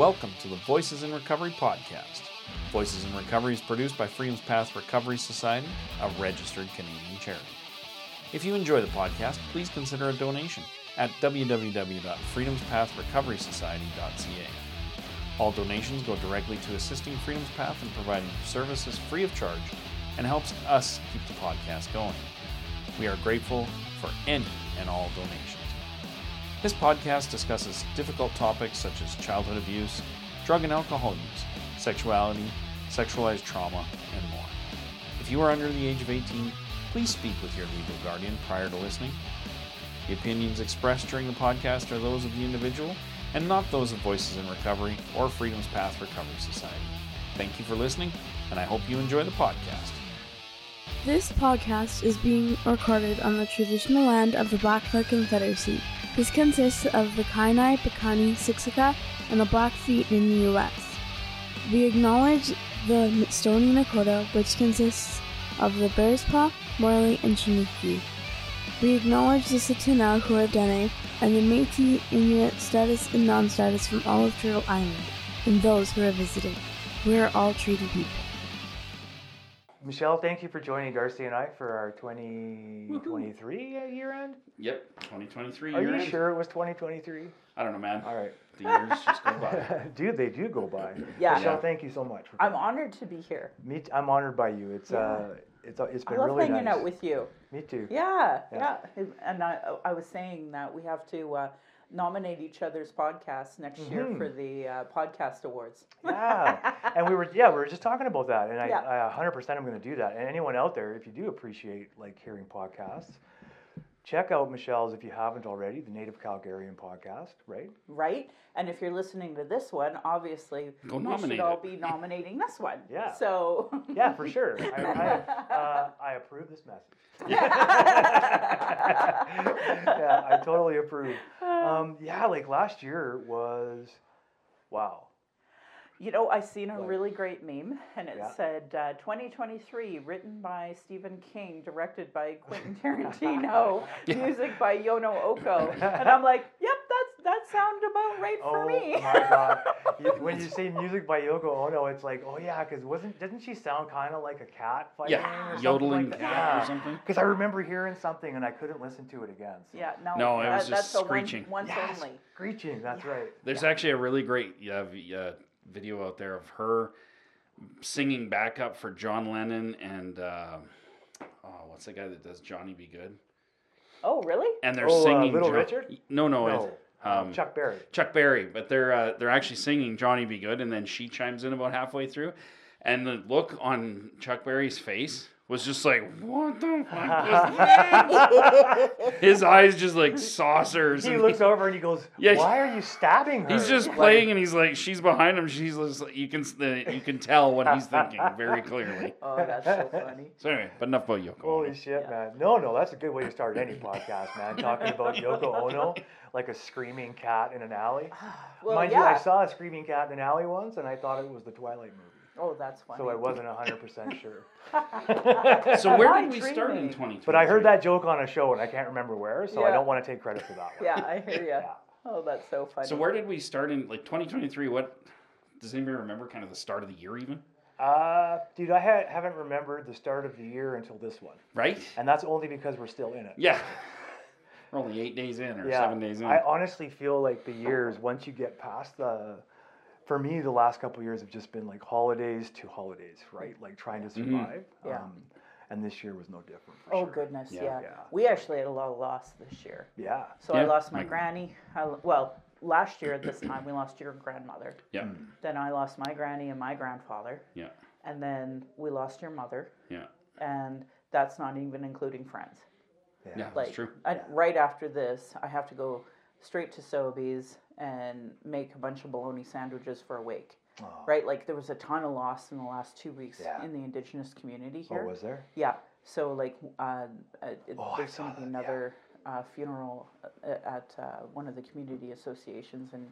Welcome to the Voices in Recovery podcast. Voices in Recovery is produced by Freedom's Path Recovery Society, a registered Canadian charity. If you enjoy the podcast, please consider a donation at www.freedomspathrecoverysociety.ca. All donations go directly to assisting Freedom's Path and providing services free of charge and helps us keep the podcast going. We are grateful for any and all donations. This podcast discusses difficult topics such as childhood abuse, drug and alcohol use, sexuality, sexualized trauma, and more. If you are under the age of 18, please speak with your legal guardian prior to listening. The opinions expressed during the podcast are those of the individual and not those of Voices in Recovery or Freedom's Path Recovery Society. Thank you for listening, and I hope you enjoy the podcast. This podcast is being recorded on the traditional land of the Blackfoot Confederacy. This consists of the Kainai, Piikani, Siksika, and the Blackfeet in the U.S. We acknowledge the Stoney Nakoda, which consists of the Bearspaw, Morley, and Chiniki. We acknowledge the Tsuut'ina Huadene and the Métis, Inuit, status, and non-status from all of Turtle Island, and those who are visiting. We are all treaty people. Michelle, thank you for joining Darcy and I for our 2023 uh, year end. Yep, 2023. Are you sure it was 2023? I don't know, man. All right. The years just go by. Dude, they do go by. Yeah. Michelle, Yeah. thank you so much. I'm honored to be here. Me, t- I'm honored by you. It's uh, it's uh, it's I been love really hanging nice. out with you. Me too. Yeah, Yeah. yeah. And I, I was saying that we have to uh, nominate each other's podcasts next year Mhm. for the uh, podcast awards. Yeah. and we were yeah we were just talking about that, and I, Yeah. I 100% am going to do that. And anyone out there, if you do appreciate like hearing podcasts, check out Michelle's if you haven't already, the Native Calgarian podcast, right? Right? And if you're listening to this one, obviously Go we nominate should all be nominating this one. Yeah. So Yeah, for sure. I, I, uh, I approve this message. yeah, I totally approve. Um, yeah, like last year was, wow. You know, I seen a Like- really great meme, and it Yeah. said uh, 2023, written by Stephen King, directed by Quentin Tarantino, music by Yono Oko, and I'm like, yep, that's that sound about right for oh me. my god! You- when you say music by Yoko Ono, it's like, oh yeah, because wasn't doesn't she sound kind of like a cat fighting Yeah, or something yodeling like cat that? or something. Because I remember hearing something and I couldn't listen to it again. So. yeah, no, No, it that- was just that's a screeching. One, once Yes, only. screeching. That's right. There's actually a really great uh, v- uh, video out there of her singing backup for John Lennon and uh, oh, what's the guy that does Johnny B. Goode? Oh, really? And they're Oh, uh, singing Little Jo- Richard? No, no, No, it's, um, um, Chuck Berry. Chuck Berry, but they're uh, they're actually singing Johnny B. Goode, and then she chimes in about halfway through, and the look on Chuck Berry's face was just like, "What the fuck was that?" His eyes just like saucers. He and looks over and he goes, Yeah, "Why are you stabbing her?" He's just Like, playing, and he's like, she's behind him. She's just, like- you can the, you can tell what he's thinking very clearly. Oh, that's so funny. So anyway, but enough about Yoko. Holy Ono. shit, Yeah. man! No, no, that's a good way to start any podcast, man. Talking about Yoko Ono like a screaming cat in an alley. Well, Mind yeah. you, I saw a screaming cat in an alley once, and I thought it was the Twilight movie, Oh, that's funny. so I wasn't hundred percent sure. So where did we start in dreaming? 2020? But I heard that joke on a show, and I can't remember where, so I Yeah. don't want to take credit for that one. Yeah, I hear you. Yeah. Oh, that's so funny. So where did we start in like 2023? What does anybody remember? Kind of the start of the year, even Uh, dude, I ha- haven't remembered the start of the year until this one, right? and that's only because we're still in it. Yeah, we're only eight days in or seven days in. I honestly feel like the years once you get past the for me the last couple of years have just been like holidays to holidays, right? Like trying to Mm-hmm. survive. Yeah. Um, and this year was no different for sure. Oh sure. goodness, Yeah. yeah. Yeah. We actually had a lot of loss this year. Yeah. So I lost my my- granny. I, well, last year at this time we lost your grandmother. yeah, Mm. Then I lost my granny and my grandfather. yeah, And then we lost your mother. yeah, And that's not even including friends. Yeah. yeah. Like That's true. I, right after this, I have to go straight to Sobeys and make a bunch of bologna sandwiches for a week. Oh. Right? Like there was a ton of loss in the last two weeks Yeah. in the indigenous community Oh, here. was there? Yeah. So like, uh, uh, it, Oh, there's going to be that, yeah. another uh, funeral uh, at uh, one of the community associations in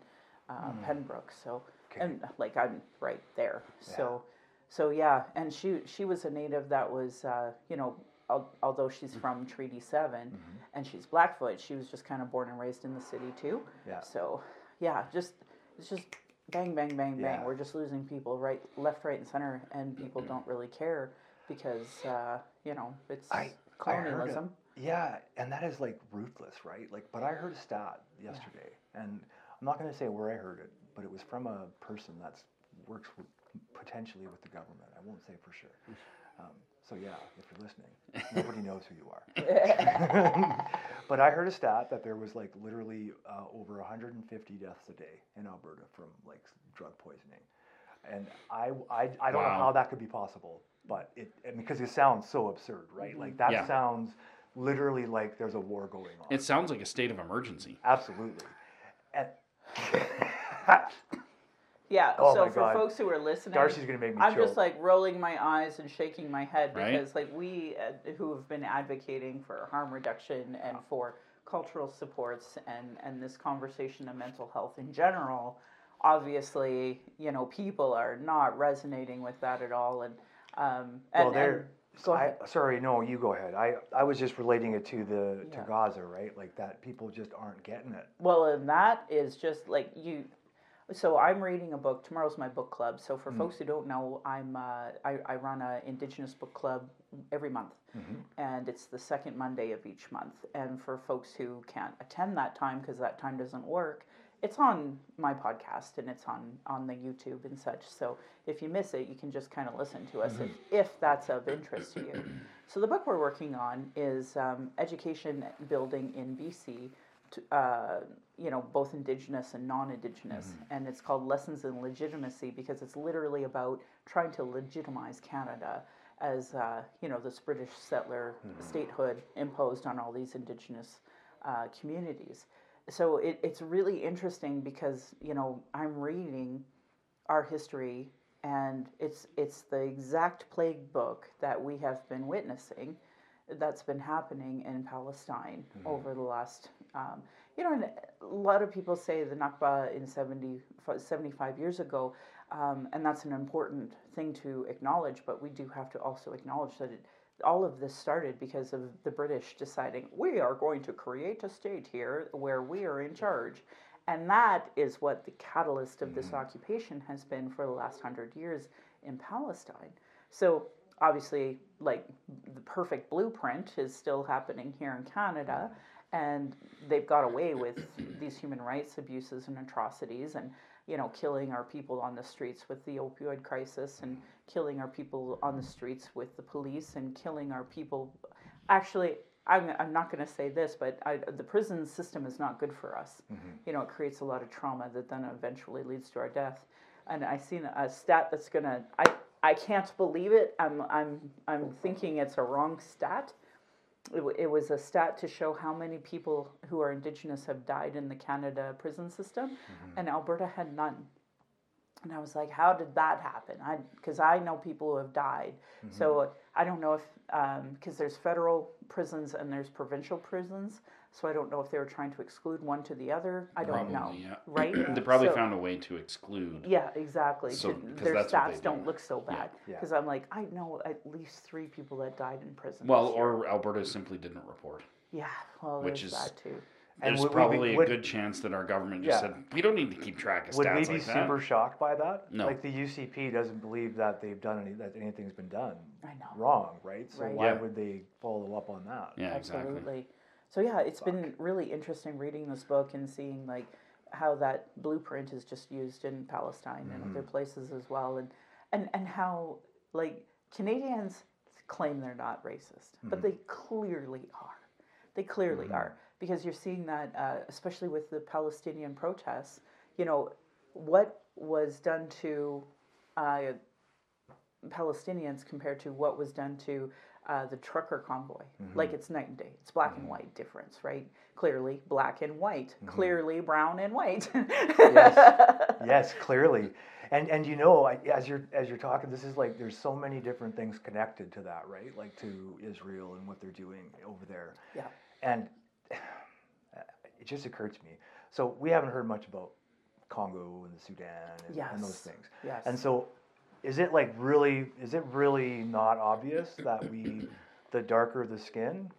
uh, Penbrooke. So. Okay. and like I'm right there. So so yeah, and she she was a native that was uh, you know. al- Although she's Hmm. from Treaty 7 Mm-hmm. and she's Blackfoot, she was just kind of born and raised in the city too. Yeah. So, yeah, just it's just bang, bang, bang, bang. Yeah. We're just losing people right, left, right, and center, and people don't really care because uh, you know it's I- I heard it. colonialism. Yeah, and that is like ruthless, right? Like, but I heard a stat yesterday, and I'm not going to say where I heard it, but it was from a person that's works with, potentially with the government. I won't say for sure. Um, so yeah, if you're listening, nobody knows who you are. but I heard a stat that there was like literally uh, over 150 deaths a day in Alberta from like drug poisoning, and I I, I don't know how that could be possible, but it and because it sounds so absurd, right? Like that Yeah. sounds literally like there's a war going on. It sounds like a state of emergency. Absolutely. And Yeah. Oh so my for God. folks who are listening, Darcy's gonna make me I'm choke. just like rolling my eyes and shaking my head Right. because like we uh, who have been advocating for harm reduction and for cultural supports and and this conversation of mental health in general, obviously you know people are not resonating with that at all and um and, well, there. and go I, sorry, no, you go ahead. I, I was just relating it to the Yeah. to Gaza, right? Like that people just aren't getting it. Well, and that is just like you. So I'm reading a book. Tomorrow's my book club. So for folks who don't know, I'm uh, I, I run a Indigenous book club every month, and it's the second Monday of each month. And for folks who can't attend that time because that time doesn't work, it's on my podcast and it's on on the YouTube and such. So if you miss it, you can just kind of listen to us if, if that's of interest to you. So the book we're working on is um, education building in BC to, uh, you know, both Indigenous and non-Indigenous, and it's called Lessons in Legitimacy because it's literally about trying to legitimize Canada as uh, you know this British settler statehood imposed on all these Indigenous uh, communities. So it, it's really interesting because you know I'm reading our history, and it's it's the exact plague book that we have been witnessing that's been happening in Palestine over the last, um, you know, and a lot of people say the Nakba in 70, 75 years ago, um, and that's an important thing to acknowledge, but we do have to also acknowledge that it, all of this started because of the British deciding we are going to create a state here where we are in charge. And that is what the catalyst of this occupation has been for the last hundred years in Palestine. So obviously, like the perfect blueprint is still happening here in Canada, and they've got away with these human rights abuses and atrocities, and you know, killing our people on the streets with the opioid crisis, and killing our people on the streets with the police, and killing our people. Actually, I'm, I'm not going to say this, but I, the prison system is not good for us. Mm-hmm. You know, it creates a lot of trauma that then eventually leads to our death. And I seen a stat that's going to I I can't believe it. I'm I'm I'm thinking it's a wrong stat. It, w- it was a stat to show how many people who are indigenous have died in the Canada prison system, mm-hmm. and Alberta had none. And I was like, how did that happen? I because I know people who have died. Mm-hmm. So I don't know if um, because there's federal prisons and there's provincial prisons. So I don't know if they were trying to exclude one to the other. I don't know. Yeah. Right? They probably So- found a way to exclude. yeah, exactly. So- To- their that's what they stats don't do. look so bad. Yeah. Because I'm like, I know at least three people that died in prison. Well, or Alberta simply didn't report. yeah, well, which is- that too. And There's would be- probably would- a good chance that our government just Yeah. said we don't need to keep track of Would stats we be like that. super shocked by that? No. Like the UCP doesn't believe that they've done any that anything's been done I know. wrong, right? So Right. why Yeah. would they follow up on that? Yeah, exactly. So yeah, it's been really interesting reading this book and seeing like how that blueprint is just used in Palestine and Mm-hmm. other places as well, and and and how like Canadians claim they're not racist, Mm-hmm. but they clearly are. They clearly are because you're seeing that, uh, especially with the Palestinian protests. You know, what was done to uh, Palestinians compared to what was done to uh, the trucker convoy. Mm-hmm. Like it's night and day. It's black and mm-hmm. white difference, right? Clearly black and white. Mm-hmm. Clearly brown and white. yes, Yes, clearly. And and you know, as you're as you're talking, this is like there's so many different things connected to that, right? Like to Israel and what they're doing over there. Yeah. And it just occurred to me. So we haven't heard much about Congo and the Sudan and, and those things. Yes. And so, is it like really? Is it really not obvious that we, the darker the skin,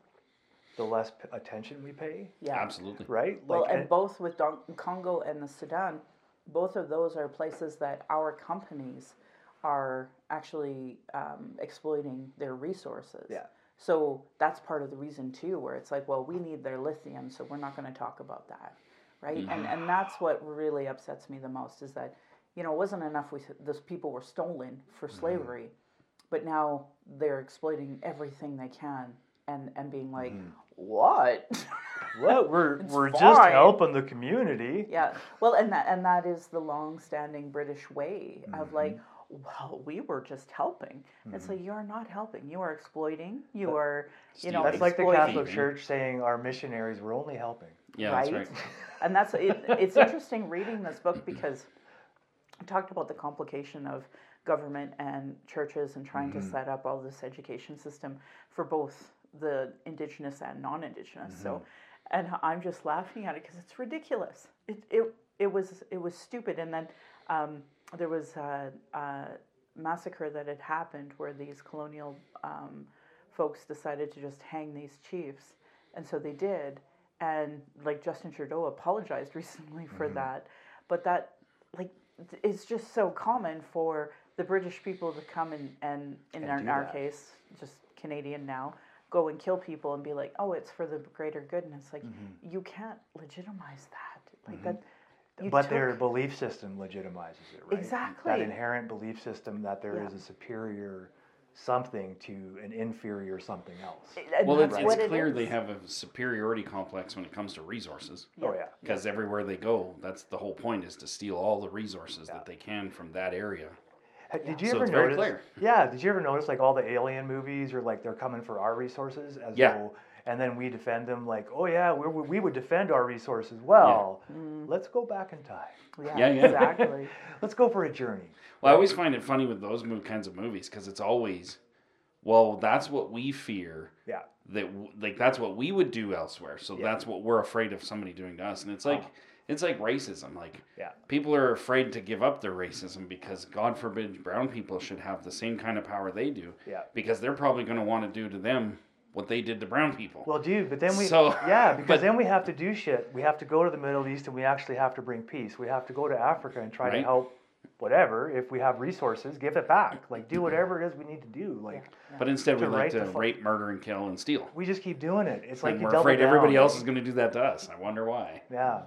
the less p- attention we pay, yeah. Absolutely. right? Well, Like, and both with Don- Congo and the Sudan, both of those are places that our companies are actually um, exploiting their resources. Yeah. So that's part of the reason too, where it's like, well, we need their lithium, so we're not going to talk about that, right? And and that's what really upsets me the most is that, you know, it wasn't enough we those people were stolen for slavery, but now they're exploiting everything they can and and being like, mm-hmm. what? What we're It's we're just helping the community. Yeah. Well, and that and that is the long-standing British way of mm-hmm. like, well, we were just helping. It's mm-hmm. like you're not helping. You are exploiting. You are, you know, That's like the. Catholic Church saying our missionaries were only helping. Yeah, right? that's right. and that's it, it's interesting reading this book because it talked about the complication of government and churches and trying to set up all this education system for both the indigenous and non-indigenous. So, and I'm just laughing at it because it's ridiculous. It, it it was it was stupid. And then um, there was a, a massacre that had happened where these colonial um, folks decided to just hang these chiefs, and so they did. And like Justin Trudeau apologized recently for that, but that like it's just so common for the British people to come and and in And our, in our case, just Canadian now, go and kill people and be like, oh, it's for the greater good, and it's like mm-hmm. you can't legitimize that. Like that. Mm-hmm. but took- their belief system legitimizes it, right? That inherent belief system that there is Yeah. a superior something to an inferior something else. and Well, it's, that's it's what it clear they have a superiority complex when it comes to resources. Oh yeah. Because everywhere they go, that's the whole point is to steal all the resources that they can from that area. Did you So ever it's notice? Yeah. Did you ever notice like all the alien movies are like they're coming for our resources as Yeah. though, and then we defend them like, oh yeah, we we would defend our resources. Well, mm. let's go back in time. Yeah, Yeah, yeah. exactly. Let's go for a journey. Well, I always find it funny with those kinds of movies because it's always, well, that's what we fear. Yeah. That like that's what we would do elsewhere. So Yeah. that's what we're afraid of somebody doing to us. And it's uh-huh. like it's like racism. Like Yeah. people are afraid to give up their racism because God forbid brown people should have the same kind of power they do. Yeah. Because they're probably going to want to do to them what they did to brown people. Well, dude, but then we So- yeah, because but- then we have to do shit. We have to go to the Middle East and we actually have to bring peace. We have to go to Africa and try to help whatever. If we have resources, give it back. Like do whatever it is we need to do. Like but instead, we like right to the fu- rape, murder, and kill and steal. we just keep doing it. It's like and you we're double afraid down. everybody else is going to do that to us. I wonder why. Yeah,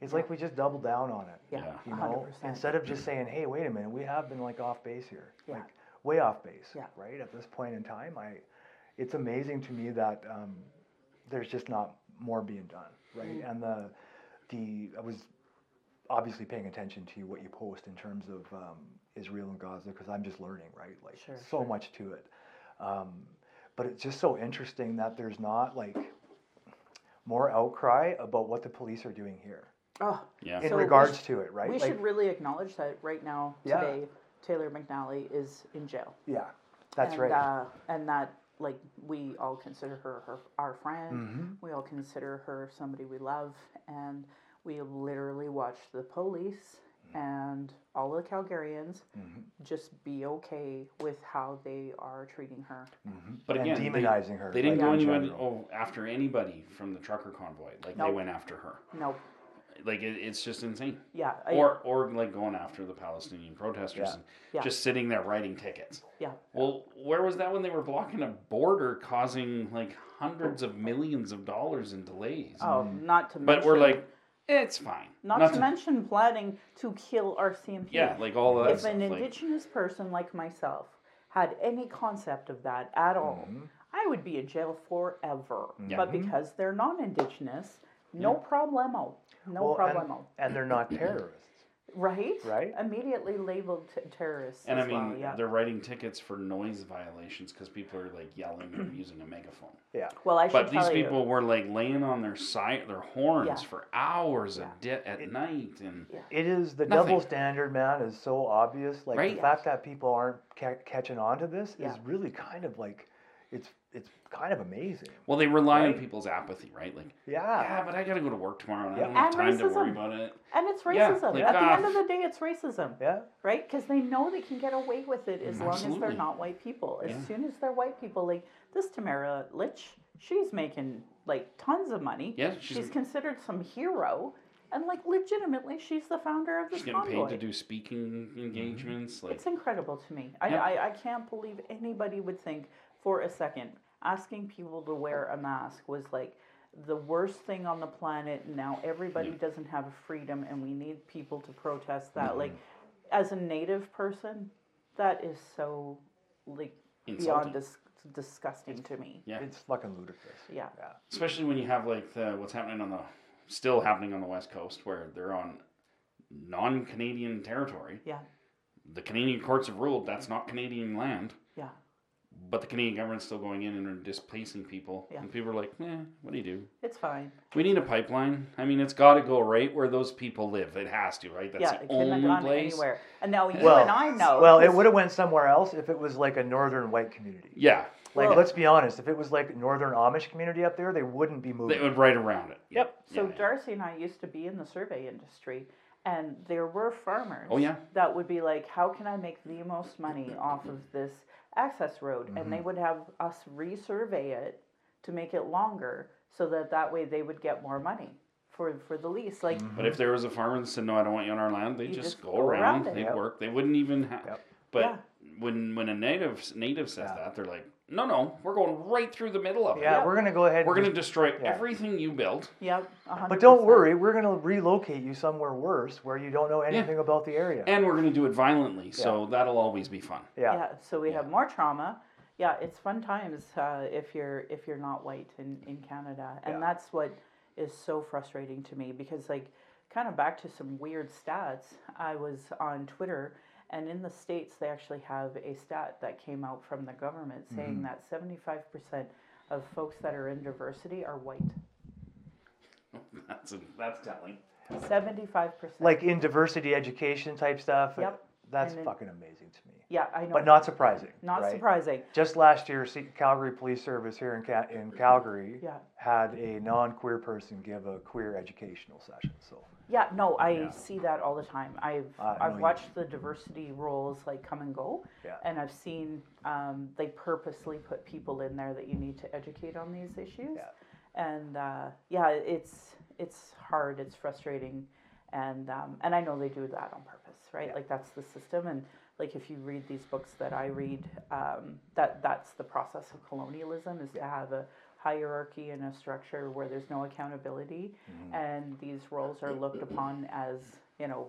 it's like we just double down on it. Yeah, Yeah. You know, 100%. instead of just saying, "Hey, wait a minute, we have been like off base here, Yeah. like way off base, Yeah. right?" At this point in time, I, it's amazing to me that um, there's just not more being done, right? Mm-hmm. And the, the I was obviously paying attention to what you post in terms of um, Israel and Gaza because I'm just learning, right? Like Sure, so much to it, um, but it's just so interesting that there's not like more outcry about what the police are doing here Oh, Yeah. in So regards sh- to it, right? we Like, should really acknowledge that right now, Yeah. today, Taylor McNally is in jail. yeah, that's and, right. Uh, and that, like, we all consider her, her our friend. Mm-hmm. We all consider her somebody we love, and we literally watched the police Mm-hmm. and all the Calgarians just be okay with how they are treating her. But And again, they- demonizing her, They didn't like, go in anybody, general. oh, after anybody from the trucker convoy. Like they went after her. No, Like it, it's just insane. yeah, I- Or or like going after the Palestinian protesters Yeah. and Yeah. just sitting there writing tickets. yeah, Well, where was that when they were blocking a border, causing like hundreds of millions of dollars in delays? oh, not to Mm. but mention, we're like, it's fine. not, to, mention planning to kill RCMP. yeah, like all of that. if stuff, an like- indigenous person like myself had any concept of that at all, I would be in jail forever. Yeah. But because they're non-indigenous, no problemo, no Well, and- problemo, and, they're not terrorists. right? Right. Immediately labeled t- terrorists. and I mean, well, yeah. they're writing tickets for noise violations because people are like yelling and using a megaphone. Yeah. Well, I should But these tell people you, were like laying on their side, their horns Yeah. for hours a di- at night, and It is the Nothing. double standard, man, is so obvious. Like Right. the fact that people aren't ca- catching on to this Yeah. is really kind of like, it's it's kind of amazing. well, they rely on people's apathy, right? Like, Yeah. yeah, but I got to go to work tomorrow, and Yeah. I don't have And time to worry about it. and it's Yeah, racism. like, At the end ah. of the day, it's racism. Yeah. right? Because they know they can get away with it as long as they're not white people. As Yeah. soon as they're white people, like this Tamara Lich, she's making like tons of money. Yeah, she's- she's, considered some hero, and like legitimately, she's the founder of this She's getting convoy. paid to do speaking engagements. Like, It's incredible to me. I, I, I can't believe anybody would think for a second asking people to wear a mask was like the worst thing on the planet. Now everybody doesn't have freedom, and we need people to protest that. Like, Mm-hmm. as a native person, that is so like Insulting. beyond dis- disgusting to me. Yeah. It's fucking ludicrous. Yeah. Yeah. especially when you have like the, what's happening on the still happening on the west coast where they're on non-canadian territory Yeah. the canadian courts have ruled that's not canadian land Yeah. But the canadian government's still going in and are displacing people Yeah. and people are like eh, what do you do It's fine. we need a pipeline i mean it's got to go right where those people live it has to right that's yeah, the it couldn't have only gone place anywhere. And now you Well, and I know. Well, it would have went somewhere else if it was like a northern white community. yeah Like, Well- let's be honest, if it was like a northern Amish community up there, they wouldn't be moving. they would right around it Yep. So Yeah, yeah. Darcy and I used to be in the survey industry, and there were farmers. Oh, yeah. That would be like, how can I make the most money off of this access road? And Mm-hmm. they would have us resurvey it to make it longer, so that that way they would get more money for for the lease. Like, But if there was a farmer that said, "No, I don't want you on our land," they just, just go, go around around. They'd Yep. work. They wouldn't even have. Yep. But Yeah. when when a native native says Yeah. that, they're like, "No, no, we're going right through the middle of it. yeah, Yep. we're gonna go ahead. We're going to destroy yeah. everything you built." yep. 100%. But don't worry, we're gonna relocate you somewhere worse where you don't know anything about the area. And we're going to do it violently, so that'll always be fun. yeah. Yeah. So we have more trauma. Yeah, it's fun times uh, if you're if you're not white in in Canada, and Yeah. that's what is so frustrating to me because like kind of back to some weird stats. I was on Twitter, and in the states they actually have a stat that came out from the government saying mm-hmm. that seventy five percent of folks that are in diversity are white. That's that's telling. Seventy five percent. Like in diversity education type stuff. Yep. That's And then- fucking amazing to me. yeah, I know. But not surprising. not right? surprising. Just last year, see, Calgary Police Service here in Ca- in Calgary Yeah. had a non-queer person give a queer educational session. So Yeah, no, I Yeah. see that all the time. I've Uh, no, I've you- watched the diversity roles like come and go, Yeah. and I've seen um, they purposely put people in there that you need to educate on these issues. Yeah. And uh, yeah, it's it's hard, it's frustrating, and um, and I know they do that on purpose, right? Yeah. Like that's the system, and like if you read these books that I read, um, that that's the process of colonialism is to have a hierarchy and a structure where there's no accountability, and these roles are looked upon as you know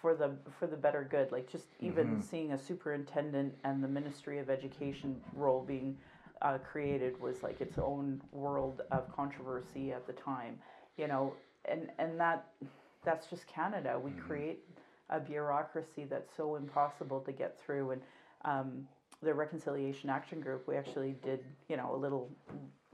for the for the better good. Like just even seeing a superintendent and the Ministry of Education role being uh, created was like its own world of controversy at the time, you know, and and that that's just Canada. We create a bureaucracy that's so impossible to get through, and um, the Reconciliation Action Group, we actually did, you know, a little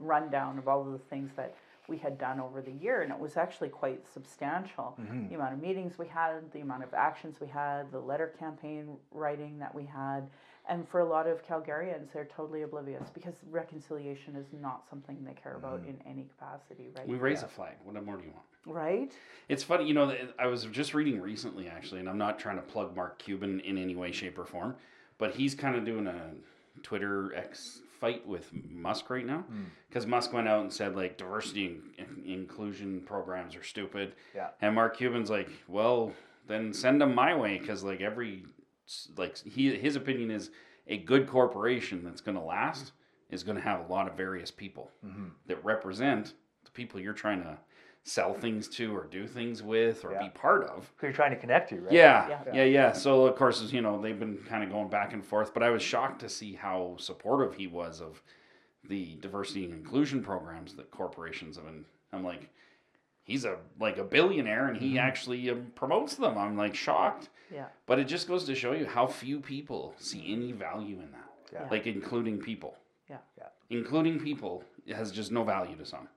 rundown of all of the things that we had done over the year, and it was actually quite substantial. Mm-hmm. The amount of meetings we had, the amount of actions we had, the letter campaign writing that we had, and for a lot of Calgarians, they're totally oblivious because reconciliation is not something they care about mm-hmm. in any capacity, right? We raise a flag. What more do you want? right? It's funny, you know. I was just reading recently, actually, and I'm not trying to plug Mark Cuban in any way, shape, or form, but he's kind of doing a Twitter X fight with Musk right now. Hmm. Because Musk went out and said like diversity and in- inclusion programs are stupid, Yeah. and Mark Cuban's like, well, then send them my way because like every like he his opinion is a good corporation that's going to last is going to have a lot of various people mm-hmm. that represent the people you're trying to sell things to or do things with or Yeah. be part of. Who you're trying to connect to, right? Yeah, Yeah. yeah, yeah, So of course, you know, they've been kind of going back and forth, but I was shocked to see how supportive he was of the diversity and inclusion programs that corporations have been. I'm like, he's a like a billionaire and he actually um, promotes them. I'm like shocked, Yeah. but it just goes to show you how few people see any value in that. Yeah. Like including people. Yeah. Yeah. Including people has just no value to some.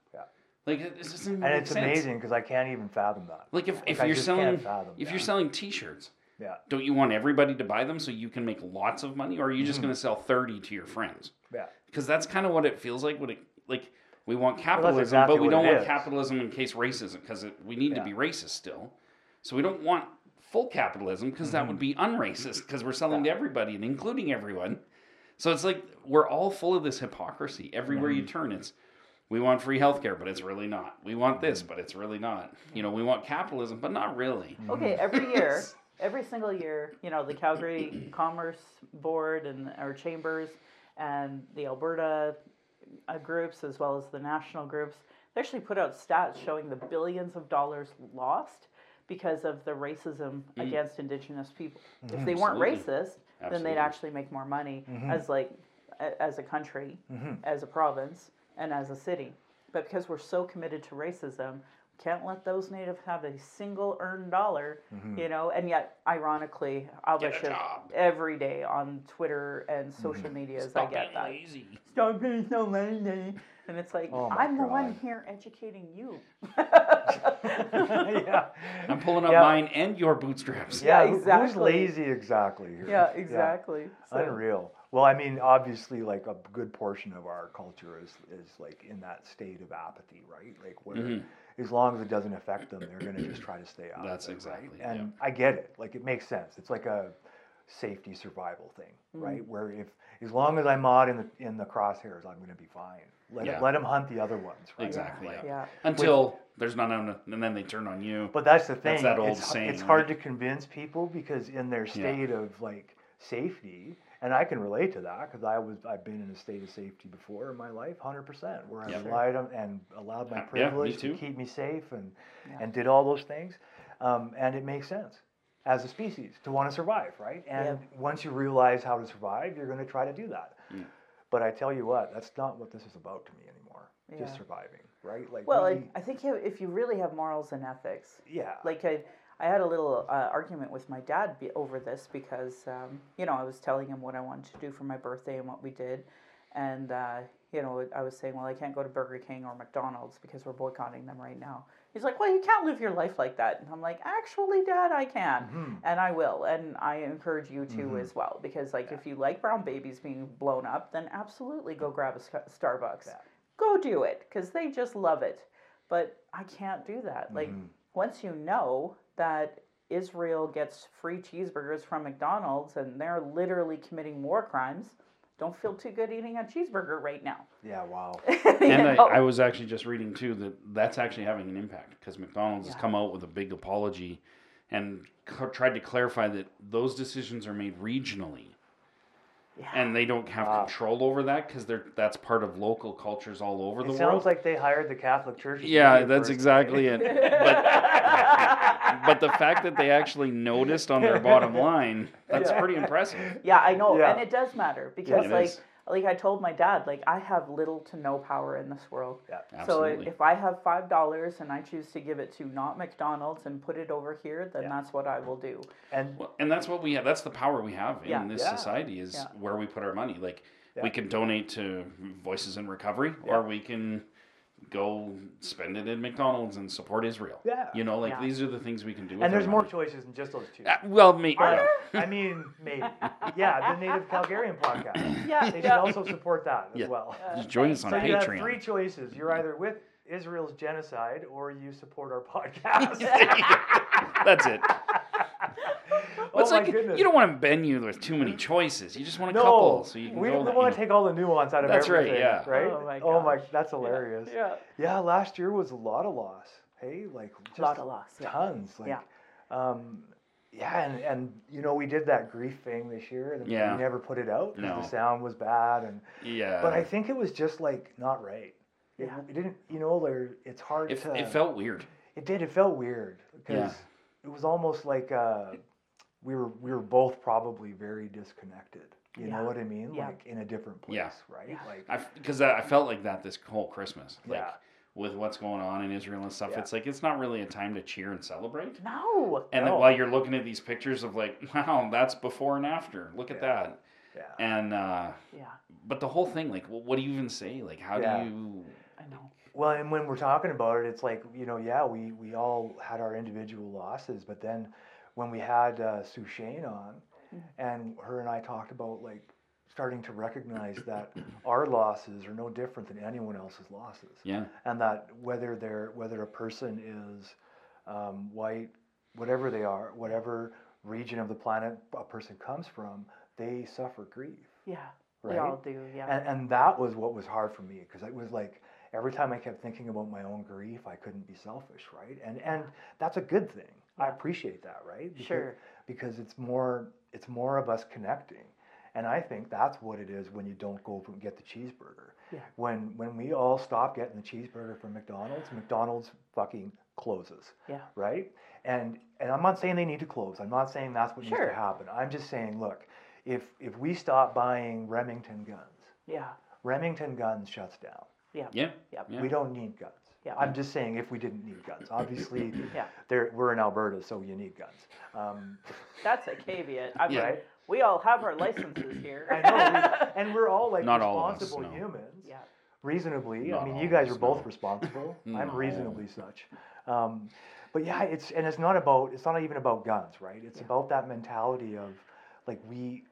Yeah. Like it, it doesn't And it's sense. amazing because I can't even fathom that. Like if, if I you're selling if yeah. you're selling T-shirts, Yeah. don't you want everybody to buy them so you can make lots of money, or are you Mm-hmm. just going to sell thirty to your friends? Yeah. Because that's kind of what it feels like. When it like we want capitalism, exactly but we don't want is. capitalism in case racism because we need to be racist still. So we don't want full capitalism because that would be unracist because we're selling to everybody and including everyone. So it's like we're all full of this hypocrisy everywhere you turn. It's We want free healthcare, but it's really not. We want this, mm-hmm. but it's really not. You know, we want capitalism, but not really. Mm-hmm. Okay, every year, every single year, you know, the Calgary Commerce Board and our chambers and the Alberta uh, groups, as well as the national groups, they actually put out stats showing the billions of dollars lost because of the racism mm. against Indigenous people. Mm-hmm. If they weren't Absolutely. racist, then Absolutely. they'd actually make more money as like a- as a country, as a province, and as a city. But because we're so committed to racism, we can't let those natives have a single earned dollar, mm-hmm. you know. And yet, ironically, I'll Get bet a job. every day on Twitter and mm-hmm. social medias, I Stop get being that. lazy. Stop being so lazy. And it's like, Oh I'm the one here educating you. yeah. I'm pulling up Yeah. mine and your bootstraps. Yeah, Yeah, who- Who's lazy exactly here? yeah, exactly. So- Unreal. Well, I mean, obviously, like a good portion of our culture is is like in that state of apathy, right? Like where, Mhm. as long as it doesn't affect them, they're going to just try to stay out. That's of it, exactly, Right? yeah. And I get it. Like it makes sense. It's like a safety survival thing, Mm. right? Where if as long as I'm not in the in the crosshairs, I'm going to be fine. Let Yeah. let them hunt the other ones, right? Exactly. Like, Yeah. Yeah. Until there's none of them, and then they turn on you. But that's the thing. That's that old it's, saying, It's hard right? to convince people because in their state of like safety, and I can relate to that because I was I've been in a state of safety before in my life, hundred percent, where I Yeah. relied on and allowed my Uh, yeah, privilege to keep me safe and Yeah. and did all those things, um, and it makes sense as a species to want to survive, right? And once you realize how to survive, you're going to try to do that. Mm. But I tell you what, that's not what this is about to me anymore. Just surviving, right? Like Well, we, I, I think if you really have morals and ethics, yeah, like I, I had a little uh, argument with my dad be, over this because um, you know I was telling him what I wanted to do for my birthday and what we did, and uh, you know I was saying, well, I can't go to Burger King or McDonald's because we're boycotting them right now. He's like, well, you can't live your life like that, and I'm like, actually, Dad, I can, Mm-hmm. and I will, and I encourage you to as well because like if you like brown babies being blown up, then absolutely go grab a Starbucks, Yeah. go do it because they just love it. But I can't do that. Like Mm-hmm. once you know that Israel gets free cheeseburgers from McDonald's and they're literally committing war crimes, don't feel too good eating a cheeseburger right now. yeah, wow. And I. I was actually just reading too that that's actually having an impact because McDonald's has come out with a big apology and c- tried to clarify that those decisions are made regionally yeah. and they don't have Wow. control over that because they're that's part of local cultures all over the It world. sounds like they hired the Catholic Church. yeah, that's exactly it. But but the fact that they actually noticed on their bottom line, that's Yeah. pretty impressive. Yeah, I know, Yeah. and it does matter because It like is. like I told my dad, like I have little to no power in this world. Yeah. absolutely. So if I have five dollars and I choose to give it to not McDonald's and put it over here, then Yeah. that's what I will do. And Well, and that's what we have. That's the power we have in Yeah. this Yeah. society is Yeah. where we put our money. Like Yeah. we can donate to Voices in Recovery, Yeah. or we can go spend it at McDonald's and support Israel. Yeah. you know, like Yeah. these are the things we can do. And there's more money. choices than just those two. Uh, well, me. But, yeah. I mean, maybe. Yeah, the Native Calgarian podcast. Yeah, They should yeah. also support that as Yeah. well. Just join us on So you have three choices. You're either with Israel's genocide or you support our podcast. That's it. oh it's my like goodness. you don't want to bend you with too many choices. You just want a no, couple, so you can we go. don't that, want you to know. take all the nuance out of That's right, everything. yeah. Right? Oh my god. Oh my, that's hilarious. Yeah. Yeah, last year was a lot of loss. Hey, like just Lot of loss, yeah. tons. Like, Yeah. Um, yeah, and, and you know we did that grief thing this year, and Yeah. we never put it out because No. the sound was bad, and Yeah, but I think it was just like not right. It, Yeah. it didn't, you know, there. It's hard it, to. it felt weird. It did. It felt weird because it was almost like uh, we were we were both probably very disconnected. You Yeah. know what I mean? Yeah. Like in a different place, Yeah. right? Yeah. Like because I, I felt like that this whole Christmas, like Yeah. with what's going on in Israel and stuff. Yeah. It's like it's not really a time to cheer and celebrate. No. And No. then while you're looking at these pictures of like, wow, that's before and after. Look at Yeah. that. yeah. And uh, Yeah, but the whole thing, like, wh- what do you even say? Like, how Yeah. do you? I know. Well, and when we're talking about it, it's like you know, yeah, we we all had our individual losses, but then when we had uh, Sue Shane on, and her and I talked about like starting to recognize that our losses are no different than anyone else's losses, Yeah, and that whether they're whether a person is um, white, whatever they are, whatever region of the planet a person comes from, they suffer grief Yeah, we Right? all do. Yeah. and, and that was what was hard for me because it was like every time I kept thinking about my own grief, I couldn't be selfish, right? And and that's a good thing. I appreciate that, right? Because, Sure. Because it's more it's more of us connecting. And I think that's what it is when you don't go and get the cheeseburger. Yeah. When when we all stop getting the cheeseburger from McDonald's, McDonald's fucking closes Yeah. right? And and I'm not saying they need to close. I'm not saying that's what needs to happen. I'm just saying, look, if if we stop buying Remington guns, Yeah. Remington guns shuts down. Yeah. Yep. Yeah. We don't need guns. Yeah. I'm just saying if we didn't need guns. Obviously, Yeah. there we're in Alberta, so you need guns. Um, That's a caveat. I mean, Right. we all have our licenses here. I know, we, and we're all like Not all of us, responsible no. humans. yeah. reasonably. Not I mean, you guys us, are both no. responsible. I'm No. reasonably such. Um, but yeah, it's and it's not about it's not even about guns, right? It's Yeah. about that mentality of like we.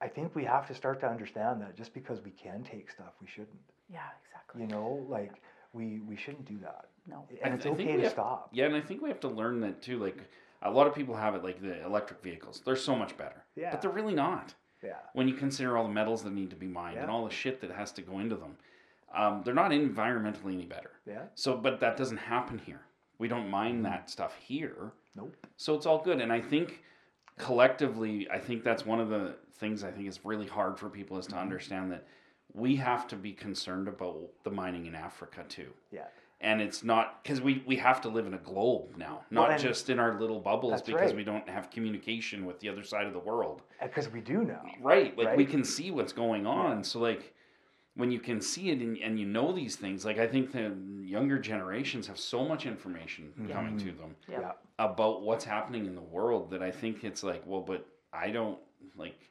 I think we have to start to understand that just because we can take stuff, we shouldn't. Yeah. Exactly. You know, like we we shouldn't do that, No. and I- it's I think okay we to have- stop. Yeah, and I think we have to learn that too. Like a lot of people have it, like the electric vehicles. They're so much better. Yeah. But they're really not. Yeah, When you consider all the metals that need to be mined and all the shit that has to go into them, um, they're not environmentally any better. yeah, So, but that doesn't happen here. We don't mine that stuff here. nope. So it's all good. And I think collectively, I think that's one of the things I think is really hard for people is Mm-hmm. to understand that we have to be concerned about the mining in Africa too. Yeah, And it's not because we, we have to live in a globe now, not and- just in our little bubbles because right. we don't have communication with the other side of the world. Uh, because we do now. Right. Like we can see what's going on. So like when you can see it and, and you know these things, like I think the younger generations have so much information mm-hmm. coming to mm-hmm. them Yeah. Yeah, about what's happening in the world that I think it's like, well, but I don't like,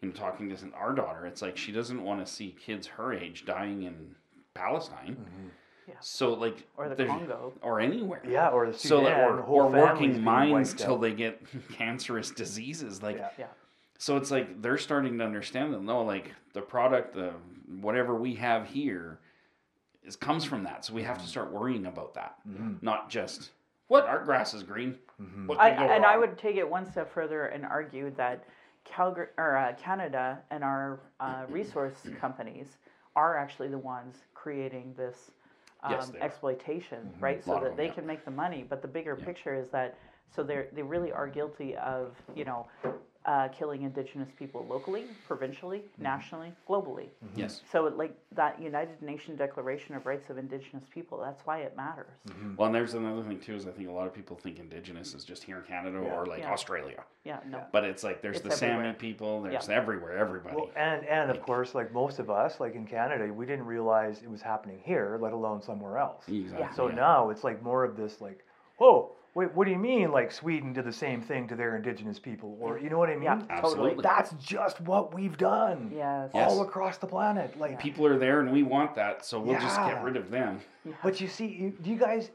you know, talking to our daughter, it's like she doesn't want to see kids her age dying in Palestine. Mm-hmm. Yeah. So like, Or the Congo. or anywhere. yeah, or the So that, or, or working mines till out. they get cancerous diseases. Like, Yeah. Yeah. so it's like they're starting to understand that no, like the product, the whatever we have here, is comes from that. So we have to mm-hmm. start worrying about that, mm-hmm. not just what our grass is green. What I, and I would take it one step further and argue that Calgary or uh, Canada and our uh, resource companies are actually the ones creating this um, Yes, exploitation, right? So that them, they yeah. can make the money. But the bigger picture is that so they they really are guilty of you know uh, killing Indigenous people locally, provincially, mm-hmm. nationally, globally. Mm-hmm. Yes. So like that United Nations Declaration of Rights of Indigenous People, that's why it matters. Mm-hmm. Well, and there's another thing too is I think a lot of people think Indigenous is just here in Canada or like Yeah. Australia, Yeah, no. but it's like there's It's the Sami people, there's Yeah. everywhere, everybody. Well, and and of course, like most of us, like in Canada, we didn't realize it was happening here, let alone somewhere else. exactly. So yeah. now it's like more of this, like, oh, wait, what do you mean? Like Sweden did the same thing to their indigenous people, or you know what I mean? Yeah, totally. Absolutely. That's just what we've done. Yes. Yes. All across the planet, like. people are there and we want that, so we'll just get rid of them. But you see, you, do you guys,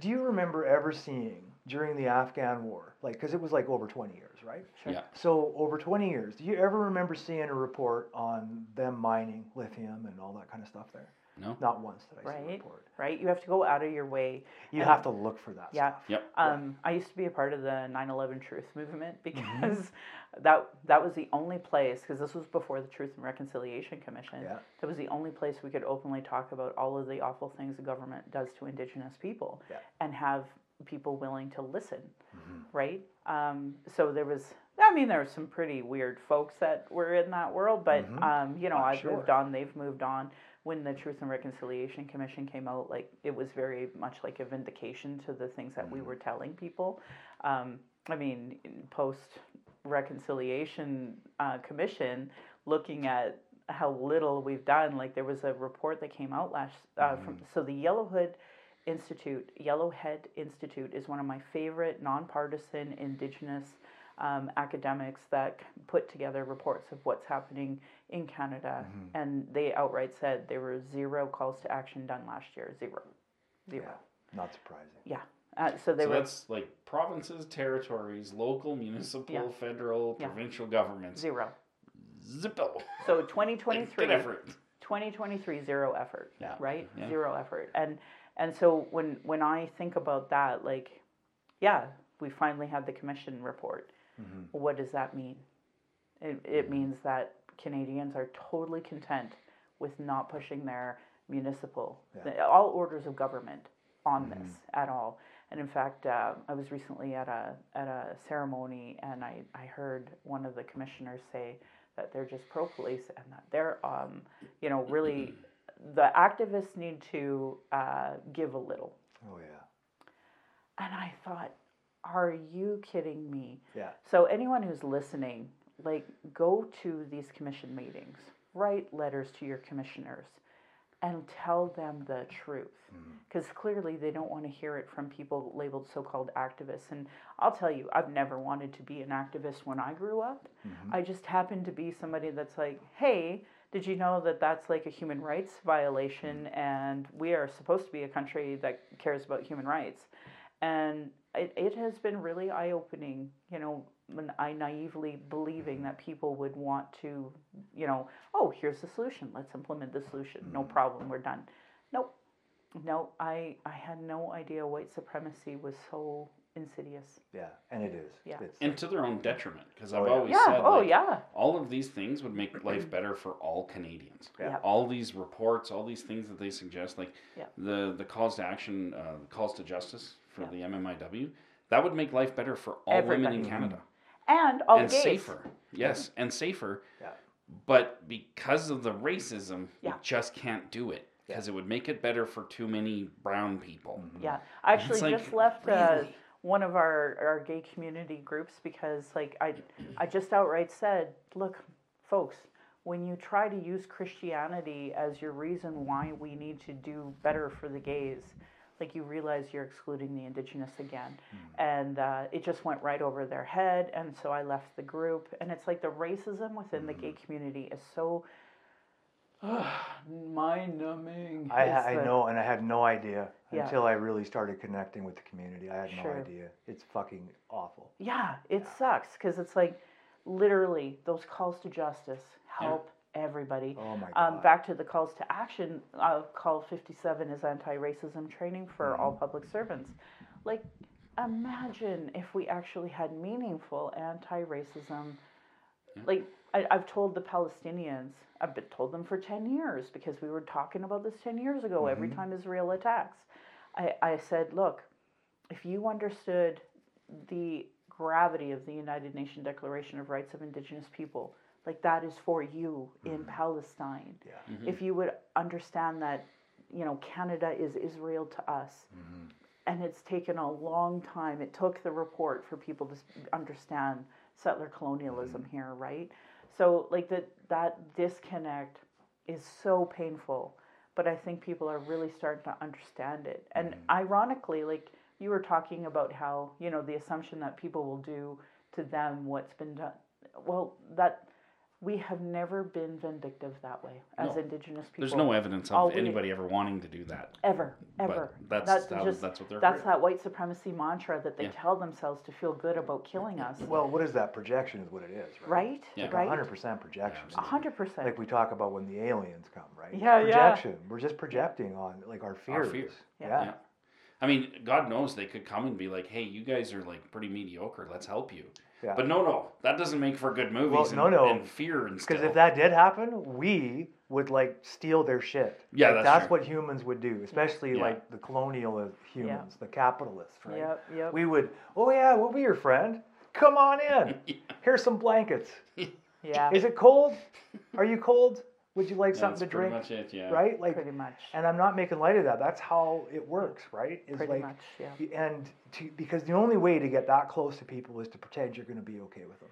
do you remember ever seeing during the Afghan War, like, because it was like over twenty years, right? Sure. Yeah. So over 20 years, do you ever remember seeing a report on them mining lithium and all that kind of stuff there? No. Not once did I see a Right. report. Right? You have to go out of your way. You And- have to look for that Yeah. stuff. Yep. Um, I used to be a part of the 9/11 Truth Movement Mm-hmm. because that that was the only place because this was before the Truth and Reconciliation Commission. Yeah. That was the only place we could openly talk about all of the awful things the government does to Indigenous people, Yeah. and have people willing to listen. Mm-hmm. Right. Um, so there was. I mean, there were some pretty weird folks that were in that world, but um, you know, I'm I've sure. moved on. They've moved on. When the Truth and Reconciliation Commission came out, like it was very much like a vindication to the things that we were telling people. Um, I mean, post reconciliation uh, commission, looking at how little we've done. Like there was a report that came out last uh, from so the Yellow Yellowhead Institute, Yellowhead Institute is one of my favorite nonpartisan Indigenous um, academics that put together reports of what's happening in Canada, and they outright said there were zero calls to action done last year, zero, zero. Yeah. Not surprising. Yeah. Uh, so they So were that's like provinces, territories, local, municipal, Yeah. federal, Yeah. provincial governments. zero. Zippo. So 2023. Good effort. 2023 zero effort Yeah. right Yeah. zero effort and and so when when i think about that like yeah we finally had the commission report what does that mean it, it means that canadians are totally content with not pushing their municipal, Yeah. all orders of government on this at all. And in fact, uh, I was recently at a at a ceremony, and I, I heard one of the commissioners say that they're just pro police and that they're um, you know really the activists need to uh, give a little. Oh yeah. And I thought, are you kidding me? Yeah. So anyone who's listening, like go to these commission meetings, write letters to your commissioners and tell them the truth. Mm-hmm. Because clearly they don't want to hear it from people labeled so called activists. And I'll tell you, I've never wanted to be an activist when I grew up. Mm-hmm. I just happened to be somebody that's like, hey, did you know that that's like a human rights violation mm-hmm. and we are supposed to be a country that cares about human rights? And it, it has been really eye opening, you know, when I naively believing that people would want to, you know, oh, here's the solution. Let's implement the solution. No problem. We're done. Nope. No, I, I had no idea white supremacy was so insidious. Yeah. And it is. Yeah. It's and to their own detriment. Because I've Oh, yeah. always Yeah. said, oh, like, yeah. all of these things would make life better for all Canadians. Yeah. Yep. All these reports, all these things that they suggest, like Yep. the the calls to action, uh, calls to justice for Yep. the MMIW, that would make life better for all women in Canada mm-hmm. And all and the gays. safer. Yes, mm-hmm. and safer. Yeah. But because of the racism, Yeah. we just can't do it because it would make it better for too many brown people. Yeah, mm-hmm. I actually like, just left uh, really? one of our, our gay community groups because like I I just outright said, look, folks, when you try to use Christianity as your reason why we need to do better for the gays, like you realize you're excluding the indigenous again, and uh, it just went right over their head, and so I left the group, and it's like the racism within the gay community is so. mind numbing. I, I know, and I had no idea Yeah. until I really started connecting with the community. I had no idea. It's fucking awful. Yeah, it sucks because it's like literally those calls to justice help everybody. Oh my Um, back to the calls to action, uh, call 57 is anti racism training for all Mm-hmm. public servants. Like, imagine if we actually had meaningful anti racism. Like, I, I've told the Palestinians, I've been told them for 10 years because we were talking about this 10 years ago Mm-hmm. every time Israel attacks. I, I said, look, if you understood the gravity of the United Nations Declaration of Rights of Indigenous People, like that is for you in mm-hmm. Palestine. Yeah. Mm-hmm. If you would understand that, you know, Canada is Israel to us, mm-hmm. and it's taken a long time. It took the report for people to understand settler colonialism here, right? So like that that disconnect is so painful, but I think people are really starting to understand it. And ironically, like you were talking about how, you know, the assumption that people will do to them what's been done. Well, that we have never been vindictive that way as No. indigenous people. There's no evidence All of we- anybody ever wanting to do that. ever, But ever. that's how- that's what they're That's afraid that white supremacy mantra that they Yeah. tell themselves to feel good about killing us. Well, what is that? Projection is what it is, right? right? Yeah. Like Right? 100% projection. A hundred percent. Like we talk about when the aliens come, right? It's Yeah, yeah. projection. We're just projecting on like our fears. Our fears. fear. Yeah. Yeah. I mean, God knows they could come and be like, "Hey, you guys are like pretty mediocre. Let's help you." Yeah. But no, no, that doesn't make for good movies. no, and, no. and fear and Because if that did happen, we would like steal their shit. Yeah, Like, that's that's what humans would do, especially Yeah. like the colonial humans, the capitalists, right? Yep, yep. We would, oh yeah, we'll be your friend. Come on in. Here's some blankets. yeah. Is it cold? Are you cold? Would you like Yeah, something that's to pretty drink? much it. Yeah. Right? Like, Pretty much. and I'm not making light of that. That's how it works, right? Is Pretty like, much, yeah. and to, because the only way to get that close to people is to pretend you're going to be okay with them,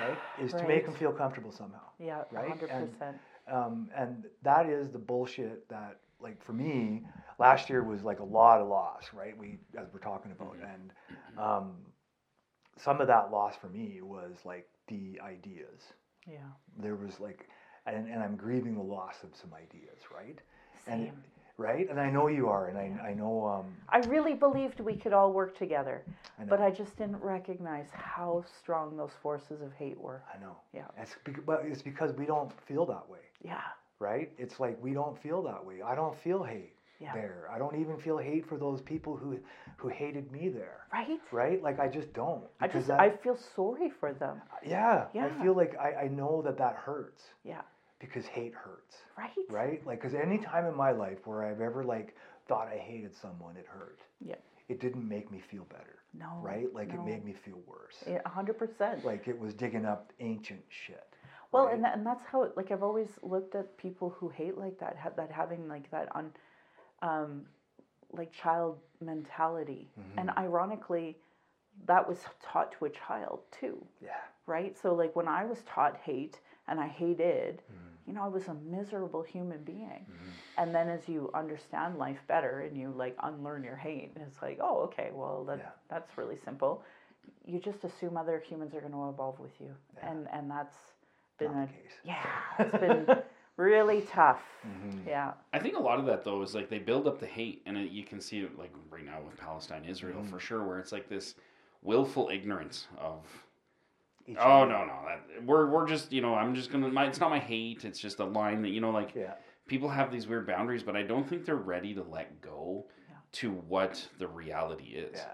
right? Is to make them feel comfortable somehow. Yeah, right? hundred And- percent. um, and that is the bullshit that like for me last year was like a lot of loss right we as we're talking about and um, some of that loss for me was like the ideas Yeah. there was like and, and i'm grieving the loss of some ideas right and Same. right and i know you are and i, I know um, I really believed we could all work together, I but I just didn't recognize how strong those forces of hate were. I know Yeah. it's bec- but it's because we don't feel that way Yeah. right? It's like we don't feel that way. I don't feel hate Yeah. there. I don't even feel hate for those people who who hated me there, Right? right? Like I just don't. I just that- I feel sorry for them. yeah, Yeah. I feel like I, I know that that hurts Yeah. Because hate hurts, Right. right? Like, because any time in my life where I've ever like thought I hated someone, it hurt. Yeah. It didn't make me feel better, No. right? Like no. it made me feel worse. Yeah, a hundred percent. Like it was digging up ancient shit. Well, right? and that, and that's how it, like I've always looked at people who hate like that, ha- that having like that on, um, like child mentality, and Mm-hmm. ironically, that was taught to a child too, yeah. right? So like when I was taught hate and I hated, Mm-hmm. You know, I was a miserable human being, and then as you understand life better and you like unlearn your hate, it's like, oh, okay, well that Yeah. that's really simple. You just assume other humans are going to evolve with you, and and that's been Not a case. yeah, it's been really tough. Mm-hmm. Yeah, I think a lot of that though is like they build up the hate, and it, you can see it like right now with Palestine, Israel Mm-hmm. for sure, where it's like this willful ignorance of Each oh no no that we're we're just you know I'm just gonna my it's not my hate, it's just a line that you know like Yeah. people have these weird boundaries, but I don't think they're ready to let go Yeah. to what the reality is. Yeah.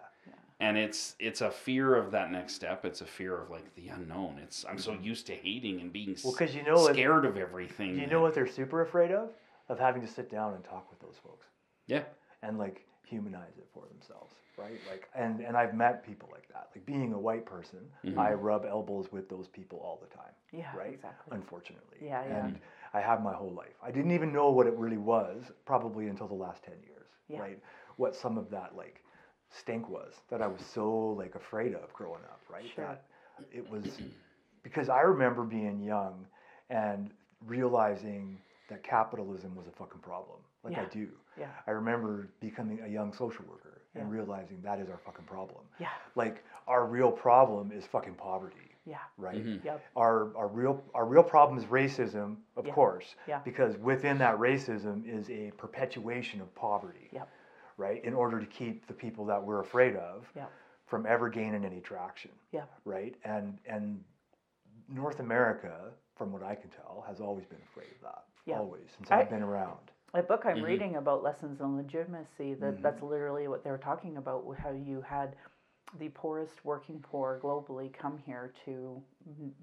And it's it's a fear of that next step. It's a fear of like the unknown. It's I'm so used to hating and being Mm-hmm. Well, 'cause you know what- scared of everything. Do you know what they're super afraid of? Of having to sit down and talk with those folks Yeah. and like humanize it for themselves, right? Like, and and I've met people like that. Like being a white person, mm-hmm. I rub elbows with those people all the time, yeah, right? exactly. Unfortunately. Yeah, yeah. And I have my whole life. I didn't even know what it really was probably until the last ten years, Yeah. right? What some of that like stink was that I was so like afraid of growing up, right? Sure. That it was because I remember being young and realizing that capitalism was a fucking problem. Like I do. Yeah, I remember becoming a young social worker and Yeah. realizing that is our fucking problem. yeah, Like our real problem is fucking poverty, yeah, right? Mm-hmm. yep, Our our real our real problem is racism, of Yeah. course, Yeah. because within that racism is a perpetuation of poverty, yep, right? In order to keep the people that we're afraid of yep, from ever gaining any traction, yep. right? And and North America, from what I can tell, has always been afraid of that. Yeah. Always since I- I've been around. A book I'm Mhm. reading about lessons in legitimacy. That Mhm. that's literally what they were talking about. How you had the poorest working poor globally come here to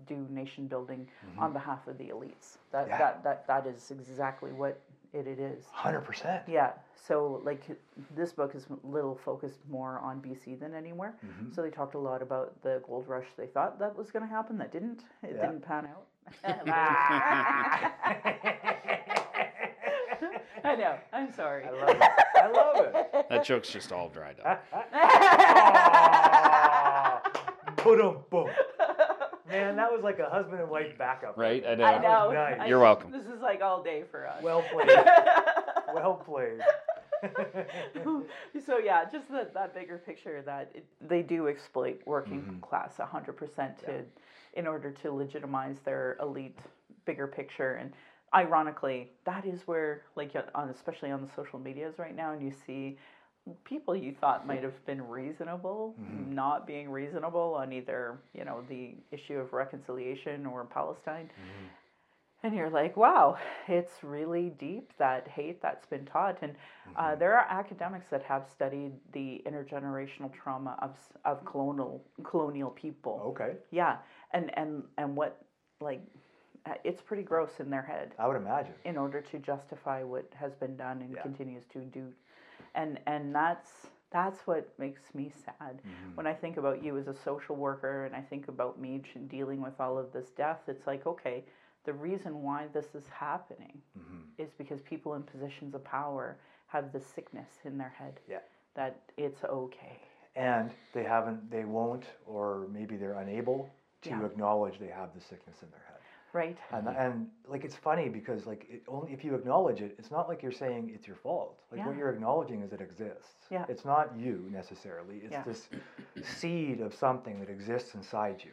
do nation building on behalf of the elites. That Mm-hmm. Yeah. that that that is exactly what it, it is. Hundred percent. Yeah. So like this book is a little focused more on BC than anywhere. Mm-hmm. So they talked a lot about the gold rush they thought that was going to happen that didn't. It Yeah. didn't pan out. I know. I'm sorry. I love it. I love it. That joke's just all dried up. Put Put 'em, boom. Man, that was like a husband and wife backup. Right? I know. I know. nice. I- You're welcome. This is like all day for us. Well played. well played. so yeah, just that, that bigger picture that it, they do exploit working Mm-hmm. class 100% to in order to legitimize their elite bigger picture and ironically that is where like on especially on the social medias right now and you see people you thought might have been reasonable Mm-hmm. not being reasonable on either you know the issue of reconciliation or Palestine Mm-hmm. and you're like, wow, it's really deep that hate that's been taught. And uh, Mm-hmm. there are academics that have studied the intergenerational trauma of, of colonial colonial people. Okay. Yeah, and and and what like uh, it's pretty gross in their head I would imagine. in order to justify what has been done and Yeah. continues to do, and and that's that's what makes me sad Mm-hmm. when I think about you as a social worker and I think about me dealing with all of this death. It's like okay, the reason why this is happening Mm-hmm. is because people in positions of power have this sickness in their head Yeah. that it's okay. And they haven't, they won't, or maybe they're unable to Yeah. acknowledge they have the sickness in their head. Right? And, and like it's funny because like it only if you acknowledge it, it's not like you're saying it's your fault. Like what you're acknowledging is it exists. Yeah. It's not you necessarily. It's Yeah. this seed of something that exists inside you.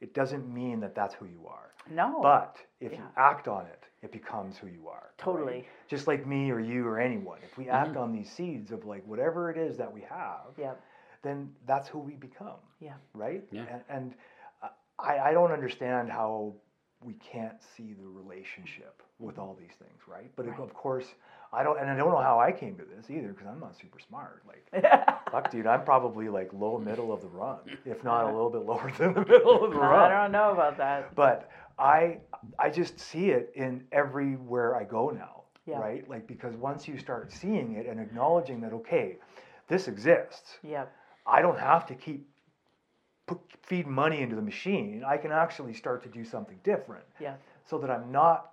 It doesn't mean that that's who you are. No. But if you act on it, it becomes who you are. right? Totally. Just like me or you or anyone. If we act on these seeds of like whatever it is that we have, yeah. then that's who we become Yeah. right? Yeah. And, and uh, I, I don't understand how we can't see the relationship with all these things, right? But Right. of course, I don't, and I don't know how I came to this either because I'm not super smart. Like, fuck, dude, I'm probably like low middle of the run, if not a little bit lower than the middle of the run. I don't know about that. But I, I just see it in everywhere I go now, Yeah. right? Like because once you start seeing it and acknowledging that, okay, this exists. Yeah. I don't have to keep put, feed money into the machine. I can actually start to do something different Yeah. so that I'm not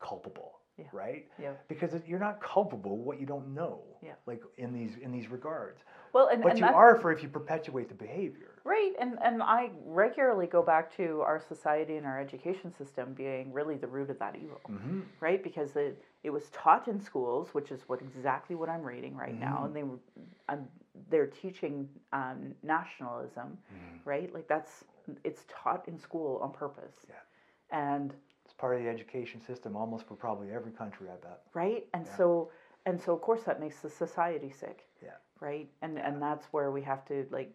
culpable, Yeah. right? Yeah. Because you're not culpable what you don't know, Yeah. like in these in these regards. Well, and, But and you that- are for if you perpetuate the behavior. Right, and, and I regularly go back to our society and our education system being really the root of that evil, Mm-hmm. right? Because it, it was taught in schools, which is what exactly what I'm reading right now, and they were, um, they're teaching um, nationalism, right? Like that's it's taught in school on purpose, Yeah. and It's part of the education system almost for probably every country, I bet. right, and Yeah. so and so of course that makes the society sick, Yeah. right? And and that's where we have to like.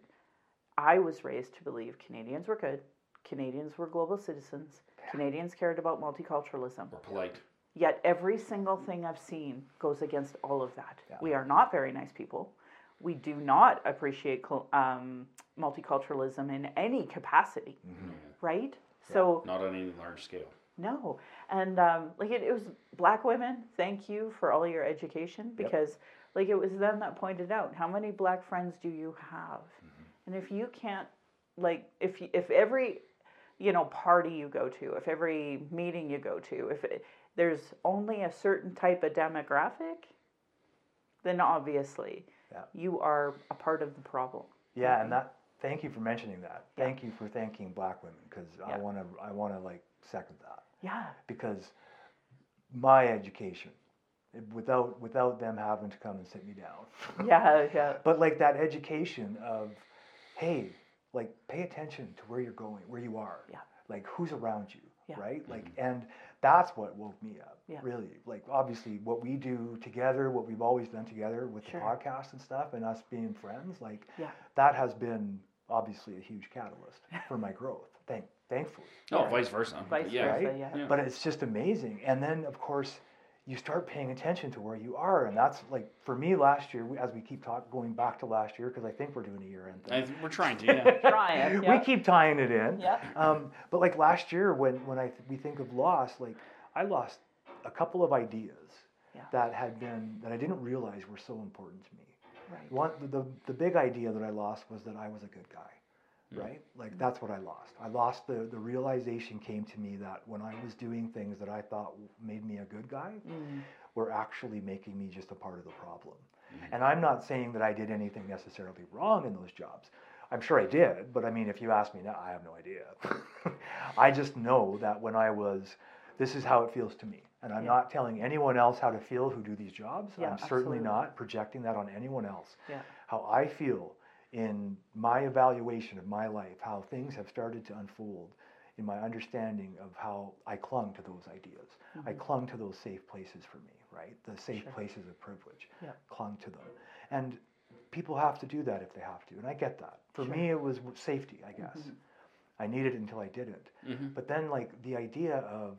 I was raised to believe Canadians were good, Canadians were global citizens, Canadians cared about multiculturalism. We're polite. Yet every single thing I've seen goes against all of that. Yeah. We are not very nice people. We do not appreciate um, multiculturalism in any capacity, right? So Not on any large scale. no, and um, like it, it was black women. Thank you for all your education because, like, it was them that pointed out how many black friends do you have, and if you can't, like, if you, if every, you know, party you go to, if every meeting you go to, if it, there's only a certain type of demographic, then obviously Yeah. you are a part of the problem. Yeah, and mm-hmm. that. Thank you for mentioning that. Yeah. Thank you for thanking black women because I want to. I want to like second that Yeah, because my education, it- without without them having to come and sit me down. yeah, yeah, but like that education of, hey, like pay attention to where you're going, where you are. Yeah. Like who's around you, Yeah. right? Like, and that's what woke me up. Yeah. Really, like obviously what we do together, what we've always done together with Sure. the podcast and stuff, and us being friends, like Yeah. that has been obviously a huge catalyst for my growth. Thank, thankfully. No, Yeah. vice versa. Vice yeah. versa. Right? Yeah. Yeah. But it's just amazing. And then, of course, you start paying attention to where you are. And that's like, for me last year, as we keep talk, going back to last year, because I think we're doing a year end I, thing. we're trying to, yeah. Trying. We keep tying it in. Yeah. Um, but like last year, when, when I th- we think of loss, like I lost a couple of ideas Yeah. that had been, that I didn't realize were so important to me. Right. One, the, the, the big idea that I lost was that I was a good guy, right? Like that's what I lost. I lost the, the realization came to me that when I was doing things that I thought made me a good guy, Mm. were actually making me just a part of the problem. And I'm not saying that I did anything necessarily wrong in those jobs. I'm sure I did, but I mean, if you ask me now, I have no idea. I just know that when I was, this is how it feels to me. And I'm Yeah. not telling anyone else how to feel who do these jobs. Yeah, I'm certainly absolutely. not projecting that on anyone else. Yeah. How I feel in my evaluation of my life, how things have started to unfold in my understanding of how I clung to those ideas. I clung to those safe places for me, right? The safe Mm-hmm. Sure. places of privilege. Yeah. Clung to them. And people have to do that if they have to. And I get that. For Sure. me, it was safety, I guess. Mm-hmm. I needed it until I didn't. Mhm. But then, like, the idea of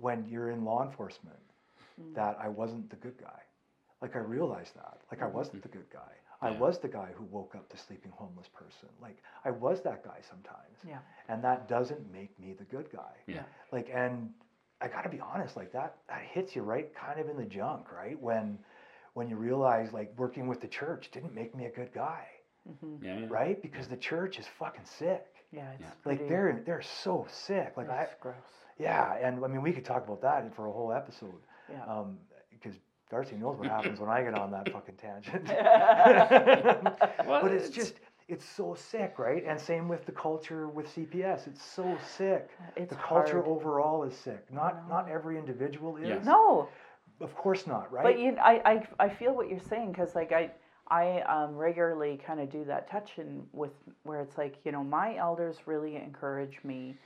when you're in law enforcement, Mm. that I wasn't the good guy. Like, I realized that. Like, I Mm-hmm. wasn't the good guy. I Yeah. was the guy who woke up the sleeping homeless person. Like, I was that guy sometimes. Yeah. And that doesn't make me the good guy. Yeah. Like, and I got to be honest, like that, that hits you right kind of in the junk, right? When, when you realize like working with the church didn't make me a good guy, Yeah, yeah. right? Because the church is fucking sick. Yeah. It's Yeah. Like they're they're so sick. Like I, gross. yeah, and I mean we could talk about that for a whole episode, Yeah. um, because Darcy knows what happens when I get on that fucking tangent. But it's it's- just it's so sick, right? And same with the culture with CPS. It's so sick. It's the culture hard. overall is sick. Not not every individual is. Yes. No, Of course not, right? but you, I, I, I feel what you're saying because like I, I um, regularly kind of do that touch and with where it's like you know my elders really encourage me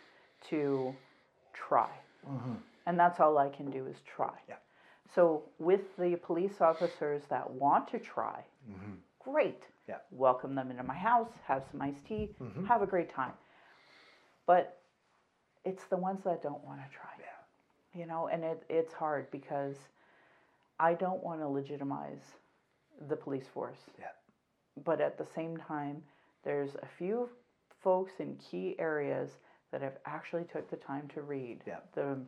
to try, and that's all I can do is try. Mm-hmm. Yeah. So with the police officers that want to try, great. Mm-hmm. Yeah. Welcome them into my house, have some iced tea, Mm-hmm. have a great time. But it's the ones that don't want to try. Yeah. You know, and it, it's hard because I don't want to legitimize the police force. Yeah. But at the same time, there's a few folks in key areas that have actually took the time to read Yeah. the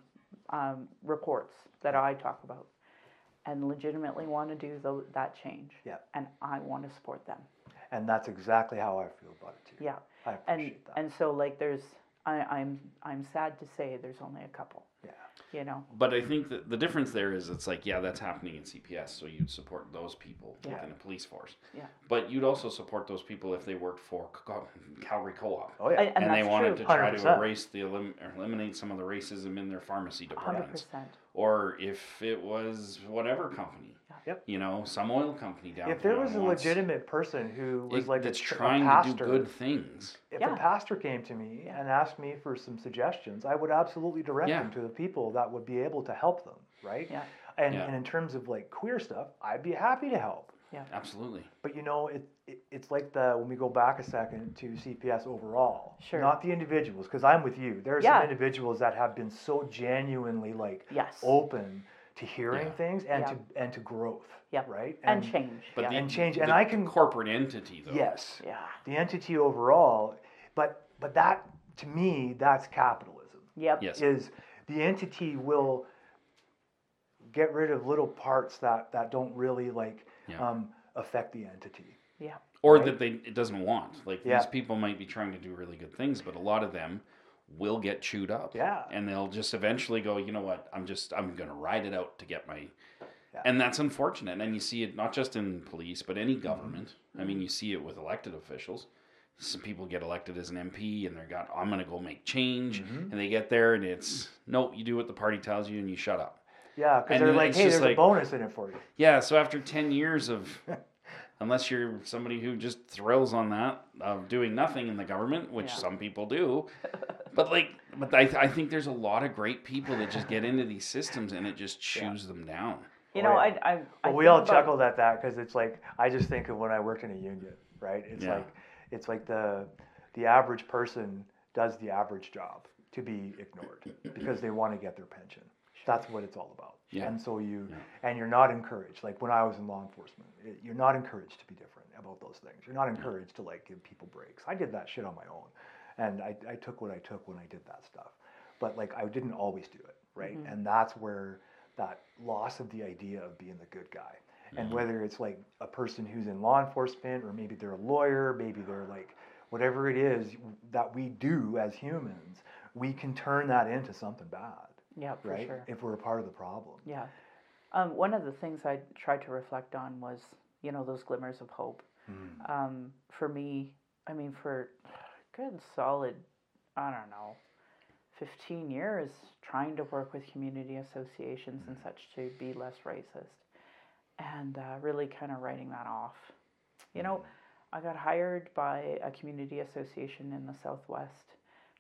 um, reports that I talk about and legitimately want to do tho- that change. Yeah. And I want to support them. And that's exactly how I feel about it too. Yeah. I And appreciate that. and so like there's I, I'm I'm sad to say there's only a couple. Yeah. You know. But I think that the difference there is it's like, yeah, that's happening in CPS, so you'd support those people Yeah. within a police force. Yeah. But you'd also support those people if they worked for Calgary Co-op. Oh yeah. And, and And, they wanted true. to try to 100%. erase the elim- eliminate some of the racism in their pharmacy Hundred departments, percent. or if it was whatever company, Yep. you know, some oil company down. There. If there was a legitimate person who was like that's a trying pastor, to do good things, if Yeah. a pastor came to me and asked me for some suggestions, I would absolutely direct Yeah. them to the people that would be able to help them, right? Yeah. And, Yeah. and in terms of like queer stuff, I'd be happy to help. Yeah. absolutely. But you know, it, it it's like the when we go back a second to CPS overall, Sure. not the individuals, because I'm with you. There are Yeah. some individuals that have been so genuinely like Yes. open to hearing Yeah. things and Yeah. to and to growth, Yeah. right? And, change. But yeah. the, And change- the- and I can- corporate entity though. yes, yeah. the entity overall, but but that to me that's capitalism. Yep. Yes. Is the entity will get rid of little parts that that don't really like Yeah. um, affect the entity. Yeah. or Right. that they it doesn't want. Like Yeah. these people might be trying to do really good things, but a lot of them will get chewed up. Yeah. And they'll just eventually go, you know what, I'm just I'm gonna ride it out to get my Yeah. and that's unfortunate. And you see it not just in police, but any government. I Mm-hmm. mean you see it with elected officials. Some people get elected as an MP and they're got I'm gonna go make change Mm-hmm. and they get there and it's no, you do what the party tells you and you shut up. Yeah, because they're like, hey, there's a bonus in it for you. Yeah, so after 10 years of, unless you're somebody who just thrills on that, of doing nothing in the government, which Yeah. some people do, but like, but I, I think there's a lot of great people that just get into these systems and it just chews them down. You know. I, I, I Well, we all about- chuckled at that because it's like I just think of when I worked in a union, right? It's Yeah. like it's like the the average person does the average job to be ignored because they want to get their pension. That's what it's all about. Yeah. And so you and you're not encouraged. Like when I was in law enforcement, it, you're not encouraged to be different about those things. You're not encouraged to like give people breaks. I did that shit on my own, and I, I took what I took when I did that stuff. But like I didn't always do it, right? Mm-hmm. And that's where that loss of the idea of being the good guy. And mm-hmm. whether it's like a person who's in law enforcement or maybe they're a lawyer, maybe they're like whatever it is that we do as humans, we can turn that into something bad, Yeah, for right? sure. If we're a part of the problem. Yeah. Um, one of the things I tried to reflect on was, you know, those glimmers of hope. Mm. Um, for me, I mean, for good solid, I don't know, 15 years trying to work with community associations and such to be less racist and uh, really kind of writing that off. You know, I got hired by a community association in the Southwest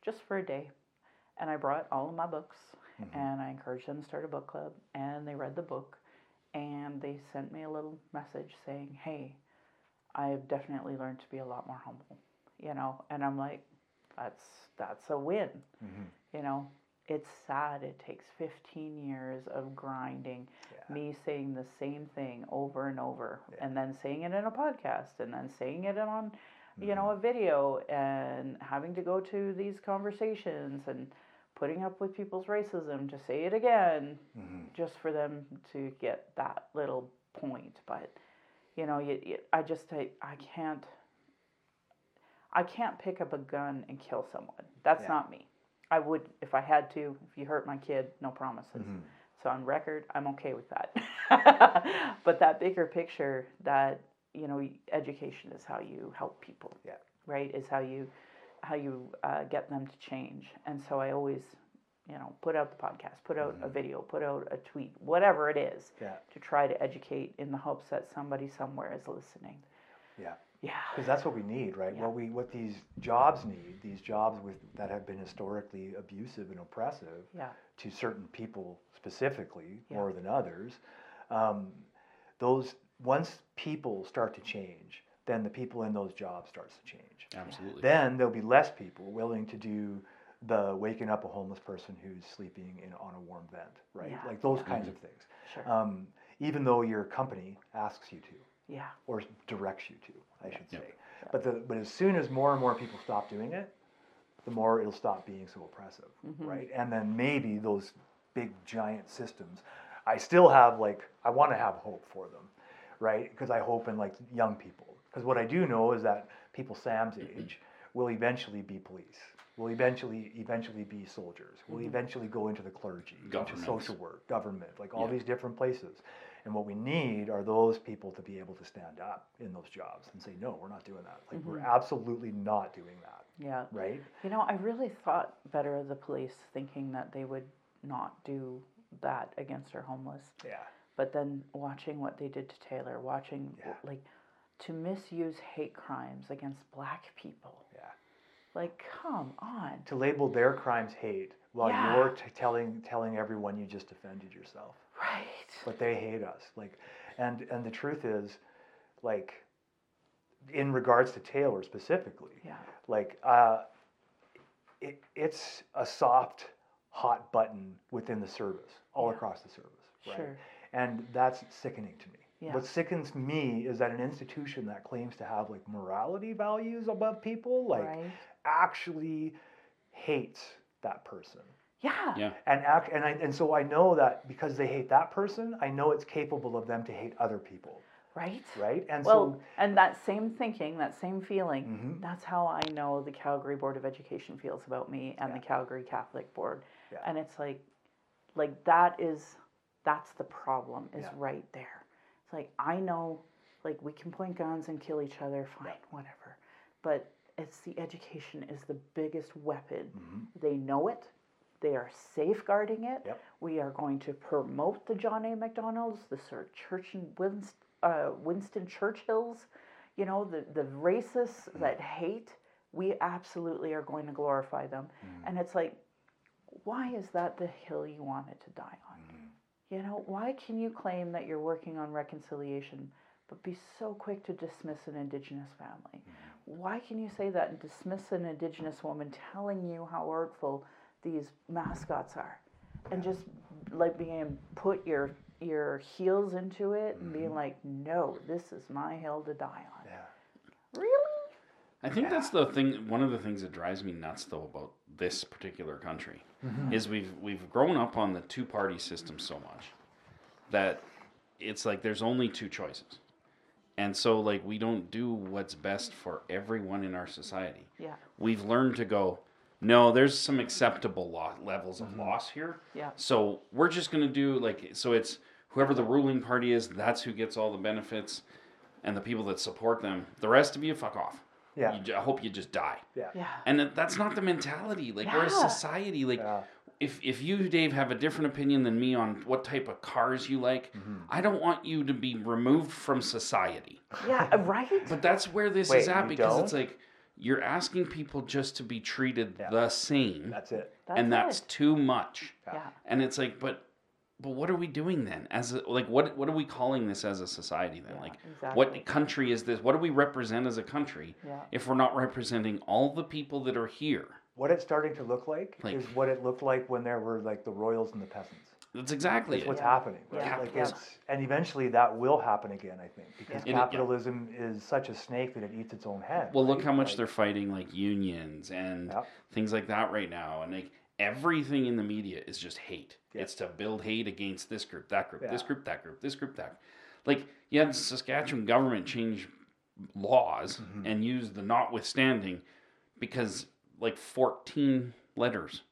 just for a day. And I brought all of my books Mm-hmm. and I encouraged them to start a book club. And they read the book and they sent me a little message saying, Hey, I've definitely learned to be a lot more humble, you know? And I'm like, that's, that's a win, mm-hmm. you know? It's sad. It takes 15 years of grinding, me saying the same thing over and over, and then saying it in a podcast, and then saying it on, you know, mm-hmm. a video, and having to go to these conversations and putting up with people's racism to say it again, mm-hmm. just for them to get that little point. But you know, you, you, I just I, I can't. I can't pick up a gun and kill someone. That's Yeah. not me. I would if I had to. If you hurt my kid, no promises. Mm-hmm. So on record, I'm okay with that. but that bigger picture, that you know, education is how you help people. Yeah. Right. Is how you how you uh, get them to change. And so I always, you know, put out the podcast, put out a video, put out a tweet, whatever it is, Yeah. to try to educate in the hopes that somebody somewhere is listening. Yeah. Yeah. Because that's what we need, right? Yeah. What we what these jobs need, these jobs with that have been historically abusive and oppressive Yeah. to certain people specifically Yeah. more than others. Um, those once people start to change, then the people in those jobs starts to change. Absolutely. Then there'll be less people willing to do the waking up a homeless person who's sleeping in on a warm vent, right? Yeah, Like those yeah. kinds of things. Sure. Um, even though your company asks you to yeah. or directs you to, I should Yeah. say. But the but as soon as more and more people stop doing it, the more it'll stop being so oppressive, right? And then maybe those big giant systems, I still have like I want to have hope for them, right? Because I hope in like young people. Because what I do know is that people Sam's age will eventually be police. Will eventually eventually be soldiers. Will mm-hmm. eventually go into the clergy, into social work, government, like all Yeah. these different places. And what we need are those people to be able to stand up in those jobs and say, no, we're not doing that. Like we're mm-hmm. absolutely not doing that, Yeah. right? You know, I really thought better of the police thinking that they would not do that against our homeless. Yeah. But then watching what they did to Taylor, watching Yeah. like to misuse hate crimes against black people. Yeah. Like, come on. To label their crimes hate while Yeah. you're t- telling telling everyone you just defended yourself. Right. but they hate us like and and the truth is like in regards to taylor specifically Yeah. like uh it, it's a soft hot button within the service all Yeah. across the service right Sure. and that's sickening to me Yeah. what sickens me is that an institution that claims to have like morality values above people like right. actually hates that person Yeah. Yeah. and act and I, and so I know that because they hate that person, I know it's capable of them to hate other people, Right. right? And Well, so and that same thinking, that same feeling, Mhm. that's how I know the Calgary Board of Education feels about me and the Calgary Catholic Board. Yeah. And it's like like that is that's the problem is Yeah. right there. It's like I know like we can point guns and kill each other, fine, whatever. But it's the education is the biggest weapon. Mm-hmm. They know it. They are safeguarding it. Yep. We are going to promote the John A. Macdonald's, the Sir Church and Winston, uh, Winston Churchills, you know, the, the racists Mm. that hate. We absolutely are going to glorify them. Mm. And it's like, why is that the hill you wanted to die on? You know, why can you claim that you're working on reconciliation, but be so quick to dismiss an Indigenous family? Mm-hmm. Why can you say that and dismiss an Indigenous woman telling you how hurtful these mascots are, and just like being put your your heels into it and being mm-hmm. like, no, this is my hill to die on. yeah, Really? I think that's the thing. One of the things that drives me nuts, though, about this particular country mm-hmm. is we've we've grown up on the two party system so much that it's like there's only two choices, and so like we don't do what's best for everyone in our society. Yeah. We've learned to go. No, there's some acceptable lo- levels of mm-hmm. loss here. Yeah. So we're just gonna do like so. It's whoever the ruling party is. That's who gets all the benefits, and the people that support them. The rest of you, fuck off. Yeah. You, j- I hope you just die. yeah, Yeah. And that's not the mentality. Like we're a society. Like Yeah. if if you, Dave, have a different opinion than me on what type of cars you like, Mm-hmm. I don't want you to be removed from society. Yeah. Right. But that's where this Wait, is at because it's don't? like you're asking people just to be treated Yeah. the same, that's it. That's and that's it. too much. Yeah. And it's like, but but what are we doing then? As a, like what what are we calling this as a society then? like exactly. what country is this? What do we represent as a country Yeah. if we're not representing all the people that are here? What it's starting to look like, Like- is what it looked like when there were like the royals and the peasants. That's exactly It's it. what's Yeah. happening, right? Yeah. Like Yeah. it's, and eventually that will happen again, I think, because Yeah. It- yeah. capitalism is such a snake that it eats its own head. Well, look how much Like, they're fighting like unions and Yep. things like that right now, and like everything in the media is just hate. Yeah. It's to build hate against this group, that group, this group, that group, this group, that. Like you had the Saskatchewan government change laws Mm-hmm. and use the notwithstanding because like fourteen letters.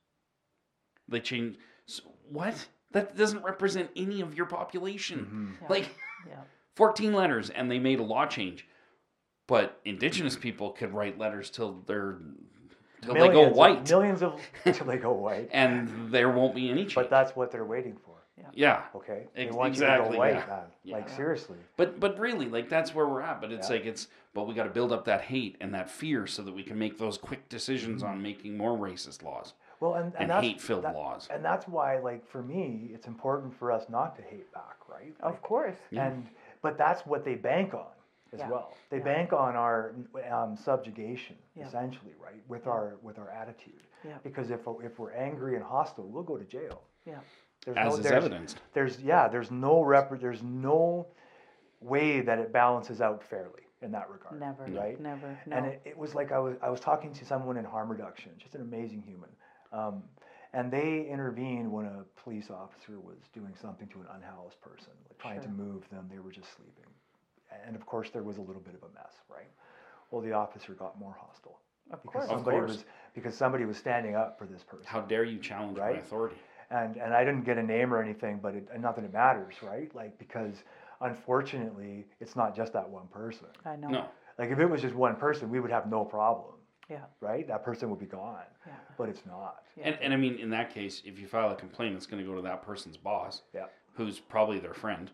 They changed. So what? That doesn't represent any of your population. Mm-hmm. Yeah. Like. Yeah. 14 letters and they made a law change but indigenous people could write letters till they're till they go millions of- white millions of till they go white. and there won't be any change But that's what they're waiting for. yeah yeah. Okay, they Ex- want exactly, you to go white, yeah. man. Yeah. Like seriously. but but really like that's where we're at but it's like it's but we got to build up that hate and that fear so that we can make those quick decisions mm-hmm. on making more racist laws Well, and, and, and hate-filled that- laws And that's why, like for me, it's important for us not to hate back, right? Of course. And but that's what they bank on as Yeah. well. They Yeah. bank on our um, subjugation, Yeah. essentially, right? With our with our attitude. Yeah. Because if if we're angry and hostile, we'll go to jail. Yeah. There's As no, is there's, evidenced. There's yeah, there's no rep, there's no way that it balances out fairly in that regard. Never. Right. Never. No. And it, it was like I was I was talking to someone in harm reduction, just an amazing human, um, and they intervened when a police officer was doing something to an unhoused person, like trying to move them. They were just sleeping, and of course there was a little bit of a mess, right? Well, the officer got more hostile of because course. Of somebody course. was because somebody was standing up for this person How dare you challenge my authority? and and I didn't get a name or anything, but it, not that it matters, right? Like because unfortunately, it's not just that one person. I know. No. Like if it was just one person, we would have no problem, Yeah. right? That person would be gone, Yeah. but it's not. Yeah. And, and I mean, in that case, if you file a complaint, it's going to go to that person's boss, Yeah. who's probably their friend,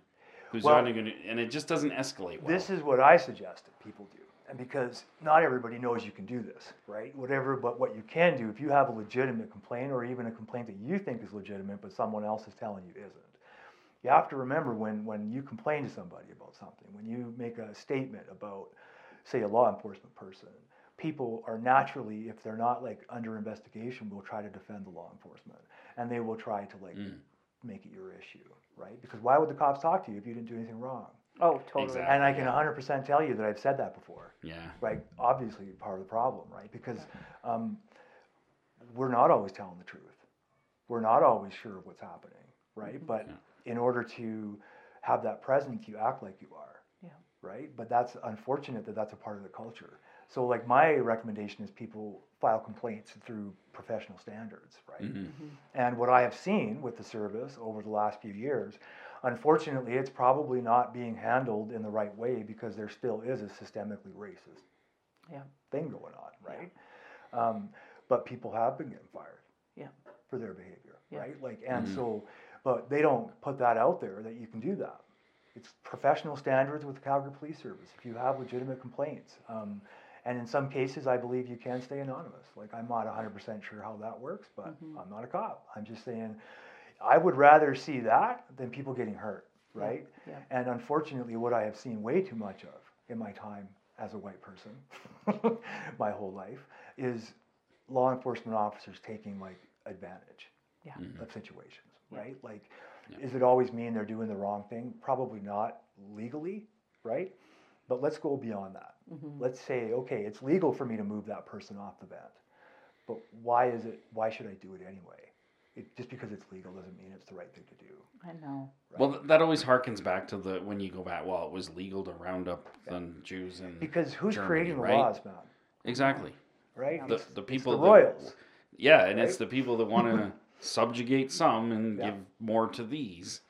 who's Well- only going to, and it just doesn't escalate well. This is what I suggest that people do, and because not everybody knows you can do this, right? Whatever, but what you can do if you have a legitimate complaint, or even a complaint that you think is legitimate, but someone else is telling you isn't. You have to remember when when you complain to somebody about something, when you make a statement about, say, a law enforcement person, people are naturally, if they're not like under investigation, will try to defend the law enforcement, and they will try to like Mm. make it your issue, right? Because why would the cops talk to you if you didn't do anything wrong? oh, totally. Exactly. And I can Yeah. 100% tell you that I've said that before, yeah. right? Obviously, part of the problem, right? Because um, we're not always telling the truth. We're not always sure of what's happening, right? But in order to have that presence, you act like you are, Yeah. right? But that's unfortunate that that's a part of the culture. So, like, my recommendation is people file complaints through professional standards, right? Mhm. And what I have seen with the service over the last few years, unfortunately, it's probably not being handled in the right way because there still is a systemically racist Yeah. thing going on, right? Um, but people have been getting fired Yeah. for their behavior, Yeah. right? Like, and Mhm. so, but they don't put that out there that you can do that. It's professional standards with the Calgary Police Service. If you have legitimate complaints, um, and in some cases, I believe you can stay anonymous. Like, I'm not 100% sure how that works, but Mm-hmm. I'm not a cop. I'm just saying, I would rather see that than people getting hurt, right? yeah. And unfortunately, what I have seen way too much of in my time as a white person, my whole life, is law enforcement officers taking like advantage Yeah. of situations, Yeah. right? Like, Yeah. is it always mean they're doing the wrong thing? Probably not legally, right? But let's go beyond that. Mhm. Let's say, okay, it's legal for me to move that person off the bed, but why is it? Why should I do it anyway? It, just because it's legal doesn't mean it's the right thing to do. I know. Right? Well, that always harkens back to the when you go back. Well, it was legal to round up the Jews and because who's Germany, creating the right? laws, man? Exactly. Right? The It's- the it's people the that- royals. Yeah, and it's the people that want to subjugate some and Yeah. give more to these.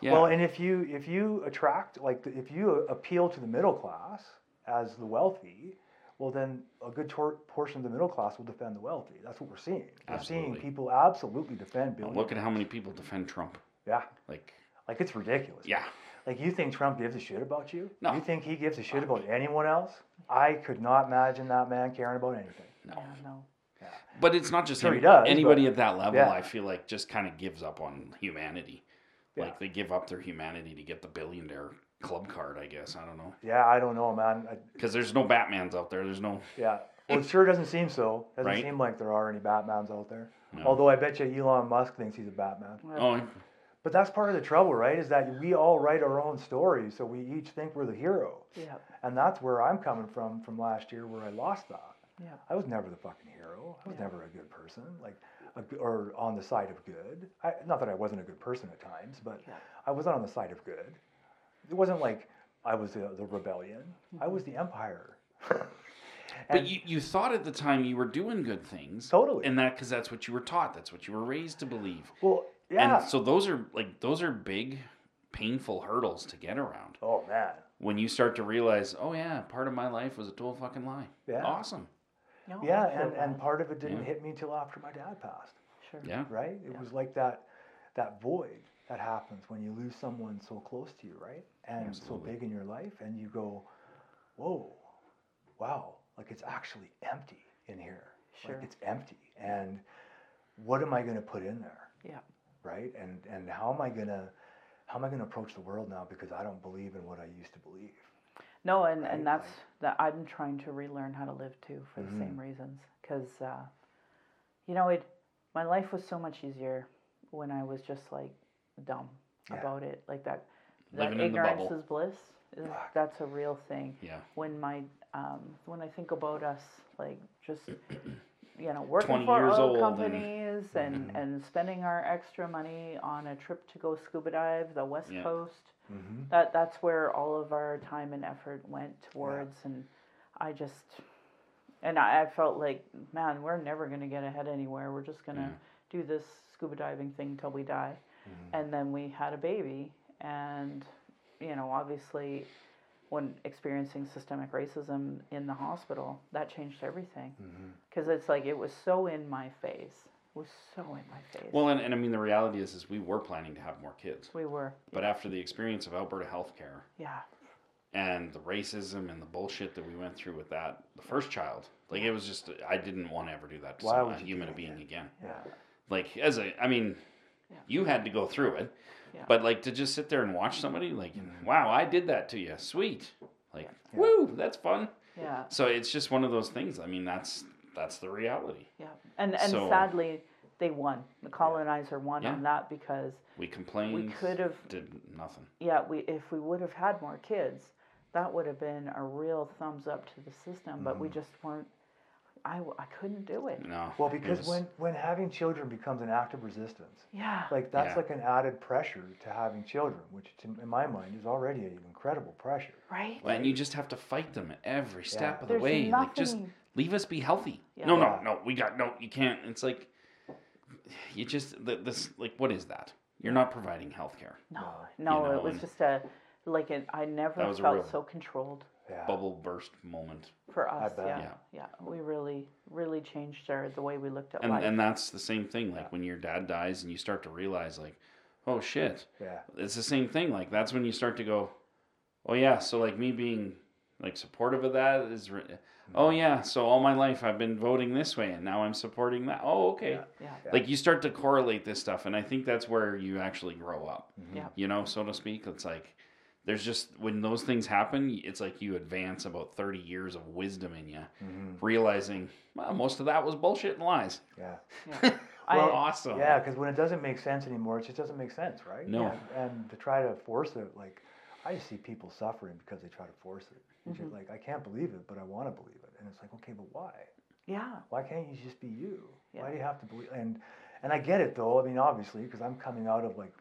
Yeah. Well, and if you if you attract like if you appeal to the middle class as the wealthy, well then a good tor- portion of the middle class will defend the wealthy. That's what we're seeing. We're Absolutely. seeing people absolutely defend Now billionaires. look at how many people defend Trump. yeah, Like, like it's ridiculous. yeah, Like you think Trump gives a shit about you? No. You think he gives a shit about anyone else? I could not imagine that man caring about anything. no. Yeah, no. But it's not just Sure him. he does, Anybody but- at that level, yeah. I feel like, just kind of gives up on humanity. Yeah. Like they give up their humanity to get the billionaire club card. I guess I don't know Yeah, I don't know, man. Because there's no Batman's out there. There's no. yeah. Well, it sure doesn't seem so. Doesn't Right. seem like there are any Batmans out there. No. Although I bet you Elon Musk thinks he's a Batman. Oh, But that's part of the trouble, right? Is that we all write our own stories, so we each think we're the hero. Yeah. And that's where I'm coming from from last year, where I lost that. Yeah. I was never the fucking hero. I was Yeah. never a good person, like, a, g- or on the side of good. I, not that I wasn't a good person at times, but Yeah. I wasn't on the side of good. It wasn't like I was the, the rebellion. I was the empire. but you, you thought at the time you were doing good things. Totally. And that because that's what you were taught. That's what you were raised to believe. well, yeah. And so those are like those are big, painful hurdles to get around. oh man. When you start to realize, oh yeah, part of my life was a total fucking lie. Yeah. Awesome. No, Yeah, and, and that. part of it didn't Yeah. hit me until after my dad passed. Sure. Yeah. right? It Yeah. was like that that void that happens when you lose someone so close to you, right? And so big in your life, and you go, "Whoa, wow! Like it's actually empty in here. Sure. Like it's empty. And what am I going to put in there, Yeah. right? And and how am I gonna how am I gonna approach the world now because I don't believe in what I used to believe? No, and, right? and that's that I'm trying to relearn how to live too for the Mhm. same reasons. Because, uh, you know, it. My life was so much easier when I was just like dumb Yeah. about it, like that. That Living in the ignorance is bliss. is- That's a real thing. Yeah. When my um, when I think about us, like just you know working for years oil old and- companies and and, spending our extra money on a trip to go scuba dive the West Yeah. Coast. Mm-hmm. That that's where all of our time and effort went towards, and I just and I, I felt like, man, we're never gonna get ahead anywhere. We're just gonna do this scuba diving thing till we die, and then we had a baby, and you know, obviously, when experiencing systemic racism in the hospital, that changed everything, mm-hmm. because it's like it was so in my face. It was so in my face. Well, and, and I mean, the reality is, is we were planning to have more kids, we were, but after the experience of Alberta healthcare yeah, and the racism and the bullshit that we went through with that, the first child, like it was just, I didn't want to ever do that to Why some, a human being again? again. Yeah. Like as a, I mean, Yeah. you had to go through it, Yeah. but like to just sit there and watch somebody, like, Mm-hmm. wow, I did that to you, sweet, like, Yeah. woo, that's fun. yeah. So it's just one of those things. I mean, that's that's the reality. Yeah, and and So- sadly, they won. The colonizer won Yeah. on that because We complained. We could have- did nothing. yeah, we if we would have had more kids, that would have been a real thumbs up to the system. But Mm-hmm. we just weren't. I, w- I couldn't do it. No. Well, because was- when when having children becomes an act of resistance, Yeah. like that's Yeah. like an added pressure to having children, which to, in my mind is already an incredible pressure. right. Well, and you just have to fight them every step of the There's way. Like, just nothing- leave us be healthy. Yeah. No, no, no. We got no. You can't. It's like you just the, this. Like, what is that? You're not providing health care. No, You no, know, it was and- just a like it, I never That was a felt real- so controlled Yeah. Bubble burst moment. for us. bet. Yeah, Yeah. yeah, We really, really changed our the way we looked at And life. and that's the same thing. Like when your dad dies and you start to realize, like, oh shit, Yeah. it's the same thing. Like that's when you start to go, oh yeah. So like me being like supportive of that is, re- oh mm-hmm. yeah. So all my life I've been voting this way, and now I'm supporting that. Oh okay. Yeah. yeah, Yeah. Like you start to correlate this stuff, and I think that's where you actually grow up. Mm-hmm. yeah, You know, so to speak. It's like there's just when those things happen, it's like you advance about thirty years of wisdom in you, realizing well most of that was bullshit and lies. Yeah. yeah. I- Well, awesome. Yeah, because when it doesn't make sense anymore, it just doesn't make sense, right? No. And, and to try to force it, like, I just see people suffering because they try to force it. Mm-hmm. just like, I can't believe it, but I want to believe it. And it's like, okay, but why? yeah, Why can't you just be you? Why do you have to believe? And and I get it though. I mean, obviously, because I'm coming out of like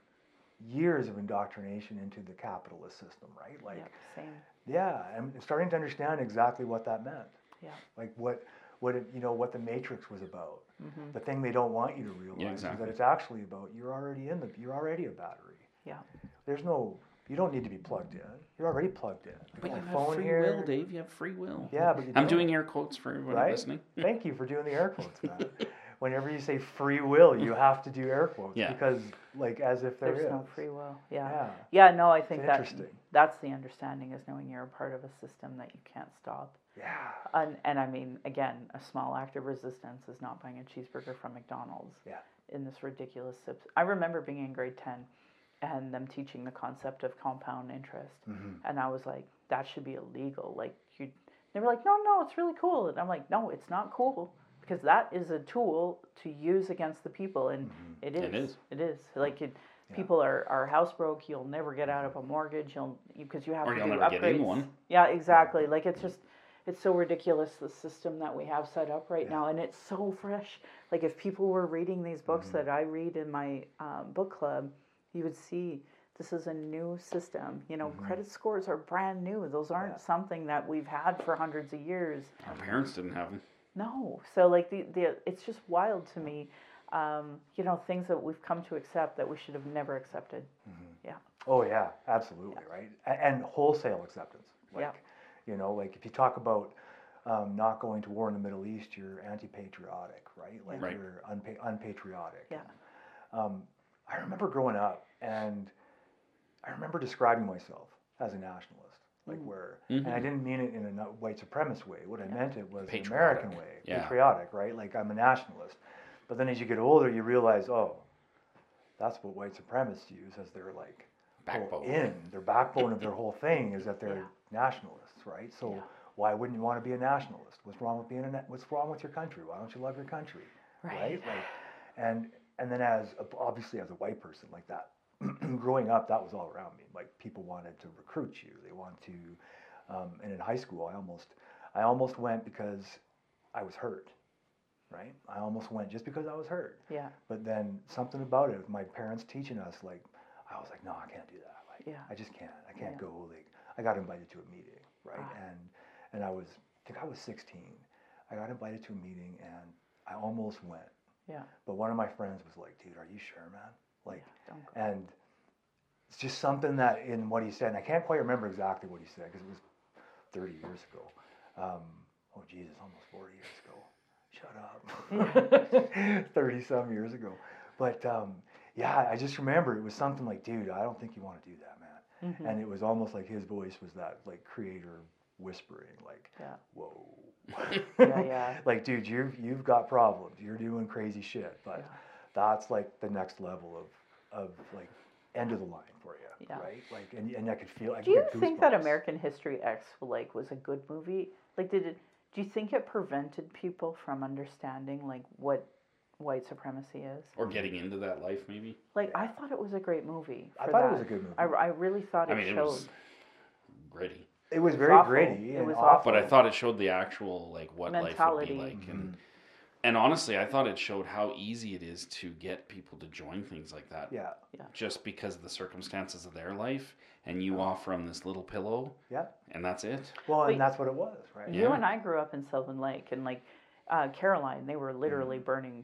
years of indoctrination into the capitalist system, right? Like, yeah, same. yeah, I'm starting to understand exactly what that meant. Yeah. Like what what it, you know what the matrix was about. Mm-hmm. The thing they don't want you to realize is exactly. that it's actually about you're already in the you're already a battery. Yeah. There's no you don't need to be plugged in. You're already plugged in. I But you have phone free here. will, Dave. You have free will. Yeah, but you I'm don't. doing air quotes for everyone right? listening. Thank you for doing the air quotes, man. Whenever you say free will, you have to do air quotes Yeah. because, like, as if there There's is. no free will. Yeah. Yeah. Yeah, no, I think It's that interesting. that's the understanding is knowing you're a part of a system that you can't stop. Yeah. And, and I mean, again, a small act of resistance is not buying a cheeseburger from McDonald's Yeah. in this ridiculous. Subs- I remember being in grade 10 and them teaching the concept of compound interest. Mm-hmm. And I was like, that should be illegal. Like, you, they were like, no, no, it's really cool. And I'm like, no, it's not cool because that is a tool to use against the people. And it is. It is. It is. Like, it, people are, are house broke. You'll never get out of a mortgage. You'll, because you, have Or to you'll do never upgrades. get in one. Yeah, exactly. Like it's just it's so ridiculous the system that we have set up right now, and it's so fresh. Like if people were reading these books Mm-hmm. that I read in my um, book club, you would see this is a new system. You know, credit scores are brand new. Those aren't Mm-hmm. Yeah. something that we've had for hundreds of years. Our parents didn't have them. No, so like the the it's just wild to me. Um, you know, things that we've come to accept that we should have never accepted. Yeah, Oh yeah, absolutely, right? A- And wholesale acceptance. Like, Yeah. you know, like if you talk about um, not going to war in the Middle East, you're anti-patriotic, right? Like Right. you're unpa- unpatriotic. yeah, Um, I remember growing up, and I remember describing myself as a nationalist, like mm-hmm. where, and I mm-hmm. didn't mean it in a white supremacist way. What I meant it was an American way, Yeah. patriotic, right? Like I'm a nationalist. But then as you get older, you realize, oh, that's what white supremacists use as their like Backbone. in their backbone of their whole thing is that they're nationalists, right? So why wouldn't you want to be a nationalist? What's wrong with being a what's wrong with your country? Why don't you love your country? Right. Like, and and then as obviously as a white person like that, growing up, that was all around me. Like people wanted to recruit you. They want to, um, and in high school, I almost I almost went because I was hurt. Right. I almost went just because I was hurt. Yeah. But then something about it, my parents teaching us, like I was like, no, I can't do that. Like Yeah. I just can't. I can't Yeah. go. Like I got invited to a meeting, right? Ah. And and I was I think I was 16. I got invited to a meeting and I almost went. Yeah. But one of my friends was like, dude, are you sure, man? Like, Don't and it's just something that in what he said, and I can't quite remember exactly what he said because it was 30 years ago. Um, oh, Jesus, almost 40 years ago. Shut up. 30 some years ago. But um, yeah, I just remember it was something like, dude, I don't think you want to do that, man. Mm-hmm. And it was almost like his voice was that like creator whispering, like, Yeah. whoa. Yeah, yeah. like, dude, you've you've got problems. You're doing crazy shit, but Yeah. That's like the next level of of like end of the line for you, Yeah. right? Like, and, and I could feel. I Do you could think that. American History X like was a good movie? Like, did it? Do you think it prevented people from understanding like what white supremacy is? Or getting into that life, maybe. Like, I thought it was a great movie. I for thought it was a good movie. I, I really thought it I mean, it showed. was gritty, It was was very awful. gritty It was awful. but I thought it showed the actual like what Mentality. life would be like, and Mm-hmm. And honestly, I thought it showed how easy it is to get people to join things like that. Yeah, yeah. Just because of the circumstances of their life, and you offer them this little pillow, yeah. and that's it. Well, Wait. and that's what it was, right? You Yeah. and I grew up in Sylvan Lake, and like uh, Caroline, they were literally burning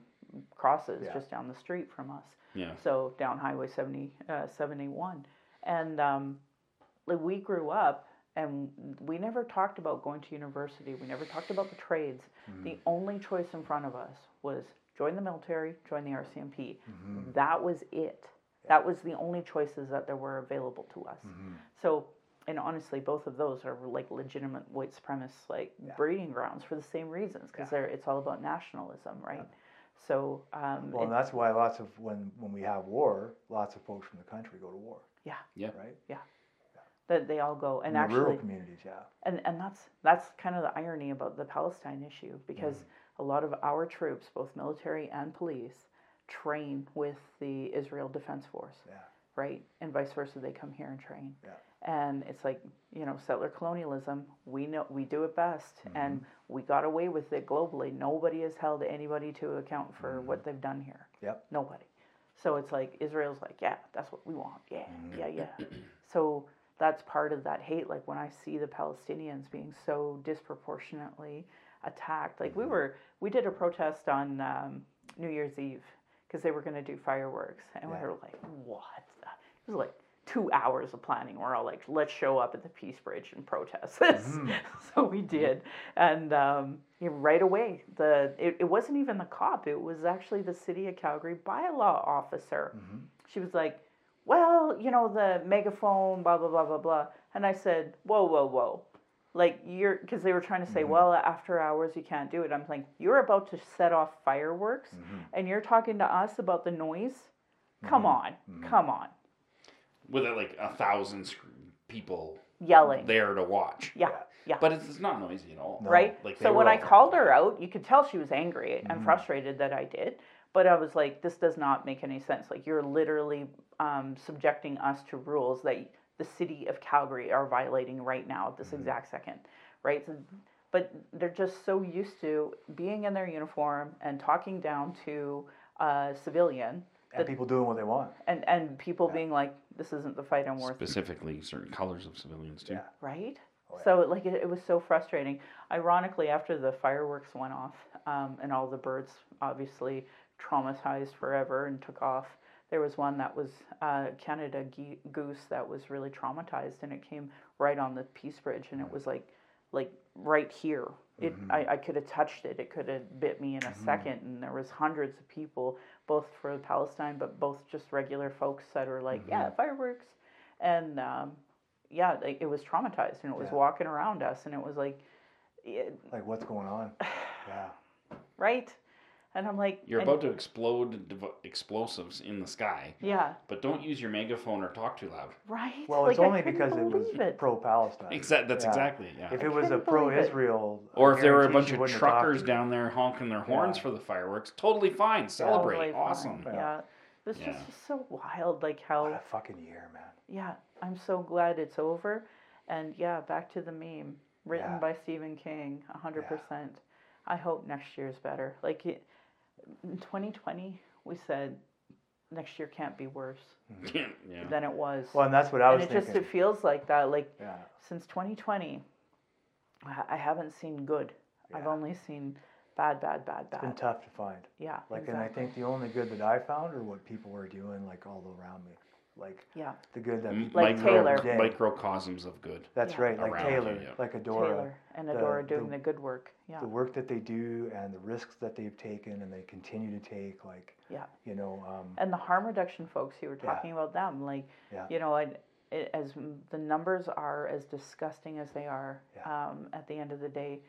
crosses. Yeah. just down the street from us. Yeah. So down Highway 70, uh, 71. And um, like we grew up and we never talked about going to university. We never talked about the trades. Mm-hmm. The only choice in front of us was join the military, join the RCMP. Mm-hmm. That was it. That was the only choices that there were available to us. Mm-hmm. So, and honestly, both of those are like legitimate white supremacist like breeding grounds for the same reasons because they're it's all about nationalism, right? So, um, Well, and that's why lots of when when we have war, lots of folks from the country go to war, yeah, Yeah. right? That they all go and actually rural communities, yeah. and and that's that's kind of the irony about the Palestine issue because Mm-hmm. a lot of our troops, both military and police, train with the Israel Defense Force, Yeah. right? And vice versa, they come here and train. Yeah. And it's like you know, settler colonialism. We know we do it best, Mm-hmm. and we got away with it globally. Nobody has held anybody to account for Mm-hmm. what they've done here. Yep. Nobody. So it's like Israel's like, yeah, that's what we want. Yeah, Mm-hmm. yeah, yeah. so that's part of that hate. Like when I see the Palestinians being so disproportionately attacked. Like Mm-hmm. we were, we did a protest on um, New Year's Eve because they were going to do fireworks, and Yeah. we were like, what? the-" It was like two hours of planning. We're all like, let's show up at the Peace Bridge and protest this. Mm-hmm. so we did, and um, right away, the it, it wasn't even the cop. It was actually the city of Calgary bylaw officer. Mm-hmm. She was like, well, you know, the megaphone, blah blah blah blah blah. And I said, whoa, whoa, whoa. Like you're, because they were trying to say, well, after hours you can't do it. I'm like, you're about to set off fireworks, and you're talking to us about the noise. Come on, come on, With uh, like a thousand people yelling. there to watch. Yeah, yeah. But it's, it's not noisy at all. right? Like, so when I Mm-hmm. called her out, you could tell she was angry and frustrated that I did. But I was like, this does not make any sense. Like, you're literally um, subjecting us to rules that the city of Calgary are violating right now at this Mm-hmm. exact second, right? So, but they're just so used to being in their uniform and talking down to a civilian And people doing what they want. and, and people being like, this isn't the fight I'm worth Specifically, certain colors of civilians too. Yeah. right? Oh, yeah. So like it, it was so frustrating. Ironically, after the fireworks went off um, and all the birds obviously traumatized forever and took off, there was one that was uh, Canada ge- goose that was really traumatized, and it came right on the Peace Bridge, and it was like like right here. It I, I could have touched it. It could have bit me in a second, and there was hundreds of people, both for Palestine, but both just regular folks that are like, yeah, fireworks, and um, yeah, like, it was traumatized, and it was Yeah. walking around us, and it was like, it, Like, what's going on? Yeah. right? And I'm like, You're about to explode dev- explosives in the sky, Yeah, but don't use your megaphone or talk too loud. right. Well, it's I only because it was it. pro-Palestine. Exactly. That's Yeah. exactly yeah. If I it was a couldn't believe it. pro-Israel, Or if there were a bunch of wouldn't have talked truckers down there honking their horns Yeah. for the fireworks, totally fine. Celebrate. Totally fine. awesome. Yeah. Yeah. This Yeah. is just so wild. Like how What a fucking year, man. Yeah, I'm so glad it's over. And yeah, back to the meme written Yeah. by Stephen King, 100%. I hope next year's better. Like it, in 2020, we said next year can't be worse mm-hmm. Yeah. yeah. than it was. Well, and that's what I and was it just it feels like that. Like yeah. since 2020, I I haven't seen good. I've only seen bad, bad, bad, bad. It's been tough to find. Yeah, Like, and I think the only good that I found are what people were doing, like all around me. Like yeah, the good that people Like do micro, every Taylor. day. microcosms of good. That's Yeah. right, like Around you, Taylor, yeah. like Adora. Taylor and the- Adora doing the- the good work. Yeah, The work that they do and the risks that they've taken and they continue to take, like yeah. you know, um, and the harm reduction folks you were Yeah. talking about them like Yeah. you know I, it, as the numbers are as disgusting as they are Yeah. um, at the end of the day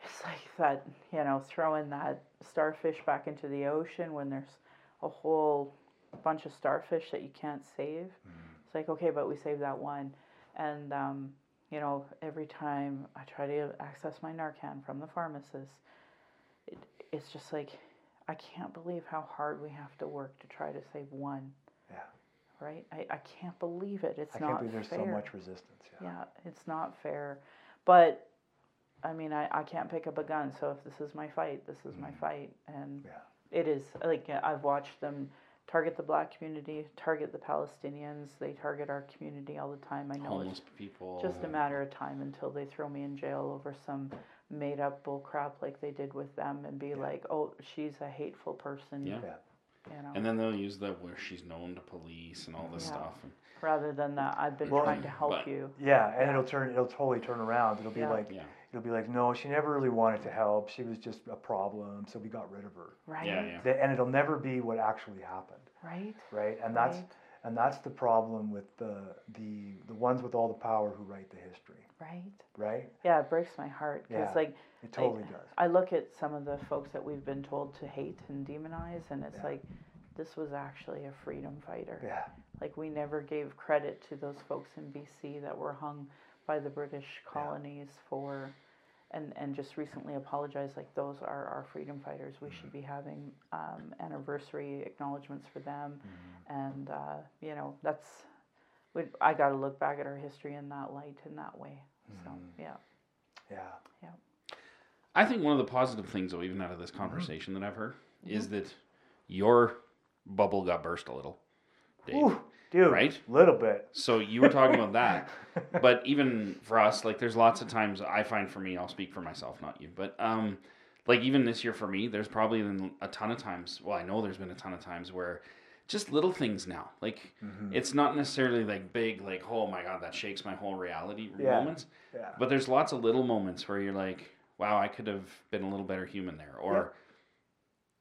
it's like that you know throwing that starfish back into the ocean when there's a whole bunch of starfish that you can't save Mm-hmm. it's like okay but we saved that one and um, you know every time i try to access my narcan from the pharmacist it, it's just like I can't believe how hard we have to work to try to save one, yeah. right? I, I can't believe it. It's I not can't believe there's fair. so much resistance. Yeah. Yeah, it's not fair. But I mean, I, I can't pick up a gun, so if this is my fight, this is my fight. And Mm. Yeah. it is. Like, I've watched them target the black community, target the Palestinians. They target our community all the time. I know Homeless it's people. just a matter of time until they throw me in jail over some made up bull crap like they did with them and be like, oh, she's a hateful person. Yeah. Yeah. You know, And then they'll use that where she's known to police and all this Yeah. stuff. And, rather than that, I've been Well, trying to help but- you. Yeah, and it'll turn. It'll totally turn around. It'll be Yeah. like. Yeah. It'll be like, no, she never really wanted to help. She was just a problem, so we got rid of her. Right? Yeah, yeah. The- And it'll never be what actually happened, Right? right? And that's Right. and that's the problem with the the the ones with all the power who write the history, Right? right? Yeah, it breaks my heart because, Yeah. like, It totally does. I look at some of the folks that we've been told to hate and demonize, and it's Yeah. like, this was actually a freedom fighter. Yeah, Like, we never gave credit to those folks in BC that were hung by the British colonies for, and, and just recently apologized. Like, those are our freedom fighters. We should mm-hmm. be having um, anniversary acknowledgments for them. Mm-hmm. And, uh, you know, that's, we, I got to look back at our history in that light, in that way. So, mm-hmm. yeah. yeah, Yeah. I think one of the positive things, though, even out of this conversation that I've heard, is that your bubble got burst a little, Dave. Ooh, dude, Right? Little bit. So you were talking about that, but even for us, like there's lots of times I find for me, I'll speak for myself, not you, but um, like even this year for me, there's probably been a ton of times. Well, I know there's been a ton of times where just little things now, like Mm-hmm. it's not necessarily like big, like oh my god, that shakes my whole reality Yeah. moments, Yeah, but there's lots of little moments where you're like, wow, I could have been a little better human there, or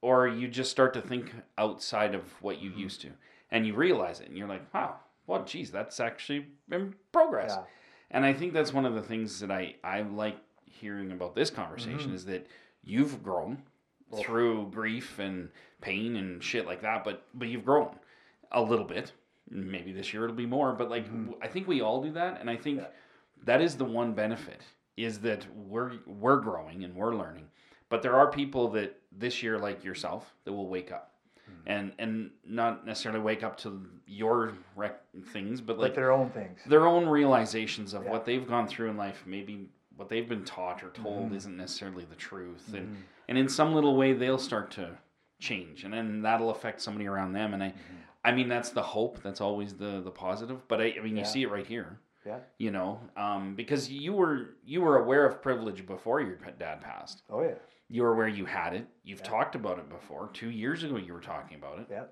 or you just start to think outside of what Mm-hmm. you used to, and you realize it, and you're like, wow, well, geez, that's actually in progress. yeah, And I think that's one of the things that I I like hearing about this conversation Mm-hmm. is that you've grown through grief and pain and shit like that, but but you've grown a little bit. Maybe this year it'll be more, but like I think we all do that, and I think Mm-hmm. Yeah. that is the one benefit is that we're we're growing and we're learning. But there are people that this year, like yourself, that will wake up. Mm-hmm. And and not necessarily wake up to your rec- things, but like like their own things. their own realizations of Yeah. what they've gone through in life maybe what they've been taught or told Mm-hmm. isn't necessarily the truth and and in some little way they'll start to change and then that'll affect somebody around them and i Mm-hmm. i mean that's the hope that's always the the positive but i, I mean you see it right here Yeah. you know um, because you were you were aware of privilege before your dad passed Oh yeah. You were where you had it you've talked about it before two years ago you were talking about it Yeah.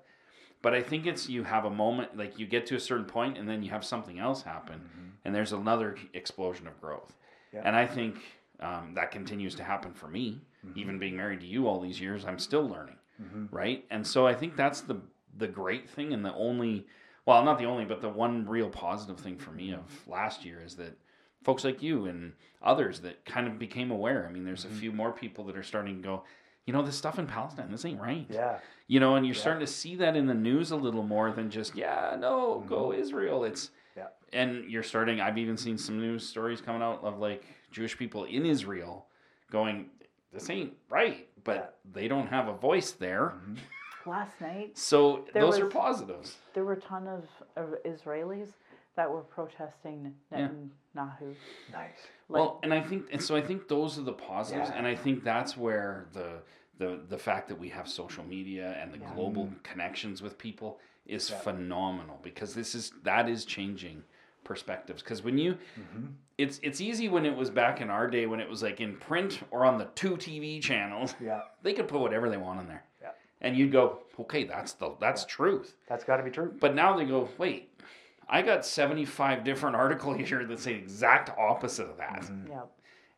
but I think it's you have a moment like you get to a certain point and then you have something else happen mm-hmm. and there's another explosion of growth. Yeah. And I think um, that continues to happen for me. Mm-hmm. Even being married to you all these years, I'm still learning, mm-hmm. right? And so I think that's the the great thing and the only well, not the only, but the one real positive thing for me of last year is that folks like you and others that kind of became aware. I mean, there's a few more people that are starting to go, you know, this stuff in Palestine, this ain't right. Yeah. You know, and you're starting to see that in the news a little more than just, yeah, no, go Mm-hmm. Israel. It's, Yeah. and you're starting, I've even seen some news stories coming out of like Jewish people in Israel going, this ain't right, but Yeah. they don't have a voice there. Mm-hmm. Last night, So There those are positives. there were a ton of, of Israelis that were protesting Yeah. Netanyahu. Nice. well, and I think, and so I think those are the positives, Yeah. and I think that's where the the the fact that we have social media and the Yeah. global mm-hmm. connections with people is Yeah. phenomenal because this is that is changing perspectives because when you mm-hmm. it's it's easy when it was back in our day when it was like in print or on the two TV channels Yeah. they could put whatever they want on there Yeah. and you'd go okay that's the that's truth That's got to be true. but now they go wait I got 75 different articles here that say exact opposite of that mm-hmm. Yeah.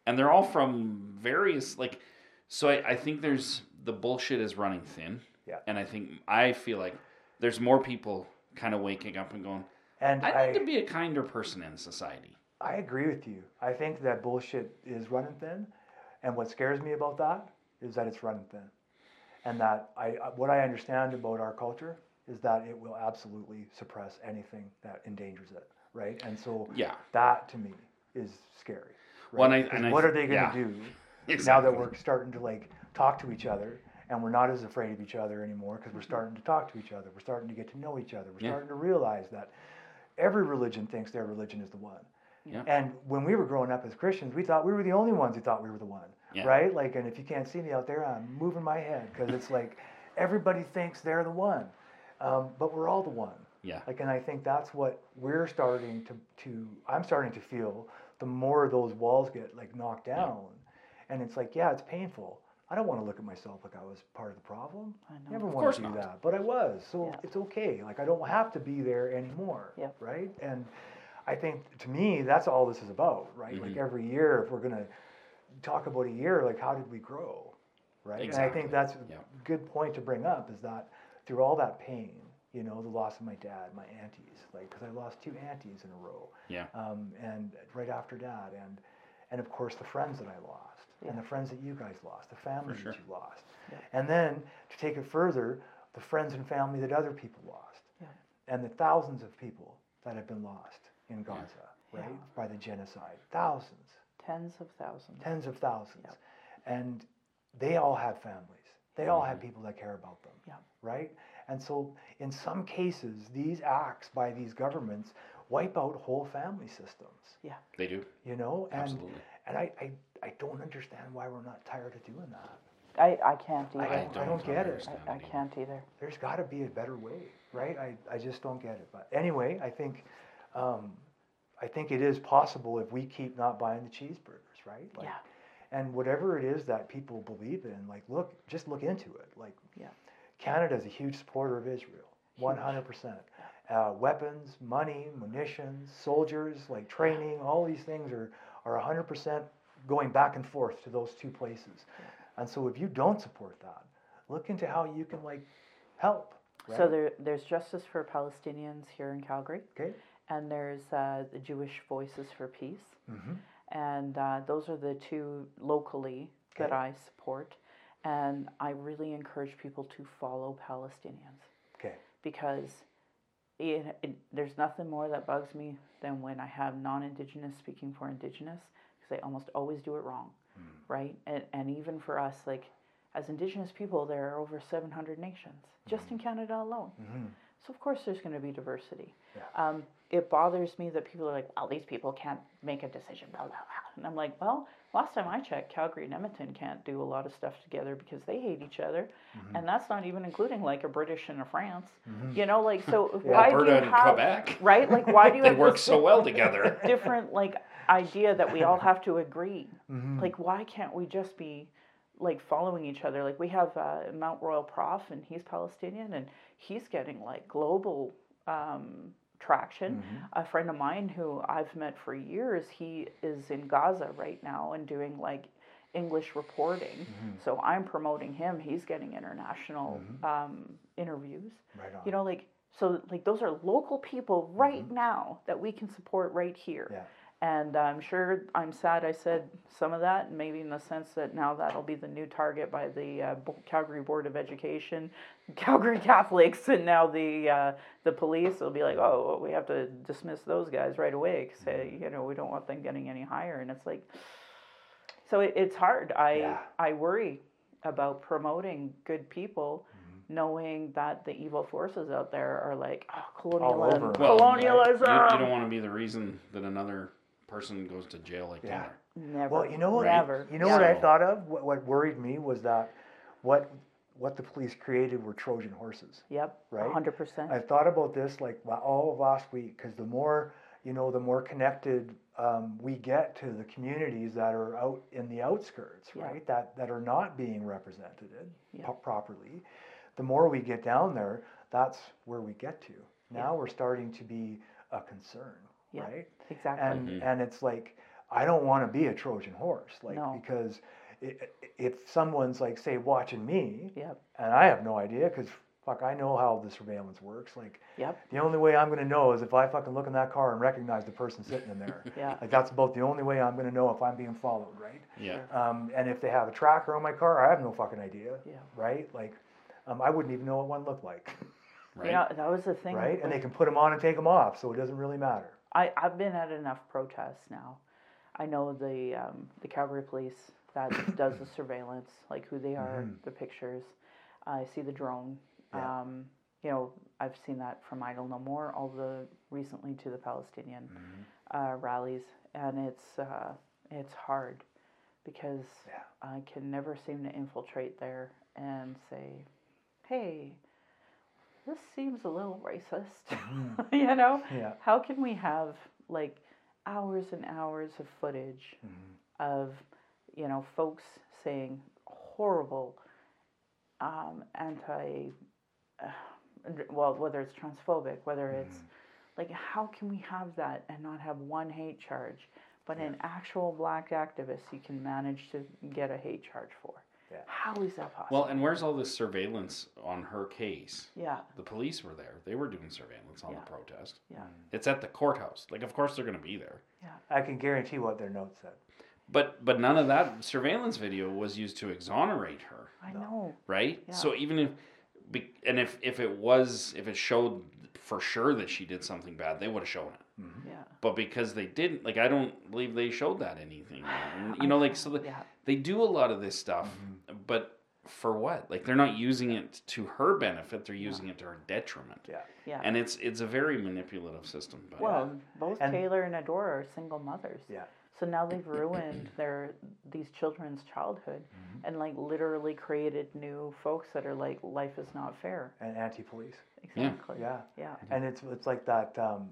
and they're all from various like so I, I think there's the bullshit is running thin Yeah. and i think i feel like there's more people kind of waking up and going And i I, need to be a kinder person in society I agree with you. I think that bullshit is running thin, and what scares me about that is that it's running thin, and that I I- what I understand about our culture is that it will absolutely suppress anything that endangers it, right? And so yeah that to me is scary. Right? Well, and I- I what th- are they going yeah. to do now that we're starting to like talk to each other and we're not as afraid of each other anymore because we're mm-hmm. starting to talk to each other we're starting to get to know each other we're Yeah. starting to realize that every religion thinks their religion is the one Yeah. and when we were growing up as christians we thought we were the only ones who thought we were the one Yeah. right like and if you can't see me out there i'm moving my head because it's like everybody thinks they're the one um, but we're all the one yeah like, and I think that's what we're starting to, to, I'm starting to feel the more those walls get like knocked down. And it's like, yeah, it's painful. I don't want to look at myself like I was part of the problem. I know. Never Of want to do not. that, but I was. So Yeah. it's okay. Like, I don't have to be there anymore. Yep. Right. And I think to me, that's all this is about, right? Like, Mhm. every year, if we're going to talk about a year, like, how did we grow? Right. Exactly. And I think that's a good point to bring up is that through all that pain, you know, the loss of my dad, my aunties, like, because I lost two aunties in a row, yeah um, and right after dad, and and of course the friends that I lost, and the friends that you guys lost, the family sure. that you lost, Yeah. and then to take it further, the friends and family that other people lost, Yeah. and the thousands of people that have been lost in Gaza, Yeah. right, by the genocide, thousands Tens of thousands. tens of thousands. Yep. And they all have families. They all have people that care about them. Yep. Right? And so in some cases, these acts by these governments wipe out whole family systems. Yeah. they do You know? And absolutely and I, I, I don't understand why we're not tired of doing that. I, I can't either. I don't- I don't get it. I, I can't either. There's got to be a better way, right? I, I just don't get it. But anyway, I think um, I think it is possible if we keep not buying the cheeseburgers, right? Like, Yeah. And whatever it is that people believe in, like look, just look into it. Like Yeah. Canada is a huge supporter of Israel, one hundred percent. Uh, weapons, money, munitions, soldiers, like training, all these things are are hundred percent going back and forth to those two places. And so if you don't support that, look into how you can like help. Right? So there, there's Justice for Palestinians here in Calgary, okay. and there's uh, the Jewish Voices for Peace, Mm-hmm. and uh, those are the two locally that I support. And I really encourage people to follow Palestinians Okay. because it, it, there's nothing more that bugs me than when I have non-Indigenous speaking for Indigenous because they almost always do it wrong, right? And and even for us, like as Indigenous people, there are over 700 nations just in Canada alone. Mm-hmm. So of course there's going to be diversity. Yeah. Um, it bothers me that people are like, well, these people can't make a decision, blah, blah, blah. And I'm like, well, last time I checked, Calgary and Edmonton can't do a lot of stuff together because they hate each other. Mm-hmm. And that's not even including like a British and a France. You know, like, so Yeah. why do you have, Quebec. right? Like, why do you they have work so well together different, like, idea that we all have to agree? Mm-hmm. Like, why can't we just be like following each other? Like, we have uh, Mount Royal Prof, and he's Palestinian, and he's getting like global um, traction. Mm-hmm. A friend of mine who I've met for years, he is in Gaza right now and doing like English reporting. Mm-hmm. So I'm promoting him. He's getting international mm-hmm. um, interviews. Right on. You know, like so, like those are local people right now that we can support right here. Yeah. And I'm sure I'm sad I said some of that, maybe in the sense that now that'll be the new target by the uh, Calgary Board of Education, Calgary Catholics, and now the uh, the police will be like, oh, well, we have to dismiss those guys right away because Mm-hmm. you know we don't want them getting any higher. And it's like, so it, it's hard. I Yeah. I worry about promoting good people, Mm-hmm. knowing that the evil forces out there are like oh, colonialism. Well, colonialism. You, you don't want to be the reason that another person goes to jail like Yeah. Taylor. Never. Well, you know what? Never. You know what I thought of? What, what worried me was that what what the police created were Trojan horses. Yep. Right? hundred percent. I thought about this like all of last week because the more you know, the more connected um, we get to the communities that are out in the outskirts, Yeah. right? That that are not being represented Yeah. po- properly. The more we get down there, that's where we get to. Now we're starting to be a concern, Yeah. right? Exactly. and Mhm. and it's like I don't want to be a Trojan horse, like No. because i- i- if someone's like say watching me, Yep. and I have no idea because fuck I know how the surveillance works. Like Yep. the only way I'm gonna know is if I fucking look in that car and recognize the person sitting in there. Yeah. Like that's about the only way I'm gonna know if I'm being followed, right? Yeah. Um, and if they have a tracker on my car, I have no fucking idea, Yeah. right? Like um, I wouldn't even know what one looked like, Right. You know, that was the thing. right? And they can put them on and take them off, so it doesn't really matter. I I've been at enough protests now. I know the um, the Calgary Police that does the surveillance, like who they are, Mhm. the pictures. I see the drone. Yeah. Um, you know, I've seen that from Idle No More, all the recently to the Palestinian Mm-hmm. uh, rallies, and it's uh, it's hard because Yeah. I can never seem to infiltrate there and say, "Hey, this seems a little racist," you know. Yeah. How can we have like hours and hours of footage Mhm. of you know folks saying horrible um, anti uh, well whether it's transphobic whether it's like how can we have that and not have one hate charge but an actual black activist you can manage to get a hate charge for Yeah. how is that possible Well, and where's all this surveillance on her case? yeah The police were there. They were doing surveillance on Yeah. the protest. yeah mm. It's at the courthouse. Like, of course they're going to be there. Yeah. I can guarantee what their notes said. But but none of that surveillance video was used to exonerate her, i know right? Yeah. So even if and if if it was if it showed for sure that she did something bad, they would have shown it. yeah But because they didn't, like I don't believe they showed that anything. And, you know, like so the, yeah they do a lot of this stuff, Mm-hmm. but for what? Like they're not using it to her benefit; they're using it to her detriment. Yeah. yeah And it's it's a very manipulative system. But Well, both And- Taylor and Adora are single mothers. Yeah. So now they've ruined their these children's childhood Mm-hmm. and like literally created new folks that are like life is not fair. And anti-police. Exactly. Yeah. Yeah. And it's it's like that. Um,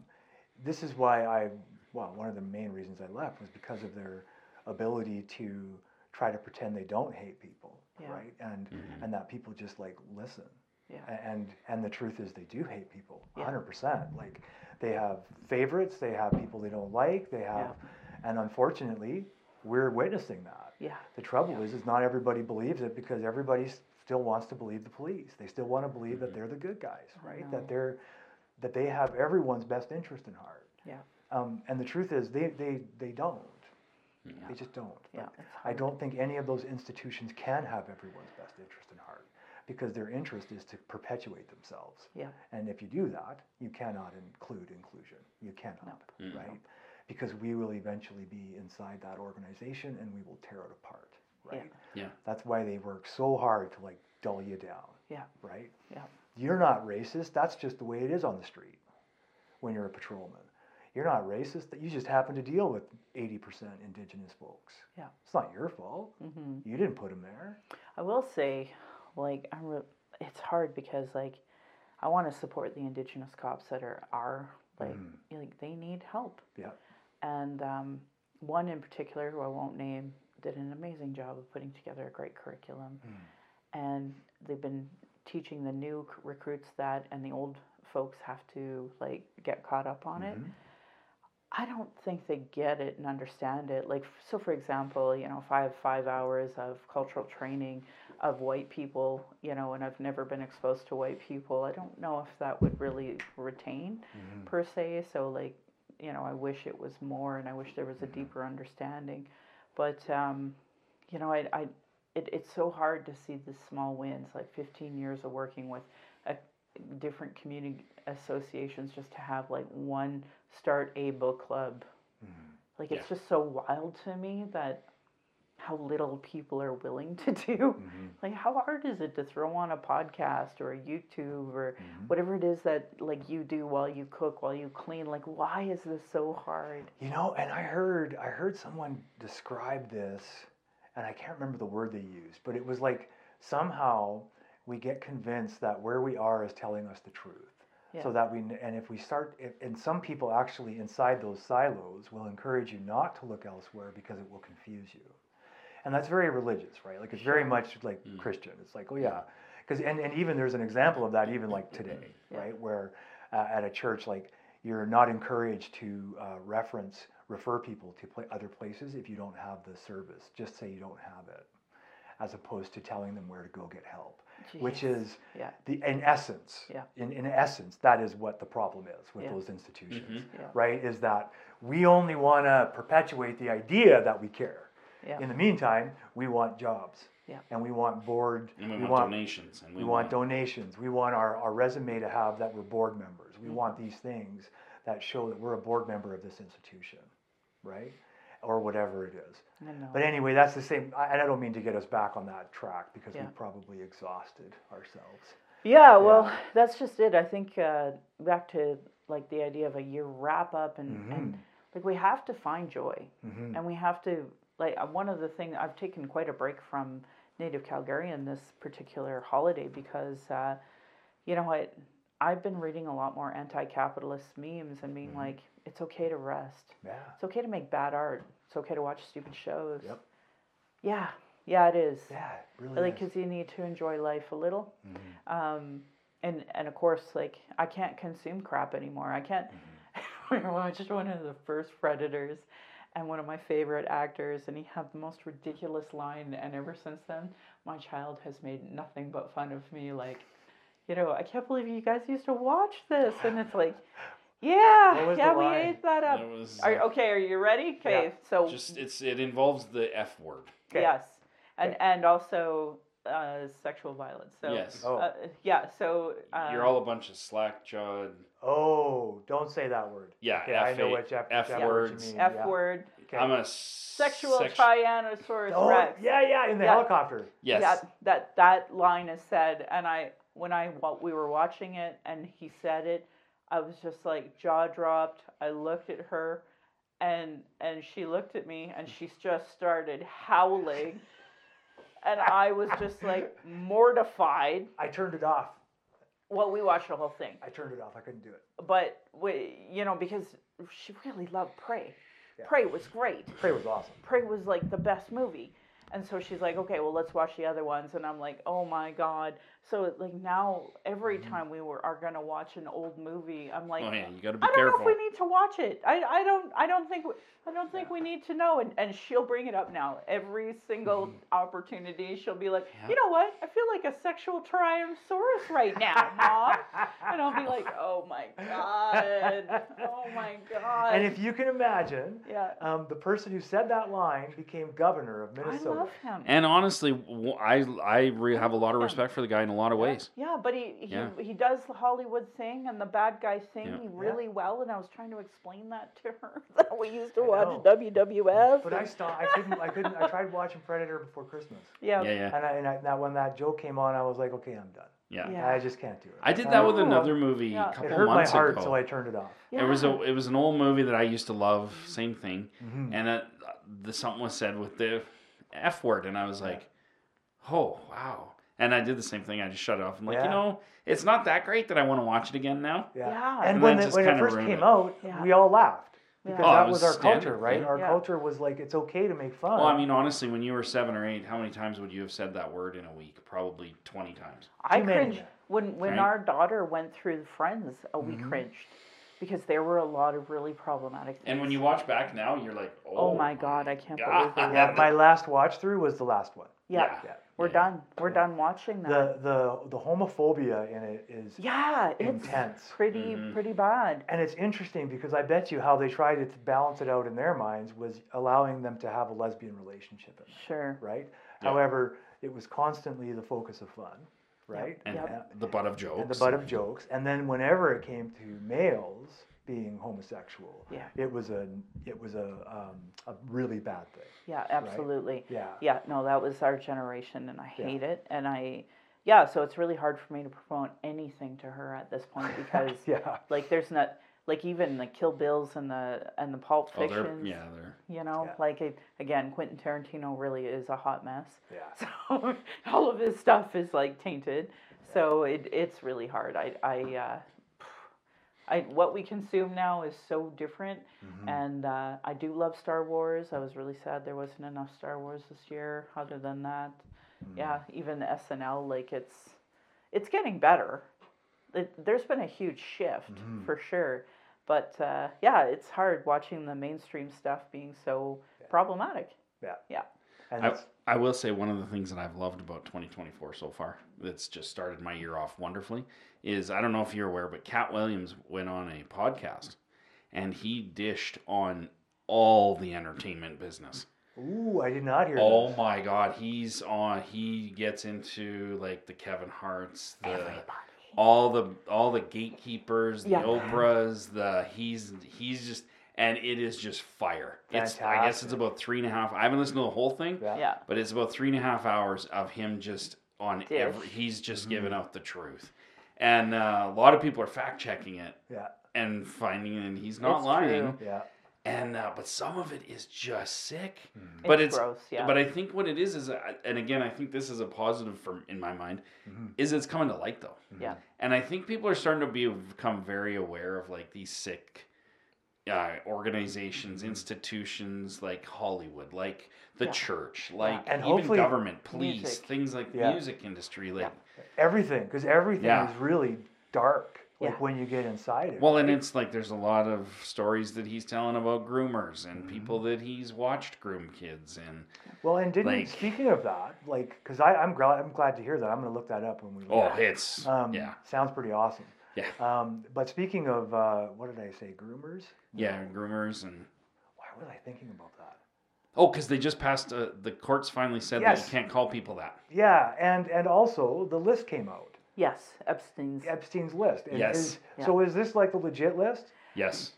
this is why I well, one of the main reasons I left was because of their ability to try to pretend they don't hate people, Yeah. right? And Mhm. and that people just like listen. Yeah. And and the truth is they do hate people, Yeah. hundred percent. Like they have favorites, they have people they don't like, they have, and unfortunately, we're witnessing that. Yeah. The trouble is, is not everybody believes it because everybody still wants to believe the police. They still want to believe that they're the good guys, right? That they're that they have everyone's best interest in heart. Yeah. Um, and the truth is, they they they don't. Yeah. They just don't. Yeah. But it's I don't think any of those institutions can have everyone's best interest in heart because their interest is to perpetuate themselves. Yeah. And if you do that, you cannot include inclusion. You cannot, Mm. right? Because we will eventually be inside that organization and we will tear it apart, right? Yeah. yeah. That's why they work so hard to like dull you down, Yeah. right? Yeah. You're not racist. That's just the way it is on the street when you're a patrolman. You're not racist. That you just happen to deal with 80% indigenous folks. Yeah. It's not your fault. mm-hmm. You didn't put them there. I will say, like, I'm re- it's hard because like I want to support the indigenous cops that are are like Mhm. like they need help. Yeah. And um, one in particular, who I won't name, did an amazing job of putting together a great curriculum. And they've been teaching the new recruits that, and the old folks have to like get caught up on it. Mhm. I don't think they get it and understand it. Like, so for example, you know, if I have five hours of cultural training of white people, you know, and I've never been exposed to white people, I don't know if that would really retain Mhm. per se. So, like, you know, I wish it was more, and I wish there was a deeper understanding. But um, you know, I, I it, it's so hard to see the small wins, like 15 years of working with a, different community associations, just to have like one start a book club. Like it's just so wild to me that how little people are willing to do. Mm-hmm. Like how hard is it to throw on a podcast or a YouTube or mm-hmm. whatever it is that like you do while you cook, while you clean? Like why is this so hard? You know, and I heard I heard someone describe this, and I can't remember the word they used, but it was like somehow we get convinced that where we are is telling us the truth. Yeah. So that we and if we start if, and some people actually inside those silos will encourage you not to look elsewhere because it will confuse you. And that's very religious, right? Like it's very much like Christian. It's like, oh yeah, because and, and even there's an example of that even like today, Yeah. right? Where uh, at a church like you're not encouraged to uh, reference refer people to pla other places if you don't have the service. Just say you don't have it, as opposed to telling them where to go get help, which is Yeah. the in essence. Yeah. In in essence, that is what the problem is with Yeah. those institutions, Yeah. right? Is that we only want to perpetuate the idea that we care. Yeah. In the meantime, we want jobs. Yeah. And we want board. And we, want, donations. And We want donations. We want our, our resume to have that we're board members. We want these things that show that we're a board member of this institution, right? Or whatever it is. But anyway, that's the same. I- And I don't mean to get us back on that track because Yeah. we've probably exhausted ourselves. Yeah, well, that's just it. I think uh, back to like the idea of a year wrap up, and, Mm-hmm. and like we have to find joy, and we have to like uh, one of the things I've taken quite a break from Native Calgarian this particular holiday because uh, you know what I've been reading a lot more anti-capitalist memes and being like, it's okay to rest, Yeah. it's okay to make bad art, it's okay to watch stupid shows. Yep. Yeah, yeah, it is Yeah. it Really. like because you need to enjoy life a little Mm-hmm. um and and of course like i can't consume crap anymore i can't Mm-hmm. i watched one of the first predators and one of my favorite actors and he had the most ridiculous line and ever since then my child has made nothing but fun of me like you know i can't believe you guys used to watch this and it's like yeah yeah we line? ate that up That was, are, okay are you ready okay so Just it's it involves the F word. Okay. Yes, and and also uh, sexual violence. So Yes. Oh. uh, yeah. So uh, You're all a bunch of slack jawed. Oh, don't say that word. Yeah, Okay, I know what F, F F words words. you mean. F yeah. word, Okay. I'm a sexual sex- Tyrannosaurus Oh, Rex. yeah, yeah, in the Yeah. helicopter. Yes. Yeah, that that line is said, and I when I wa- we were watching it and he said it, I was just like jaw dropped. I looked at her, and and she looked at me, and she just started howling, and I was just like mortified. I turned it off. Well, we watched the whole thing. I turned it off. I couldn't do it. but we, you know, because she really loved Prey. Yeah. Prey was great. Prey was awesome. Prey was like the best movie. And so she's like, okay, well, let's watch the other ones. And I'm like, oh my god. So like now, every Mm-hmm. time we were are gonna watch an old movie, I'm like, Oh yeah, you got to be I don't careful. know if we need to watch it. I, I don't I don't think we, I don't think we need to know. And and she'll bring it up now every single Mm-hmm. opportunity. She'll be like, you know what? I feel like a sexual triumphsaurus right now, mom. and I'll be like, oh my god, oh my god. And if you can imagine, yeah, um, the person who said that line became governor of Minnesota. I love him. And honestly, I re- have a lot of respect for the guy in a lot of ways. Yeah, but he he, Yeah. he does the Hollywood thing and the bad guy thing Yeah. really well, and I was trying to explain that to her that we used to I watch know. WWF. But I stopped. I couldn't. I couldn't. I tried watching Predator before Christmas, yeah, Yeah, yeah, and I, and I, that when that joke came on, I was like, okay, I'm done. yeah. Yeah. I just can't do it. I did that with another movie Yeah. a It couple hurt my months heart, ago. so I turned it off. Yeah. It was a it was an old movie that I used to love. Same thing, Mhm. and it, the something was said with the F word, and I was like, oh wow. And I did the same thing. I just shut it off. I'm like, Yeah. you know, it's not that great that I want to watch it again now. Yeah. Yeah. And, And when, that it, when it first came it. out, Yeah. we all laughed Yeah. because Oh, that was was our standard, culture, right? yeah. Our Yeah. culture was like it's okay to make fun. Well, I mean, honestly, when you were seven or eight, how many times would you have said that word in a week? Probably twenty times. I Too many. cringed when when Right. our daughter went through Friends. Uh, we Mhm. cringed because there were a lot of really problematic. Things. And when you watch back now, you're like, oh, oh my god, I can't God. believe it. yeah, my last watch through was the last one. Yeah. Yeah. Yeah. we're Yeah. done. We're done watching that. The the the homophobia in it is yeah, it's intense. pretty Mhm. pretty bad. And it's interesting because I bet you how they tried to balance it out in their minds was allowing them to have a lesbian relationship in it, Sure. right? Yeah. However, it was constantly the focus of fun, right? and Yep. the butt of jokes. And the butt of jokes. And then whenever it came to males being homosexual, Yeah. it was a it was a um, a really bad thing. Yeah, absolutely. Yeah. Yeah, no, that was our generation, and I Yeah. hate it. And I, yeah, so it's really hard for me to promote anything to her at this point because, Yeah. like, there's not like even the Kill Bills and the and the Pulp Oh, they're yeah, they're You know, Yeah. like it, again, Quentin Tarantino really is a hot mess. Yeah. So all of his stuff is like tainted. So it it's really hard. I I. Uh, I, what we consume now is so different, Mm-hmm. and uh, I do love Star Wars. I was really sad there wasn't enough Star Wars this year. Other than that, Mm-hmm. yeah, even SNL, like it's it's getting better. It, there's been a huge shift Mm-hmm. for sure, but uh, yeah, it's hard watching the mainstream stuff being so problematic. Yeah. Yeah, I, I will say one of the things that I've loved about 2024 so far that's just started my year off wonderfully is I don't know if you're aware, but Katt Williams went on a podcast and he dished on all the entertainment business. ooh, I did not hear Oh my God, he's on. He gets into like the Kevin Harts, the all the all the gatekeepers, the Yeah. Oprahs, the he's he's just and it is just fire. It's I guess it's about three and a half. I haven't listened to the whole thing, Yeah. yeah, but it's about three and a half hours of him just on Dish. every. He's just Mm-hmm. giving out the truth, and uh, a lot of people are fact checking it Yeah. and finding, and he's not It's lying. true. Yeah. And uh, but some of it is just sick. Mm-hmm. But It's it's, gross, yeah. But I think what it is is, uh, and again, I think this is a positive for in my mind, Mm-hmm. is it's coming to light though. yeah, And I think people are starting to be become very aware of like these sick uh, organizations, institutions like Hollywood, like the Yeah. church, like And even government, police, Music. things like Yeah. music industry, like. Everything, because everything Yeah. is really dark. Like Yeah. when you get inside it. Well, and it's like there's a lot of stories that he's telling about groomers and Mm-hmm. people that he's watched groom kids and Well, and didn't Like- speaking of that, like, because I'm glad I'm glad to hear that. I'm going to look that up when we. oh, leave. it's um, yeah, sounds pretty awesome. Yeah, Um, but speaking of uh, what did I say? Groomers. yeah, groomers and Why was I thinking about that? oh, because they just passed uh, the courts finally said that you can't call people that. Yeah, and and also the list came out. yes, Epstein's. Epstein's list. And Yes. is- Yeah. So is this like the legit list? Yes,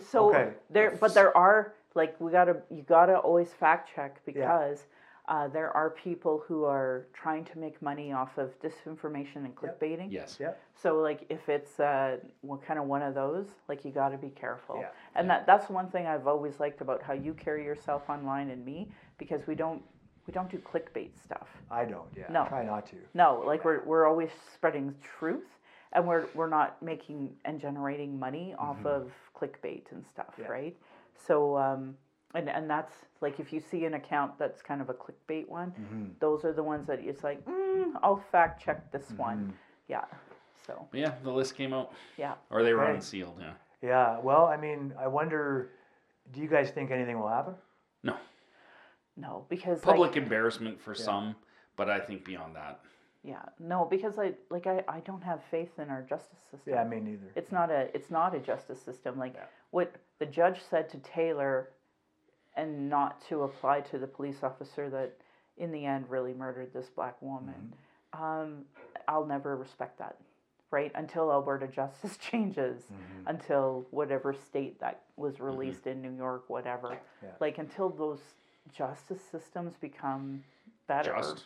So Okay. there, but there are like we gotta you gotta always fact check because uh, there are people who are trying to make money off of disinformation and clickbaiting. yes, Yeah. So like if it's uh, what kind of one of those, like you got to be careful. Yeah. And that that's one thing I've always liked about how you carry yourself online and me because we don't we don't do clickbait stuff. I don't. Yeah. No. Try not to. No, like we're we're always spreading truth and we're we're not making and generating money off of clickbait and stuff, Mm-hmm. Yeah. right? So um and and that's like if you see an account that's kind of a clickbait one, Mm-hmm. those are the ones that it's like, mm, I'll fact check this Mm-hmm. one. Yeah. So, But yeah. The list came out, yeah. or they were Okay. unsealed. Yeah, Yeah. Well, I mean, I wonder. Do you guys think anything will happen? no No, because public like, embarrassment for some, but I think beyond that, yeah, no, because I like I, I don't have faith in our justice system. Yeah, me neither. It's not a it's not a justice system. Like Yeah. what the judge said to Taylor and not to apply to the police officer that in the end really murdered this black woman. Mm-hmm. Um, I'll never respect that. Right? Until Alberta justice changes, Mm-hmm. until whatever state that was released in New York, whatever. Yeah. Like until those justice systems become better. just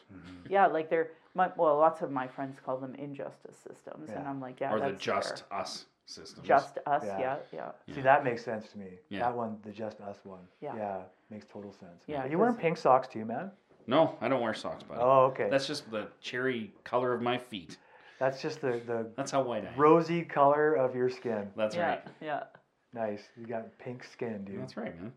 Yeah, like they're my, well, lots of my friends call them injustice systems, and I'm like, yeah, or the just fair. us system. just us, Yeah. yeah, yeah. See, that makes sense to me. Yeah. That one, the just us one. Yeah. Yeah, makes total sense. Yeah, Are you wearing 'cause- pink socks too, man? No, I don't wear socks, buddy. Oh, okay. That's just the cherry color of my feet. That's just the, the That's how white I am. rosy color of your skin. That's yeah, right. yeah. Nice. You got pink skin, dude. That's right, man.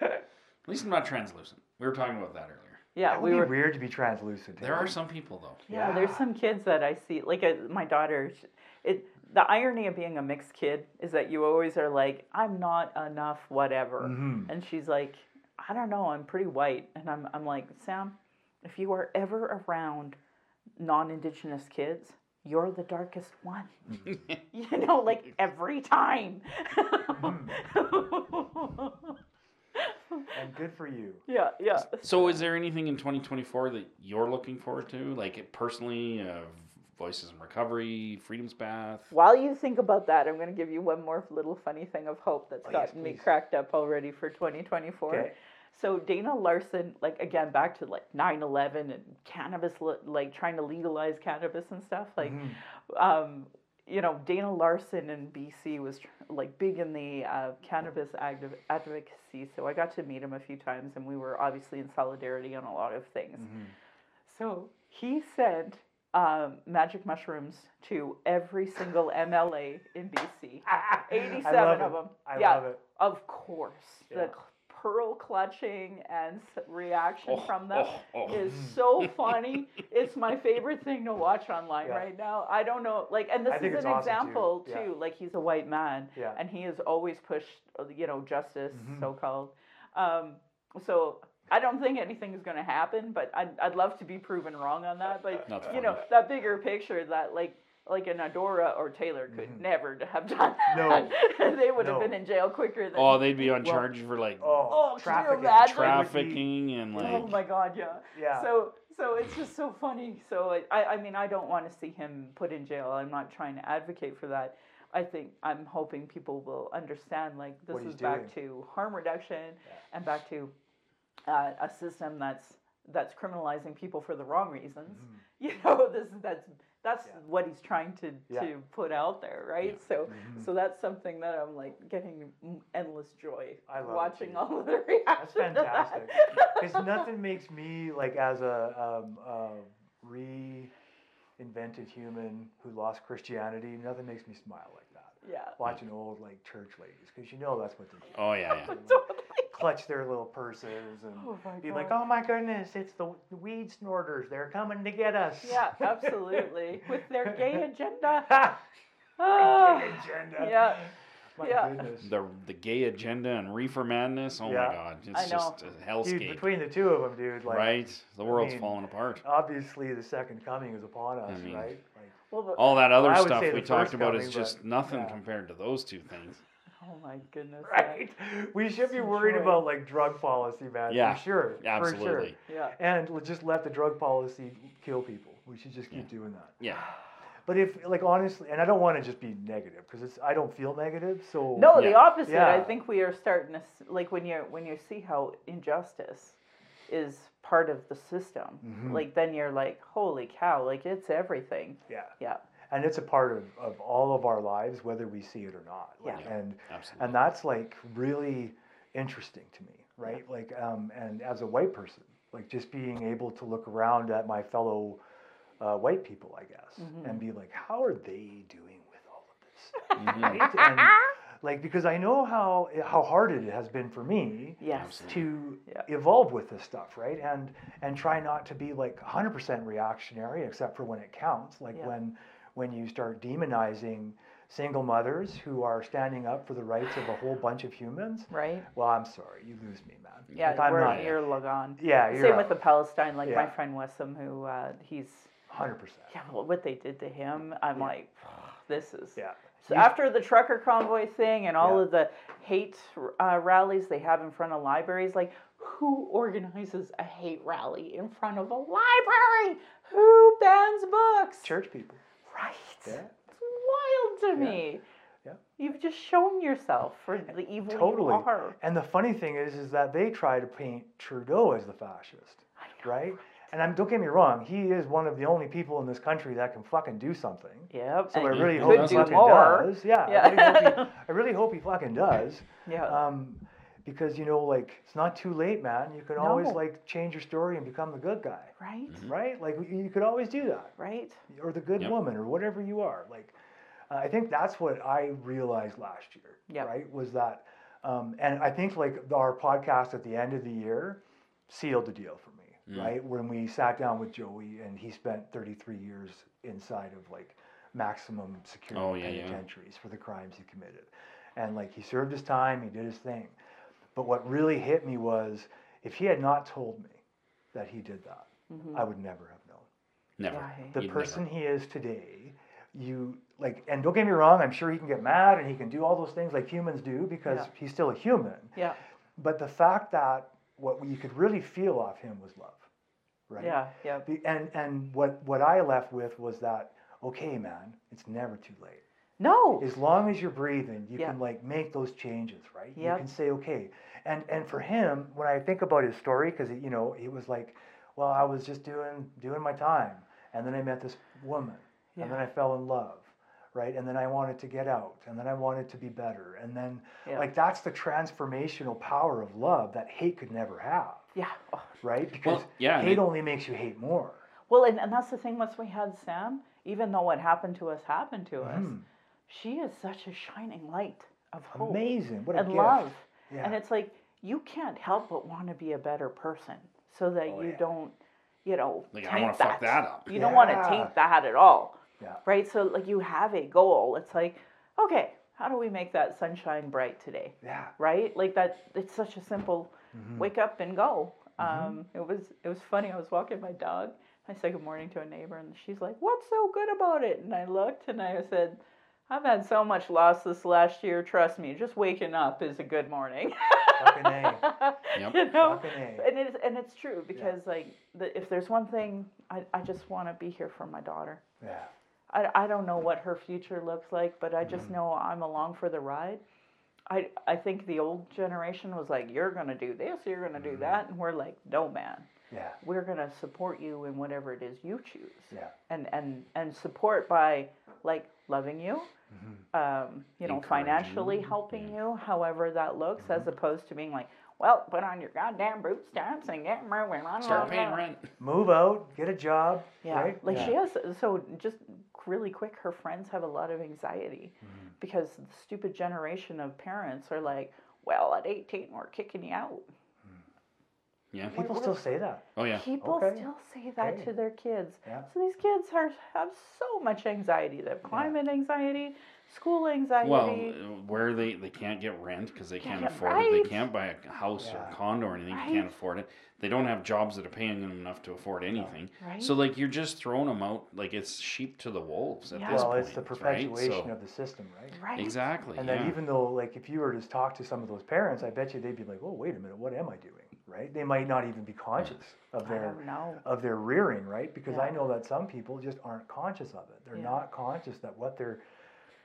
At least I'm not translucent. We were talking about that earlier. Yeah, That would we be were. weird to be translucent. There eh? are some people though. Yeah, there's some kids that I see. Like uh, my daughter, sh- it. The irony of being a mixed kid is that you always are like, I'm not enough, whatever. Mhm. And she's like, I don't know, I'm pretty white, and I'm, I'm like, Sam, if you are ever around non-indigenous kids, you're the darkest one. you know, like every time. And good for you. yeah, yeah. So, is there anything in 2024 that you're looking forward to, like personally, uh, Voices in Recovery, Freedom's Path? While you think about that, I'm going to give you one more little funny thing of hope that's Oh, yes, gotten me cracked up already for 2024. Okay. So Dana Larsen, like again, back to like 9/11 and cannabis, like trying to legalize cannabis and stuff. Like, Mm-hmm. um, you know, Dana Larsen in BC was like big in the uh, cannabis advocacy. So I got to meet him a few times, and we were obviously in solidarity on a lot of things. Mm-hmm. So he sent um, magic mushrooms to every single MLA in BC. 87 I love of them. I yeah, love it. of course. Yeah. The pearl clutching and reaction Oh, from them oh, oh. is so funny. it's my favorite thing to watch online Yeah. right now. I don't know, like, and this I is an awesome, too. example Yeah. too. Like, he's a white man, Yeah. and he has always pushed, uh, you know, justice, Mhm. so called. Um, so I don't think anything is going to happen, but I'd, I'd love to be proven wrong on that. But That's you know, that bigger picture that like like an Adora or Taylor could Mhm. never have done. No. that. they would have been in jail quicker than. Oh, they'd be on Well, charge for like Oh, Oh, could you trafficking. imagine? trafficking and like. Oh my God, yeah. Yeah. So so it's just so funny. So I I mean I don't want to see him put in jail. I'm not trying to advocate for that. I think I'm hoping people will understand like this is he's back to harm reduction and back to uh, a system that's that's criminalizing people for the wrong reasons. You know, this that's that's Mm-hmm. Yeah. what he's trying to Yeah. to put out there, right? So Mhm. so that's something that I'm like getting endless joy I love watching all of the reactions. That's fantastic. Because nothing makes me like as a um, uh, reinvented human who lost Christianity. Nothing makes me smile like that. yeah. Watching old like church ladies, because you know that's what they do. Oh yeah, yeah. Totally. Clutch their little purses and Oh be God. like, "Oh my goodness, it's the weed snorters. They're coming to get us." Yeah, absolutely. With their gay agenda. Ha! Ah, Gay agenda. yeah. My yeah. goodness. The the gay agenda and reefer madness. Oh Yeah. my god, it's I know. just a Dude, hellscape. between the two of them, dude, like right, the world's mean, falling apart. obviously the second coming is upon us, mean, right? Like, Well, but, All that other I would stuff we talked about coming, is just but, nothing yeah. compared to those two things. oh my goodness. right? We should be worried joy. about like drug policy, man. Yeah, for sure. For sure. Yeah. And l- just let the drug policy kill people. We should just keep Yeah. doing that. Yeah. But if, like, honestly, and I don't want to just be negative because it's I don't feel negative. So No, the Yeah. opposite. I think we are starting to like when you when you see how injustice is part of the system. Mhm. Like then you're like, holy cow! Like it's everything. yeah, Yeah. And it's a part of, of all of our lives, whether we see it or not. Like, Yeah. And Absolutely. and that's like really interesting to me, right? Like, um, and as a white person, like just being able to look around at my fellow uh, white people, I guess, Mm-hmm. and be like, how are they doing with all of this Mhm. right? And like because I know how how hard it has been for me Yes. To Yeah. evolve with this stuff, right? And and try not to be like 100% reactionary, except for when it counts, like Yeah. when when you start demonizing single mothers who are standing up for the rights of a whole bunch of humans. Right. Well, I'm sorry, you lose me, man. Yeah. I'm we're, not. you're Lagan. Yeah, you're Same out. with the Palestine. Like my friend Wessam, who uh, he's 100%. yeah, well, what they did to him, I'm Yeah. like, this is Yeah. So after the trucker convoy thing and all Yeah. of the hate uh, rallies they have in front of libraries, like who organizes a hate rally in front of a library? Who bans books? Church people. Right. Yeah. It's wild to Yeah. me. Yeah. You've just shown yourself for the evil Totally. you are. And the funny thing is, is that they try to paint Trudeau as the fascist, know, right? And I'm, don't get me wrong, he is one of the only people in this country that can fucking do something. Yep. So I really hope he fucking more. does. Yeah, Yeah. I, really hope he, I really hope he fucking does. Yeah. Um, because you know, like it's not too late, man. You can always like change your story and become the good guy, right. right? Like you you could always do that, Right. or the good Yep. woman, or whatever you are. Like uh, I think that's what I realized last year, Yep. right? Was that, um, and I think like our podcast at the end of the year sealed the deal for me, Mm. right? When we sat down with Joey and he spent 33 years inside of like maximum security Oh, yeah, yeah. penitentiaries for the crimes he committed. And like he served his time, he did his thing. But what really hit me was if he had not told me that he did that, mm-hmm. I would never have known. Never. Yeah, hey. The You'd person never. he is today, you like, and don't get me wrong, I'm sure he can get mad and he can do all those things like humans do because Yeah. he's still a human. Yeah. But the fact that what you could really feel off him was love, right? Yeah. Yeah. And and what what I left with was that okay, man, it's never too late. No. As long as you're breathing, you Yeah. can like make those changes, right? You can say okay. And and for him, when I think about his story, because you know it was like, well, I was just doing doing my time, and then I met this woman, and then I fell in love, right? And then I wanted to get out, and then I wanted to be better, and then Yeah. like that's the transformational power of love that hate could never have, Yeah. Right? Because Well, yeah, and hate it- only makes you hate more. Well, and, and that's the thing. Once we had Sam, even though what happened to us happened to us, Mhm. She is such a shining light of hope Amazing. What a and gift. love. Yeah. And it's like you can't help but want to be a better person, so that Oh, you yeah. don't, you know, Like, I taint wanna fuck that up. You don't want to Yeah. taint that at all, Yeah. right? So like you have a goal. It's like, okay, how do we make that sunshine bright today? Yeah. right? Like that. It's such a simple Mm-hmm. wake up and go. Um, it was it was funny. I was walking my dog. I said good morning to a neighbor, and she's like, "What's so good about it?" And I looked and I said, "I've had so much loss this last year. Trust me, just waking up is a good morning." Fucking A. Yep. you know, Fucking A. and it's and it's true because like the, if there's one thing, I I just want to be here for my daughter. Yeah. I, I don't know what her future looks like, but I Mm-hmm. just know I'm along for the ride. I I think the old generation was like, you're gonna do this, you're gonna Mm-hmm. do that, and we're like, no, man, Yeah. we're gonna support you in whatever it is you choose, Yeah. and and and support by like loving you, um, you know, financially you, helping you, however that looks, as opposed to being like, well, put on your goddamn bootstraps and get moving. Start paying rent. Move out, get a job. Yeah, Right? like yeah. she has. So just really quick, her friends have a lot of anxiety Mm-hmm. because the stupid generation of parents are like, "Well, at 18, we're kicking you out." Yeah. People still say that. Oh yeah. People Okay. still say that Hey. to their kids. Yeah. So these kids are have so much anxiety. They have climate anxiety, school anxiety. Well, where they they can't get rent because they can't Yeah, afford it. They can't buy a house or Yeah. a condo or anything. They can't afford it. They don't have jobs that are paying them enough to afford anything. Right. So like you're just throwing them out like it's sheep to the wolves at Yeah. this Well, point. it's the right? perpetuation So- of the system, right? right. Exactly. And yeah. then even though, like, if you were to talk to some of those parents, I bet you they'd be like, "Oh, wait a minute, what am I doing?" Right? They might not even be conscious of their of their rearing, right? Because I know that some people just aren't conscious of it. They're Yeah. not conscious that what they're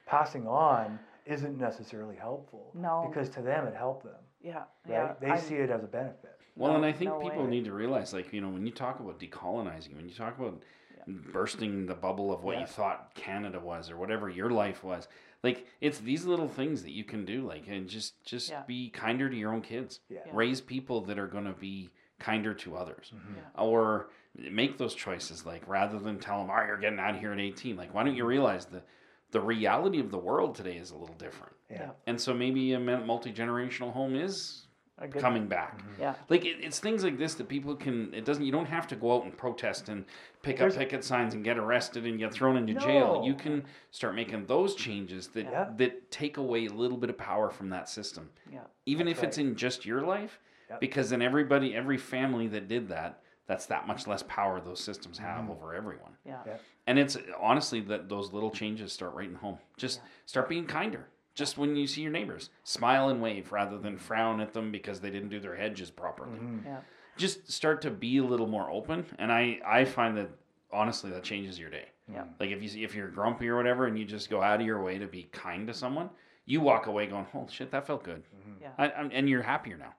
passing on isn't necessarily helpful. No. Because to them it helped them, Yeah. right? Yeah. they I'm- see it as a benefit. Well, No, and I think no people way. need to realize, like, you know, when you talk about decolonizing, when you talk about bursting the bubble of what Yeah. you thought Canada was or whatever your life was, like, it's these little things that you can do, like, and just just Yeah. be kinder to your own kids. Yeah. Yeah. Raise people that are going to be kinder to others, Mm-hmm. or make those choices. Like, rather than tell them, "Oh, you're getting out of here at 18," like, why don't you realize the the reality of the world today is a little different, Yeah. and so maybe a multi generational home is A good- coming back. Yeah. Like it, it's things like this that people can. It doesn't. You don't have to go out and protest and pick There's- up picket signs and get arrested and get thrown into jail. You can start making those changes that Yeah. that take away a little bit of power from that system, Yeah. even That's if it's in just your life. Yep. Because then everybody, every family that did that, that's that much less power those systems have Mm-hmm. over everyone. Yeah. Yeah. And it's honestly that those little changes start right in home. Just start being kinder. Just when you see your neighbors, smile and wave rather than frown at them because they didn't do their hedges properly mm-hmm. Yeah. just start to be a little more open and i i find that honestly that changes your day Yeah. like if you if you're grumpy or whatever and you just go out of your way to be kind to someone you walk away going oh shit that felt good Yeah. I, I'm, and you're happier now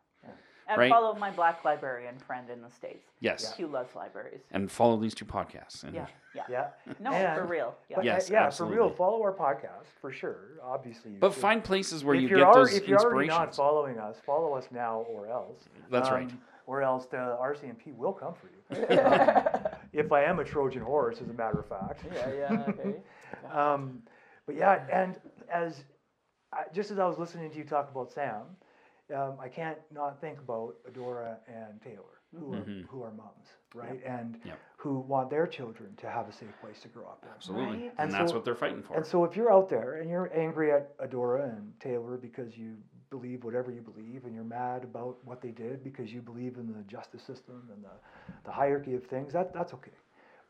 And Right. follow my black librarian friend in the states. yes Hugh loves libraries. and follow these two podcasts and Yeah. Yeah. Yeah. No, And- for real. Yeah. But, uh, Yes, yeah, absolutely. for real, follow our podcast for sure. Obviously, but should. find places where if you you're get alre- those if you're already not following us, follow us now or else. That's Um, right. Or else the RCMP will come for you. if I am a Trojan horse, as a matter of fact. Yeah, yeah, okay. Um, but yeah, and as I, just as I was listening to you talk about Sam, um, I can't not think about Adora and Taylor, who are who are moms, right, and Mm-hmm. Yep. who want their children to have a safe place to grow up in. absolutely Right. and, And that's so- what they're fighting for And so if you're out there and you're angry at Adora and Taylor because you believe whatever you believe and you're mad about what they did because you believe in the justice system and the, the hierarchy of things, that, that's okay.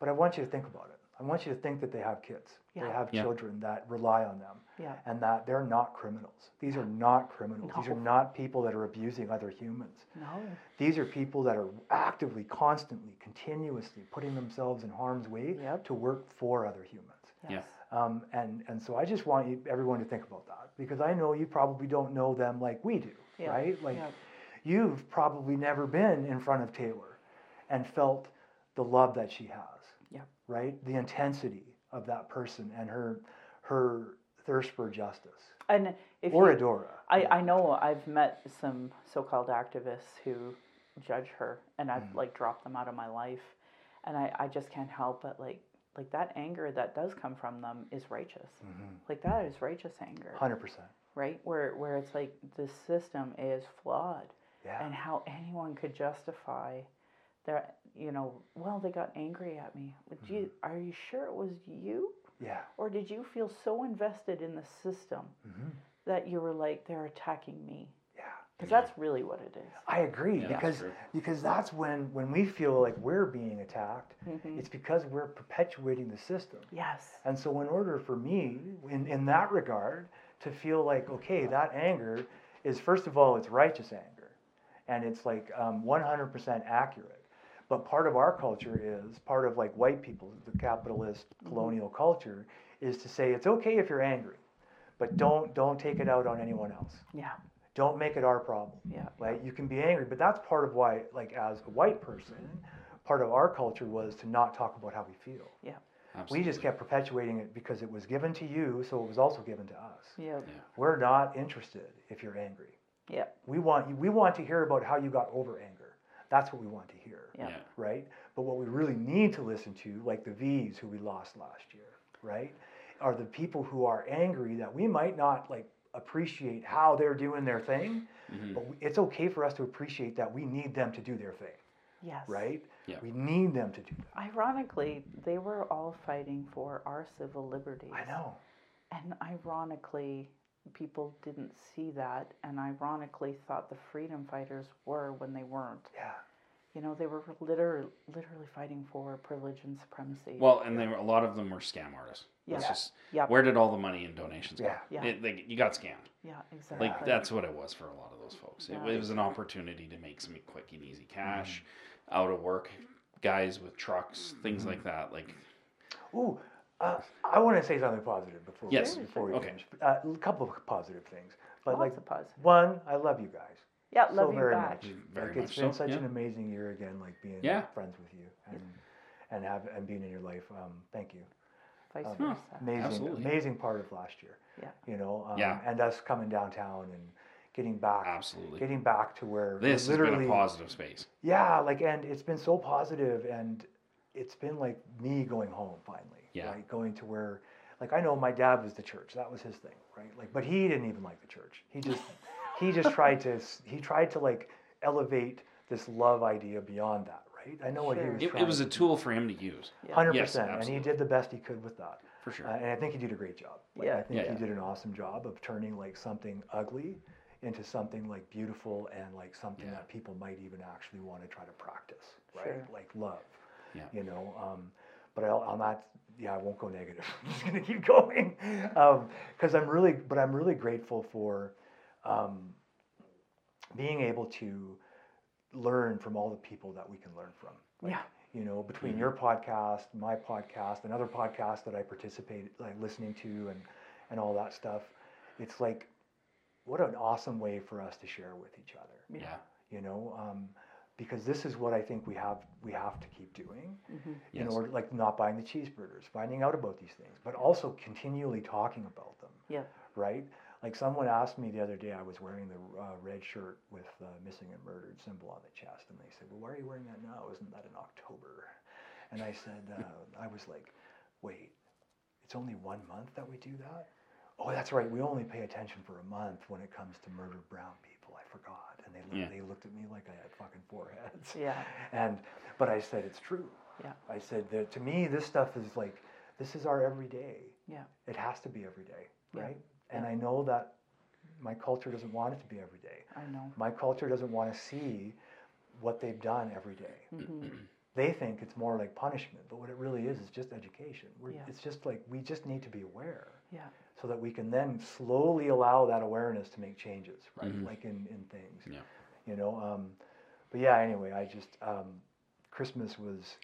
But I want you to think about it. I want you to think that they have kids. They have Yeah. children that rely on them Yeah. and that they're not criminals. These are not criminals. These are not people that are abusing other humans. No. These are people that are actively, constantly, continuously putting themselves in harm's way Yep. to work for other humans. Yes. Um, and, and so I just want you, everyone to think about that because I know you probably don't know them like we do, Yeah, right? Like yeah. you've probably never been in front of Taylor and felt the love that she has, Yeah. Right? The intensity of that person and her her thirst for justice. And if or you, Adora. I, I know I've met some so-called activists who judge her, and I've mm-hmm. like dropped them out of my life, and I, I just can't help but like like that anger that does come from them is righteous. Mm-hmm. Like that is righteous anger, Hundred percent. right? Where where it's like the system is flawed, Yeah. and how anyone could justify their you know well they got angry at me. Would you are you sure it was you? yeah. Or did you feel so invested in the system Mhm. that you were like, they're attacking me? Yeah. Because that's really what it is. I agree Yeah, because true. because that's when when we feel like we're being attacked, Mm-hmm. it's because we're perpetuating the system. Yes. And so, in order for me, in, in that regard, to feel like, okay, that anger is, first of all, it's righteous anger. And it's like um, 100% accurate. But part of our culture is, part of like white people, the capitalist mm-hmm. colonial culture, is to say it's okay if you're angry, but mm-hmm. don't, don't take it out on anyone else. Yeah. Don't make it our problem Yeah. right? You can be angry, but that's part of why, like as a white person, part of our culture was to not talk about how we feel. Yeah. Absolutely. We just kept perpetuating it because it was given to you, so it was also given to us. Yeah. We're not interested if you're angry. Yeah. We want you, we want to hear about how you got over anger. That's what we want to hear, Yeah. Yeah. right? But what we really need to listen to, like the V's who we lost last year, right, are the people who are angry that we might not like appreciate how they're doing their thing, Mm-hmm. but it's okay for us to appreciate that we need them to do their thing, Yes. right? Yeah. We need them to do that. Ironically, they were all fighting for our civil liberties. I know. And ironically, people didn't see that, and ironically thought the freedom fighters were when they weren't. Yeah. You know, they were literally, literally fighting for privilege and supremacy. Well, and they were, a lot of them were scam artists. Yeah. just Yep. where did all the money and donations go? Yeah. Yeah. It, like, you got scammed. yeah, exactly. Like that's what it was for a lot of those folks. It, Yeah. it was an opportunity to make some quick and easy cash, mm-hmm. out of work guys with trucks, things mm-hmm. like that. Like Ooh, uh, I want to say something positive before Yes. we, before we Okay. finish. Uh, a couple of positive things, but Lots like of positive. one, I love you guys. Yeah, so love you very back. much. Very like, much It's been so, such yeah. an amazing year again, like being Yeah. friends with you and and have and being in your life. Um, thank you. Vice Um, versa. Amazing, Absolutely. amazing part of last year. Yeah. You know, um, Yeah. and us coming downtown and getting back, absolutely, getting back to where this has literally, been a positive space. yeah, like, and it's been so positive, and it's been like me going home finally, Yeah. right? Going to where, like, I know my dad was the church, that was his thing, right? Like, but he didn't even like the church. He just, he just tried to, he tried to like elevate this love idea beyond that, right? I know what he Sure. was. It, it was a to do. tool for him to use Yeah. Hundred Yes, percent, and he did the best he could with that. for sure. Uh, and I think he did a great job. Like, Yeah. I think Yeah, he yeah. did an awesome job of turning like something ugly into something like beautiful and like something Yeah. that people might even actually want to try to practice, right? Sure. Like love. Yeah. You know, um, but I'll, on that, yeah, I won't go negative. I'm just gonna keep going because I'm really, but I'm really grateful for um, being able to learn from all the people that we can learn from. Like, Yeah. You know, between your podcast, my podcast, and other podcasts that I participate, like listening to, and and all that stuff, it's like, what an awesome way for us to share with each other. yeah, You know, um, because this is what I think we have we have to keep doing in Yes. order, like not buying the cheeseburgers, finding out about these things, but also continually talking about them Yeah. right? Like someone asked me the other day, I was wearing the uh, red shirt with uh, missing and murdered symbol on the chest, and they said, "Well, why are you wearing that now? Isn't that in October?" And I said, uh, I was like, "Wait, it's only one month that we do that." Oh, that's right. We only pay attention for a month when it comes to murdered brown people. I forgot, and they looked, Yeah. they looked at me like I had fucking four heads. Yeah. And but I said it's true. Yeah. I said that to me, this stuff is like this is our everyday Yeah. it has to be every day, Yeah. right? And I know that My culture doesn't want it to be every day. I know. My culture doesn't want to see what they've done every day. Mm-hmm. They think it's more like punishment, but what it really is is just education. We're, Yeah. It's just like we just need to be aware Yeah. so that we can then slowly allow that awareness to make changes, right? Mhm. Like in, in things. Yeah. You know, um, but yeah, anyway, I just, um, Christmas was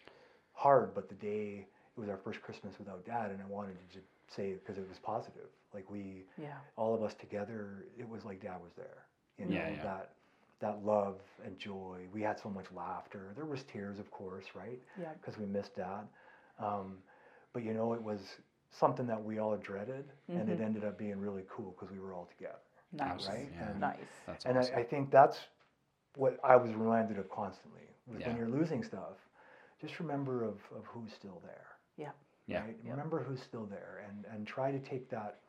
hard, but the day, it was our first Christmas without dad, and I wanted to just say, because it was positive. Like we, Yeah. all of us together, it was like dad was there. You know, Yeah, yeah. that that love and joy. We had so much laughter. There was tears, of course, right? Yeah. Because we missed dad. Um, but you know, it was something that we all dreaded, and it Mhm. ended up being really cool because we were all together. Nice. Absolutely, yeah. And- Nice. That's And awesome. I, I think that's what I was reminded of constantly. Yeah. When you're losing stuff, just remember of, of who's still there. Yeah. Yeah. Right? Yeah. Remember who's still there, and and try to take that.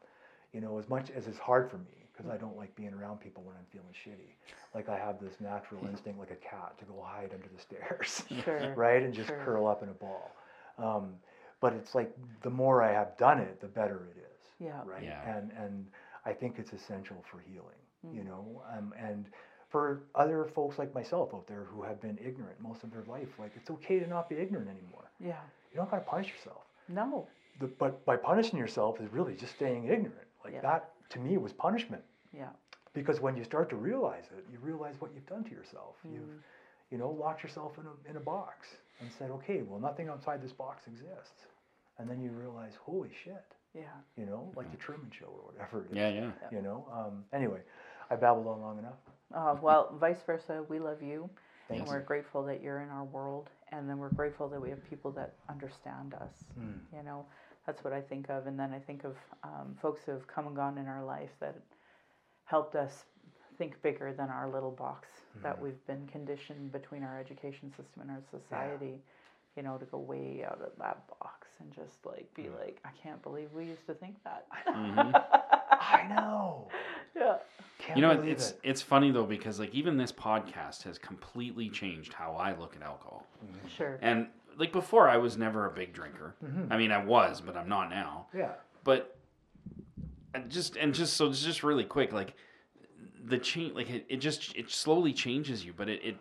You know, as much as it's hard for me because I don't like being around people when I'm feeling shitty. Like I have this natural instinct, like a cat, to go hide under the stairs, Sure. right, and just Sure. curl up in a ball. Um, but it's like the more I have done it, the better it is Yeah. right? Yeah. And and I think it's essential for healing, you Mm. know, um, and for other folks like myself out there who have been ignorant most of their life, like it's okay to not be ignorant anymore. Yeah. You don't got to punish yourself. No. The, but by punishing yourself is really just staying ignorant. Like Yeah. that to me was punishment Yeah. because when you start to realize it, you realize what you've done to yourself. Mm. You've you know locked yourself in a in a box and said, okay, well nothing outside this box exists, and then you realize, holy shit, Yeah. you know, like the Truman Show or whatever. It is yeah, yeah. you know. Um, anyway, I babbled on long enough. Uh, well, vice versa, we love you, and we're grateful that you're in our world, and then we're grateful that we have people that understand us. Mm. You know, that's what I think of, and then I think of um, folks who have come and gone in our life that helped us think bigger than our little box that Mhm. we've been conditioned between our education system and our society. You know, to go way out of that box and just like be Mm. like, I can't believe we used to think that. I know. yeah. Can't You know, it's it. it's funny though because like even this podcast has completely changed how I look at alcohol. Sure. And like before, I was never a big drinker. Mhm. I mean, I was, but I'm not now. Yeah. But and just and just so it's just really quick, like the change, like it, it just it slowly changes you, but it, it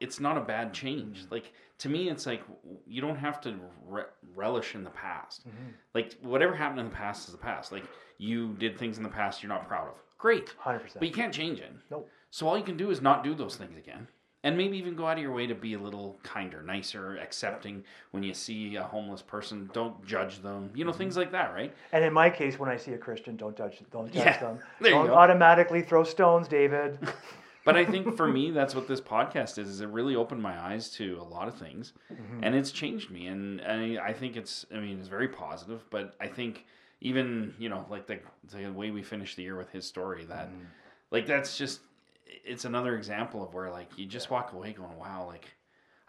it's not a bad change. Like to me, it's like you don't have to re- relish in the past. Mhm. Like whatever happened in the past is the past. Like you did things in the past you're not proud of. Great, Hundred percent. but you can't change it. Nope. So all you can do is not do those things again. And maybe even go out of your way to be a little kinder, nicer, accepting when you see a homeless person. Don't judge them. You know, Mm-hmm. things like that, right? And in my case, when I see a Christian, don't judge. Don't judge Yeah, them. there don't go. automatically throw stones, David. But I think for me, that's what this podcast is. Is it really opened my eyes to a lot of things, Mm-hmm. and it's changed me. And I, I think it's, I mean, it's very positive. But I think even you know, like the the way we finished the year with his story, that Mm-hmm. like that's just, it's another example of where like you just walk away going, wow, like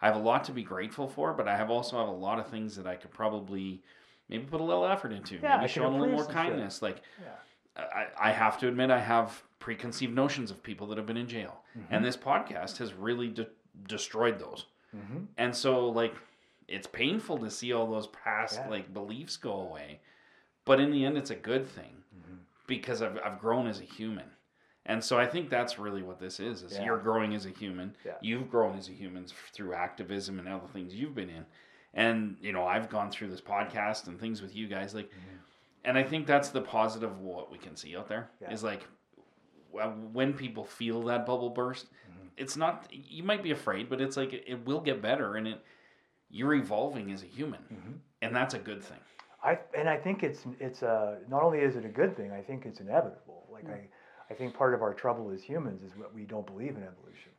I have a lot to be grateful for, but I have also have a lot of things that I could probably maybe put a little effort into. Yeah, maybe show a little more some shit. kindness. Like Yeah. I, I have to admit, I have preconceived notions of people that have been in jail, Mm-hmm. and this podcast has really de- destroyed those. Mhm. And so, like, it's painful to see all those past Yeah. like beliefs go away, but in the end, it's a good thing Mm-hmm. because I've I've grown as a human. And so I think that's really what this is: is Yeah. you're growing as a human. Yeah. You've grown as a human through activism and other things you've been in, and you know I've gone through this podcast and things with you guys. Like, mm-hmm. and I think that's the positive of what we can see out there is Yeah. like when people feel that bubble burst, mm-hmm. it's not. You might be afraid, but it's like it, it will get better, and it you're evolving as a human, mm-hmm. and that's a good thing. I and I think it's it's a not only is it a good thing, I think it's inevitable. Like Mm. I, I think part of our trouble as humans is what we don't believe in evolution,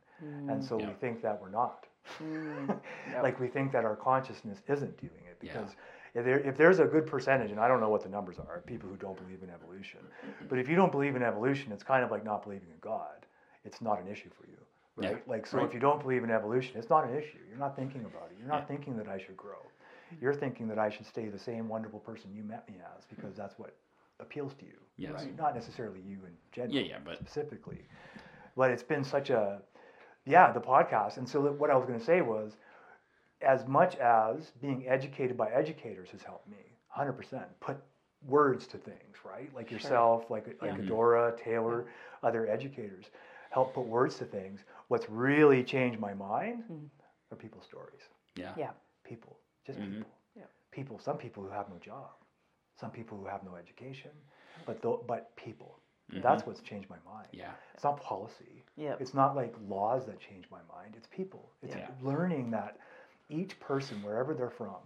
and so Yeah. we think that we're not. Mm. Yep. like we think that our consciousness isn't doing it Yeah. because if, there, if there's a good percentage, and I don't know what the numbers are, of people who don't believe in evolution, but if you don't believe in evolution, it's kind of like not believing in God. It's not an issue for you, Yeah. right? Like so, Right. if you don't believe in evolution, it's not an issue. You're not thinking about it. You're not Yeah. thinking that I should grow. You're thinking that I should stay the same wonderful person you met me as because that's what appeals to you, Yes. right? Not necessarily you in general Yeah, yeah, but specifically. But it's been such a, yeah, the podcast. And so what I was going to say was, as much as being educated by educators has helped me, 100%, put words to things, right? Like yourself, like like Yeah. Adora, Taylor, other educators help put words to things. What's really changed my mind Mm. are people's stories. Yeah. Yeah. People, just Mhm. people. Yeah. People. Some people who have no job, some people who have no education, but tho- but people. That's what's changed my mind. Yeah. It's not policy. Yep. It's not like laws that change my mind. It's people. It's Yeah. learning that each person, wherever they're from,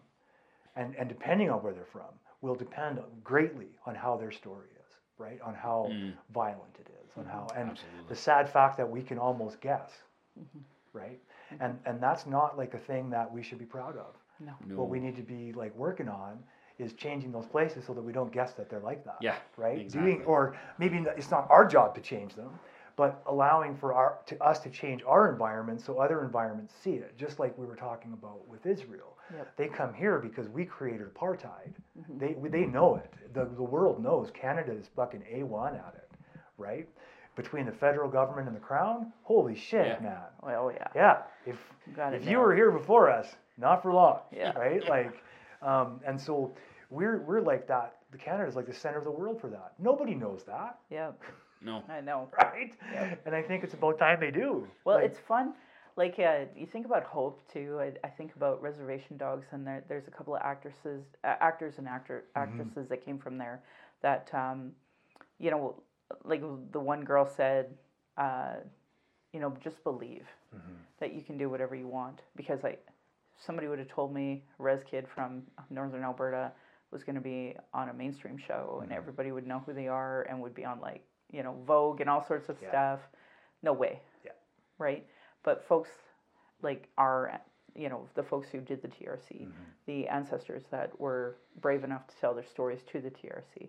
and, and depending on where they're from, will depend greatly on how their story is, right? On how Mm. violent it is, on how, and Absolutely. the sad fact that we can almost guess, Mm-hmm. right? And and that's not like a thing that we should be proud of. No. No. What we need to be like working on is changing those places so that we don't guess that they're like that. Yeah, Right. exactly. Doing or maybe it's not our job to change them, but allowing for our to us to change our environment so other environments see it. Just like we were talking about with Israel. Yep. They come here because we created apartheid. Mm-hmm. They they know it. The the world knows Canada is fucking a one at it, right? Between the federal government and the crown, holy shit, Yeah. man. Well, yeah. Yeah, if Got it if you were here before us, not for long, Yeah. right? Like, um, and so we're we're like that. The Canada is like the center of the world for that. Nobody knows that, Yeah. No. I know. right? And I think it's about time they do. Well, Like, it's fun. Like uh, you think about Hope too. I, I think about Reservation Dogs, and there, there's a couple of actresses, uh, actors and actor actresses that came from there. That um, you know, like the one girl said, uh, you know, just believe that you can do whatever you want. Because like somebody would have told me, res kid from Northern Alberta was going to be on a mainstream show, and mm-hmm. everybody would know who they are and would be on like you know Vogue and all sorts of Yeah. stuff. No way yeah, right? But folks like our, you know, the folks who did the TRC, mm-hmm. the ancestors that were brave enough to tell their stories to the TRC,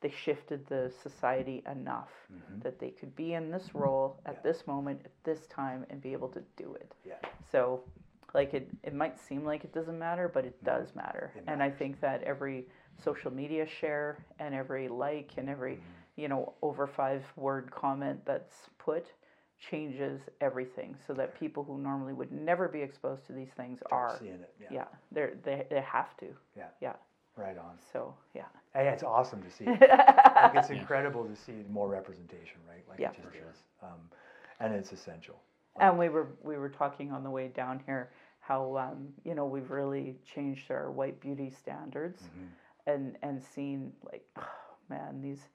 they shifted the society enough mm-hmm. that they could be in this role at Yeah. this moment, at this time, and be able to do it. yeah, So, like it, it might seem like it doesn't matter, but it does matter. It And I think that every social media share and every like and every, Mm-hmm. you know, over five word comment that's put changes everything so that people who normally would never be exposed to these things start are. seeing it. Yeah, Yeah, they're, they, they have to. yeah, Yeah. right on. So, yeah. Hey, it's awesome to see. like, it's incredible to see more representation, right? Like Yeah. it just is, um, and it's essential. And we were we were talking on the way down here how um, you know we've really changed our white beauty standards and and seen like man these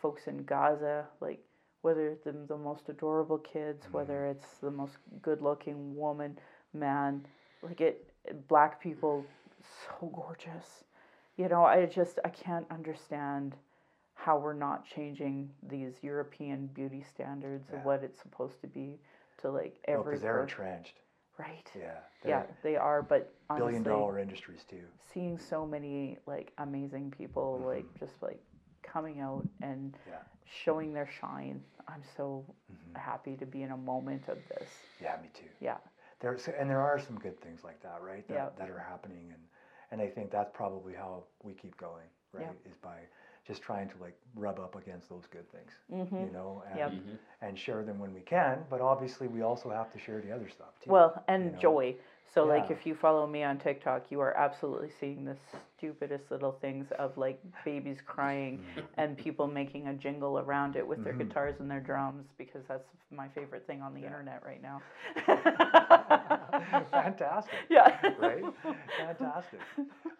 folks in Gaza like whether it's the, the most adorable kids whether it's the most good looking woman man like it black people so gorgeous. You know I just I can't understand how we're not changing these European beauty standards Yeah. of what it's supposed to be to like every Because they're entrenched. right Yeah, yeah they're but honestly billion dollar industries too. seeing so many like amazing people like just like coming out and Yeah. showing their shine i'm so Mm-hmm. happy to be in a moment of this Yeah, me too. yeah There's and there are some good things like that, right? That, Yeah. that are happening, and and I think that's probably how we keep going, right? Is by just trying to like rub up against those good things, you know, and Yep. and share them when we can. But obviously, we also have to share the other stuff too. well and you know? joy so like if you follow me on tiktok you are absolutely seeing the stupidest little things of like babies crying Mm-hmm. and people making a jingle around it with their guitars and their drums because that's my favorite thing on the internet right now Fantastic. yeah Right? Fantastic.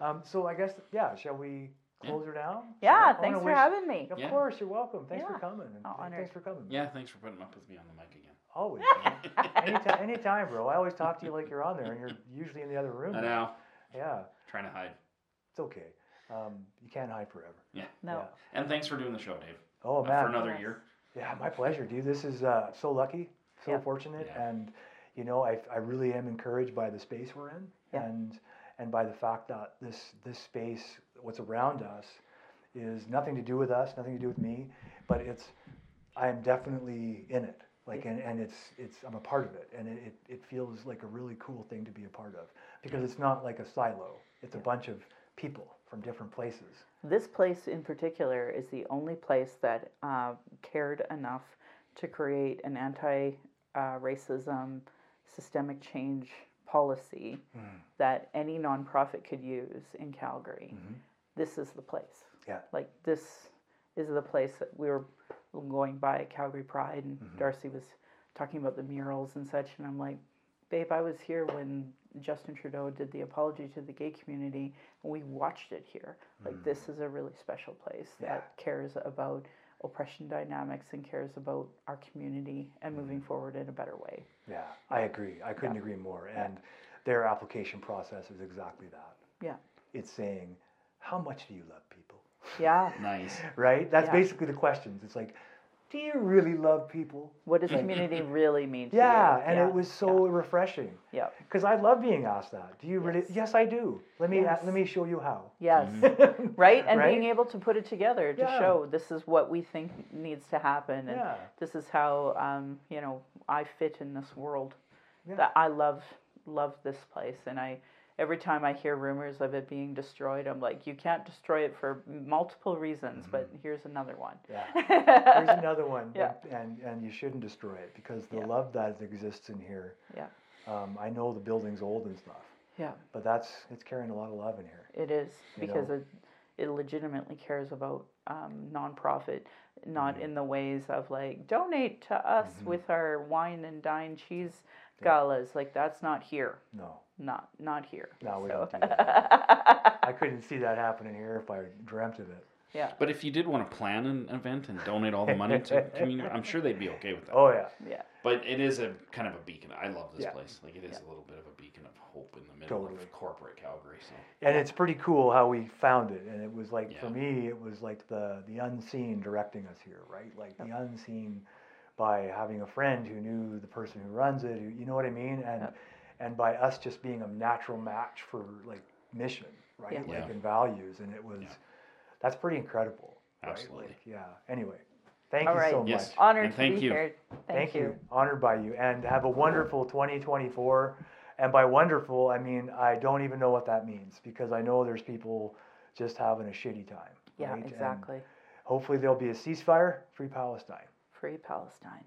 Um, so I guess yeah, shall we close her down? Yeah, Sure. Thanks for wish- having me. Of Yeah. course, you're welcome. Thanks Yeah. for coming. and Oh, th- honored. thanks for coming. Yeah, thanks for putting up with me on the mic again. Always. man. anytime, anytime, bro. I always talk to you like you're on there, and you're usually in the other room. I know. Yeah, Trying to hide. it's okay. Um, you can't hide forever. Yeah. No. Yeah. And thanks for doing the show, Dave. Oh Uh, man. for another Yes. year. Yeah, my pleasure, dude. This is uh, so lucky, so Yep. fortunate, Yeah. and you know, I, I really am encouraged by the space we're in, Yeah. and and by the fact that this this space, what's around us, is nothing to do with us, nothing to do with me, but it's I am definitely in it. Like and, and it's it's I'm a part of it, and it, it, it feels like a really cool thing to be a part of because it's not like a silo. It's a bunch of people from different places. This place in particular is the only place that uh, cared enough to create an anti uh, racism systemic change policy Hmm. that any nonprofit could use in Calgary. Mm-hmm. This is the place. Yeah. Like this is the place that we were going by Calgary Pride, and Mm-hmm. Darcy was talking about the murals and such, and I'm like, babe, I was here when Justin Trudeau did the apology to the gay community, and we watched it here. Like this is a really special place Mm. Yeah. that cares about oppression dynamics and cares about our community and Mm-hmm. moving forward in a better way. Yeah, I agree. I couldn't agree more. And their application process is exactly that. Yeah. It's saying, how much do you love people? Yeah. Nice. Right? That's Yeah. basically the questions. It's like, do you really love people? What does community really mean to you? Yeah, you? and it was so refreshing. Yeah. Because I love being asked that. Do you really? Yes. Yes, I do. Let me Yes. let me show you how. Yes. right? And Right? being able to put it together to Yeah. show this is what we think needs to happen and Yeah. this is how um, you know I fit in this world. Yeah. That I love love this place and I every time I hear rumors of it being destroyed, I'm like, you can't destroy it for multiple reasons, but here's another one. Mm-hmm. Yeah. Here's another one. Yeah. And and you shouldn't destroy it because the Yeah. love that exists in here. Yeah. Um, I know the building's old and stuff, Yeah, but that's it's carrying a lot of love in here. it is because know? it it legitimately cares about um, nonprofit, not Mm-hmm. in the ways of like donate to us with our wine and dine cheese galas. Like that's not here. No, Not not here. no, we So- don't do that. I couldn't see that happening here if I dreamt of it. yeah, But if you did want to plan an event and donate all the money to community, I'm sure they'd be okay with that. Oh yeah, yeah, But it is a kind of a beacon. I love this Yeah. place. Like it is a little bit of a beacon of hope in the middle Totally. of corporate Calgary. So and it's pretty cool how we found it. And it was like for me, it was like the the unseen directing us here, right? Like the unseen by having a friend who knew the person who runs it. Who, you know what I mean? And Yep. And by us just being a natural match for like mission, right? Yeah. Like Yeah. and values, and it was that's pretty incredible. right? Absolutely. Like, yeah. Anyway, thank All you so right. much. Honored And to thank be you. here. Thank, you. Honored by you. And have a wonderful 2024. And by wonderful, I mean, I don't even know what that means because I know there's people just having a shitty time. Yeah, right? And exactly. hopefully there'll be a ceasefire, free Palestine. Free Palestine.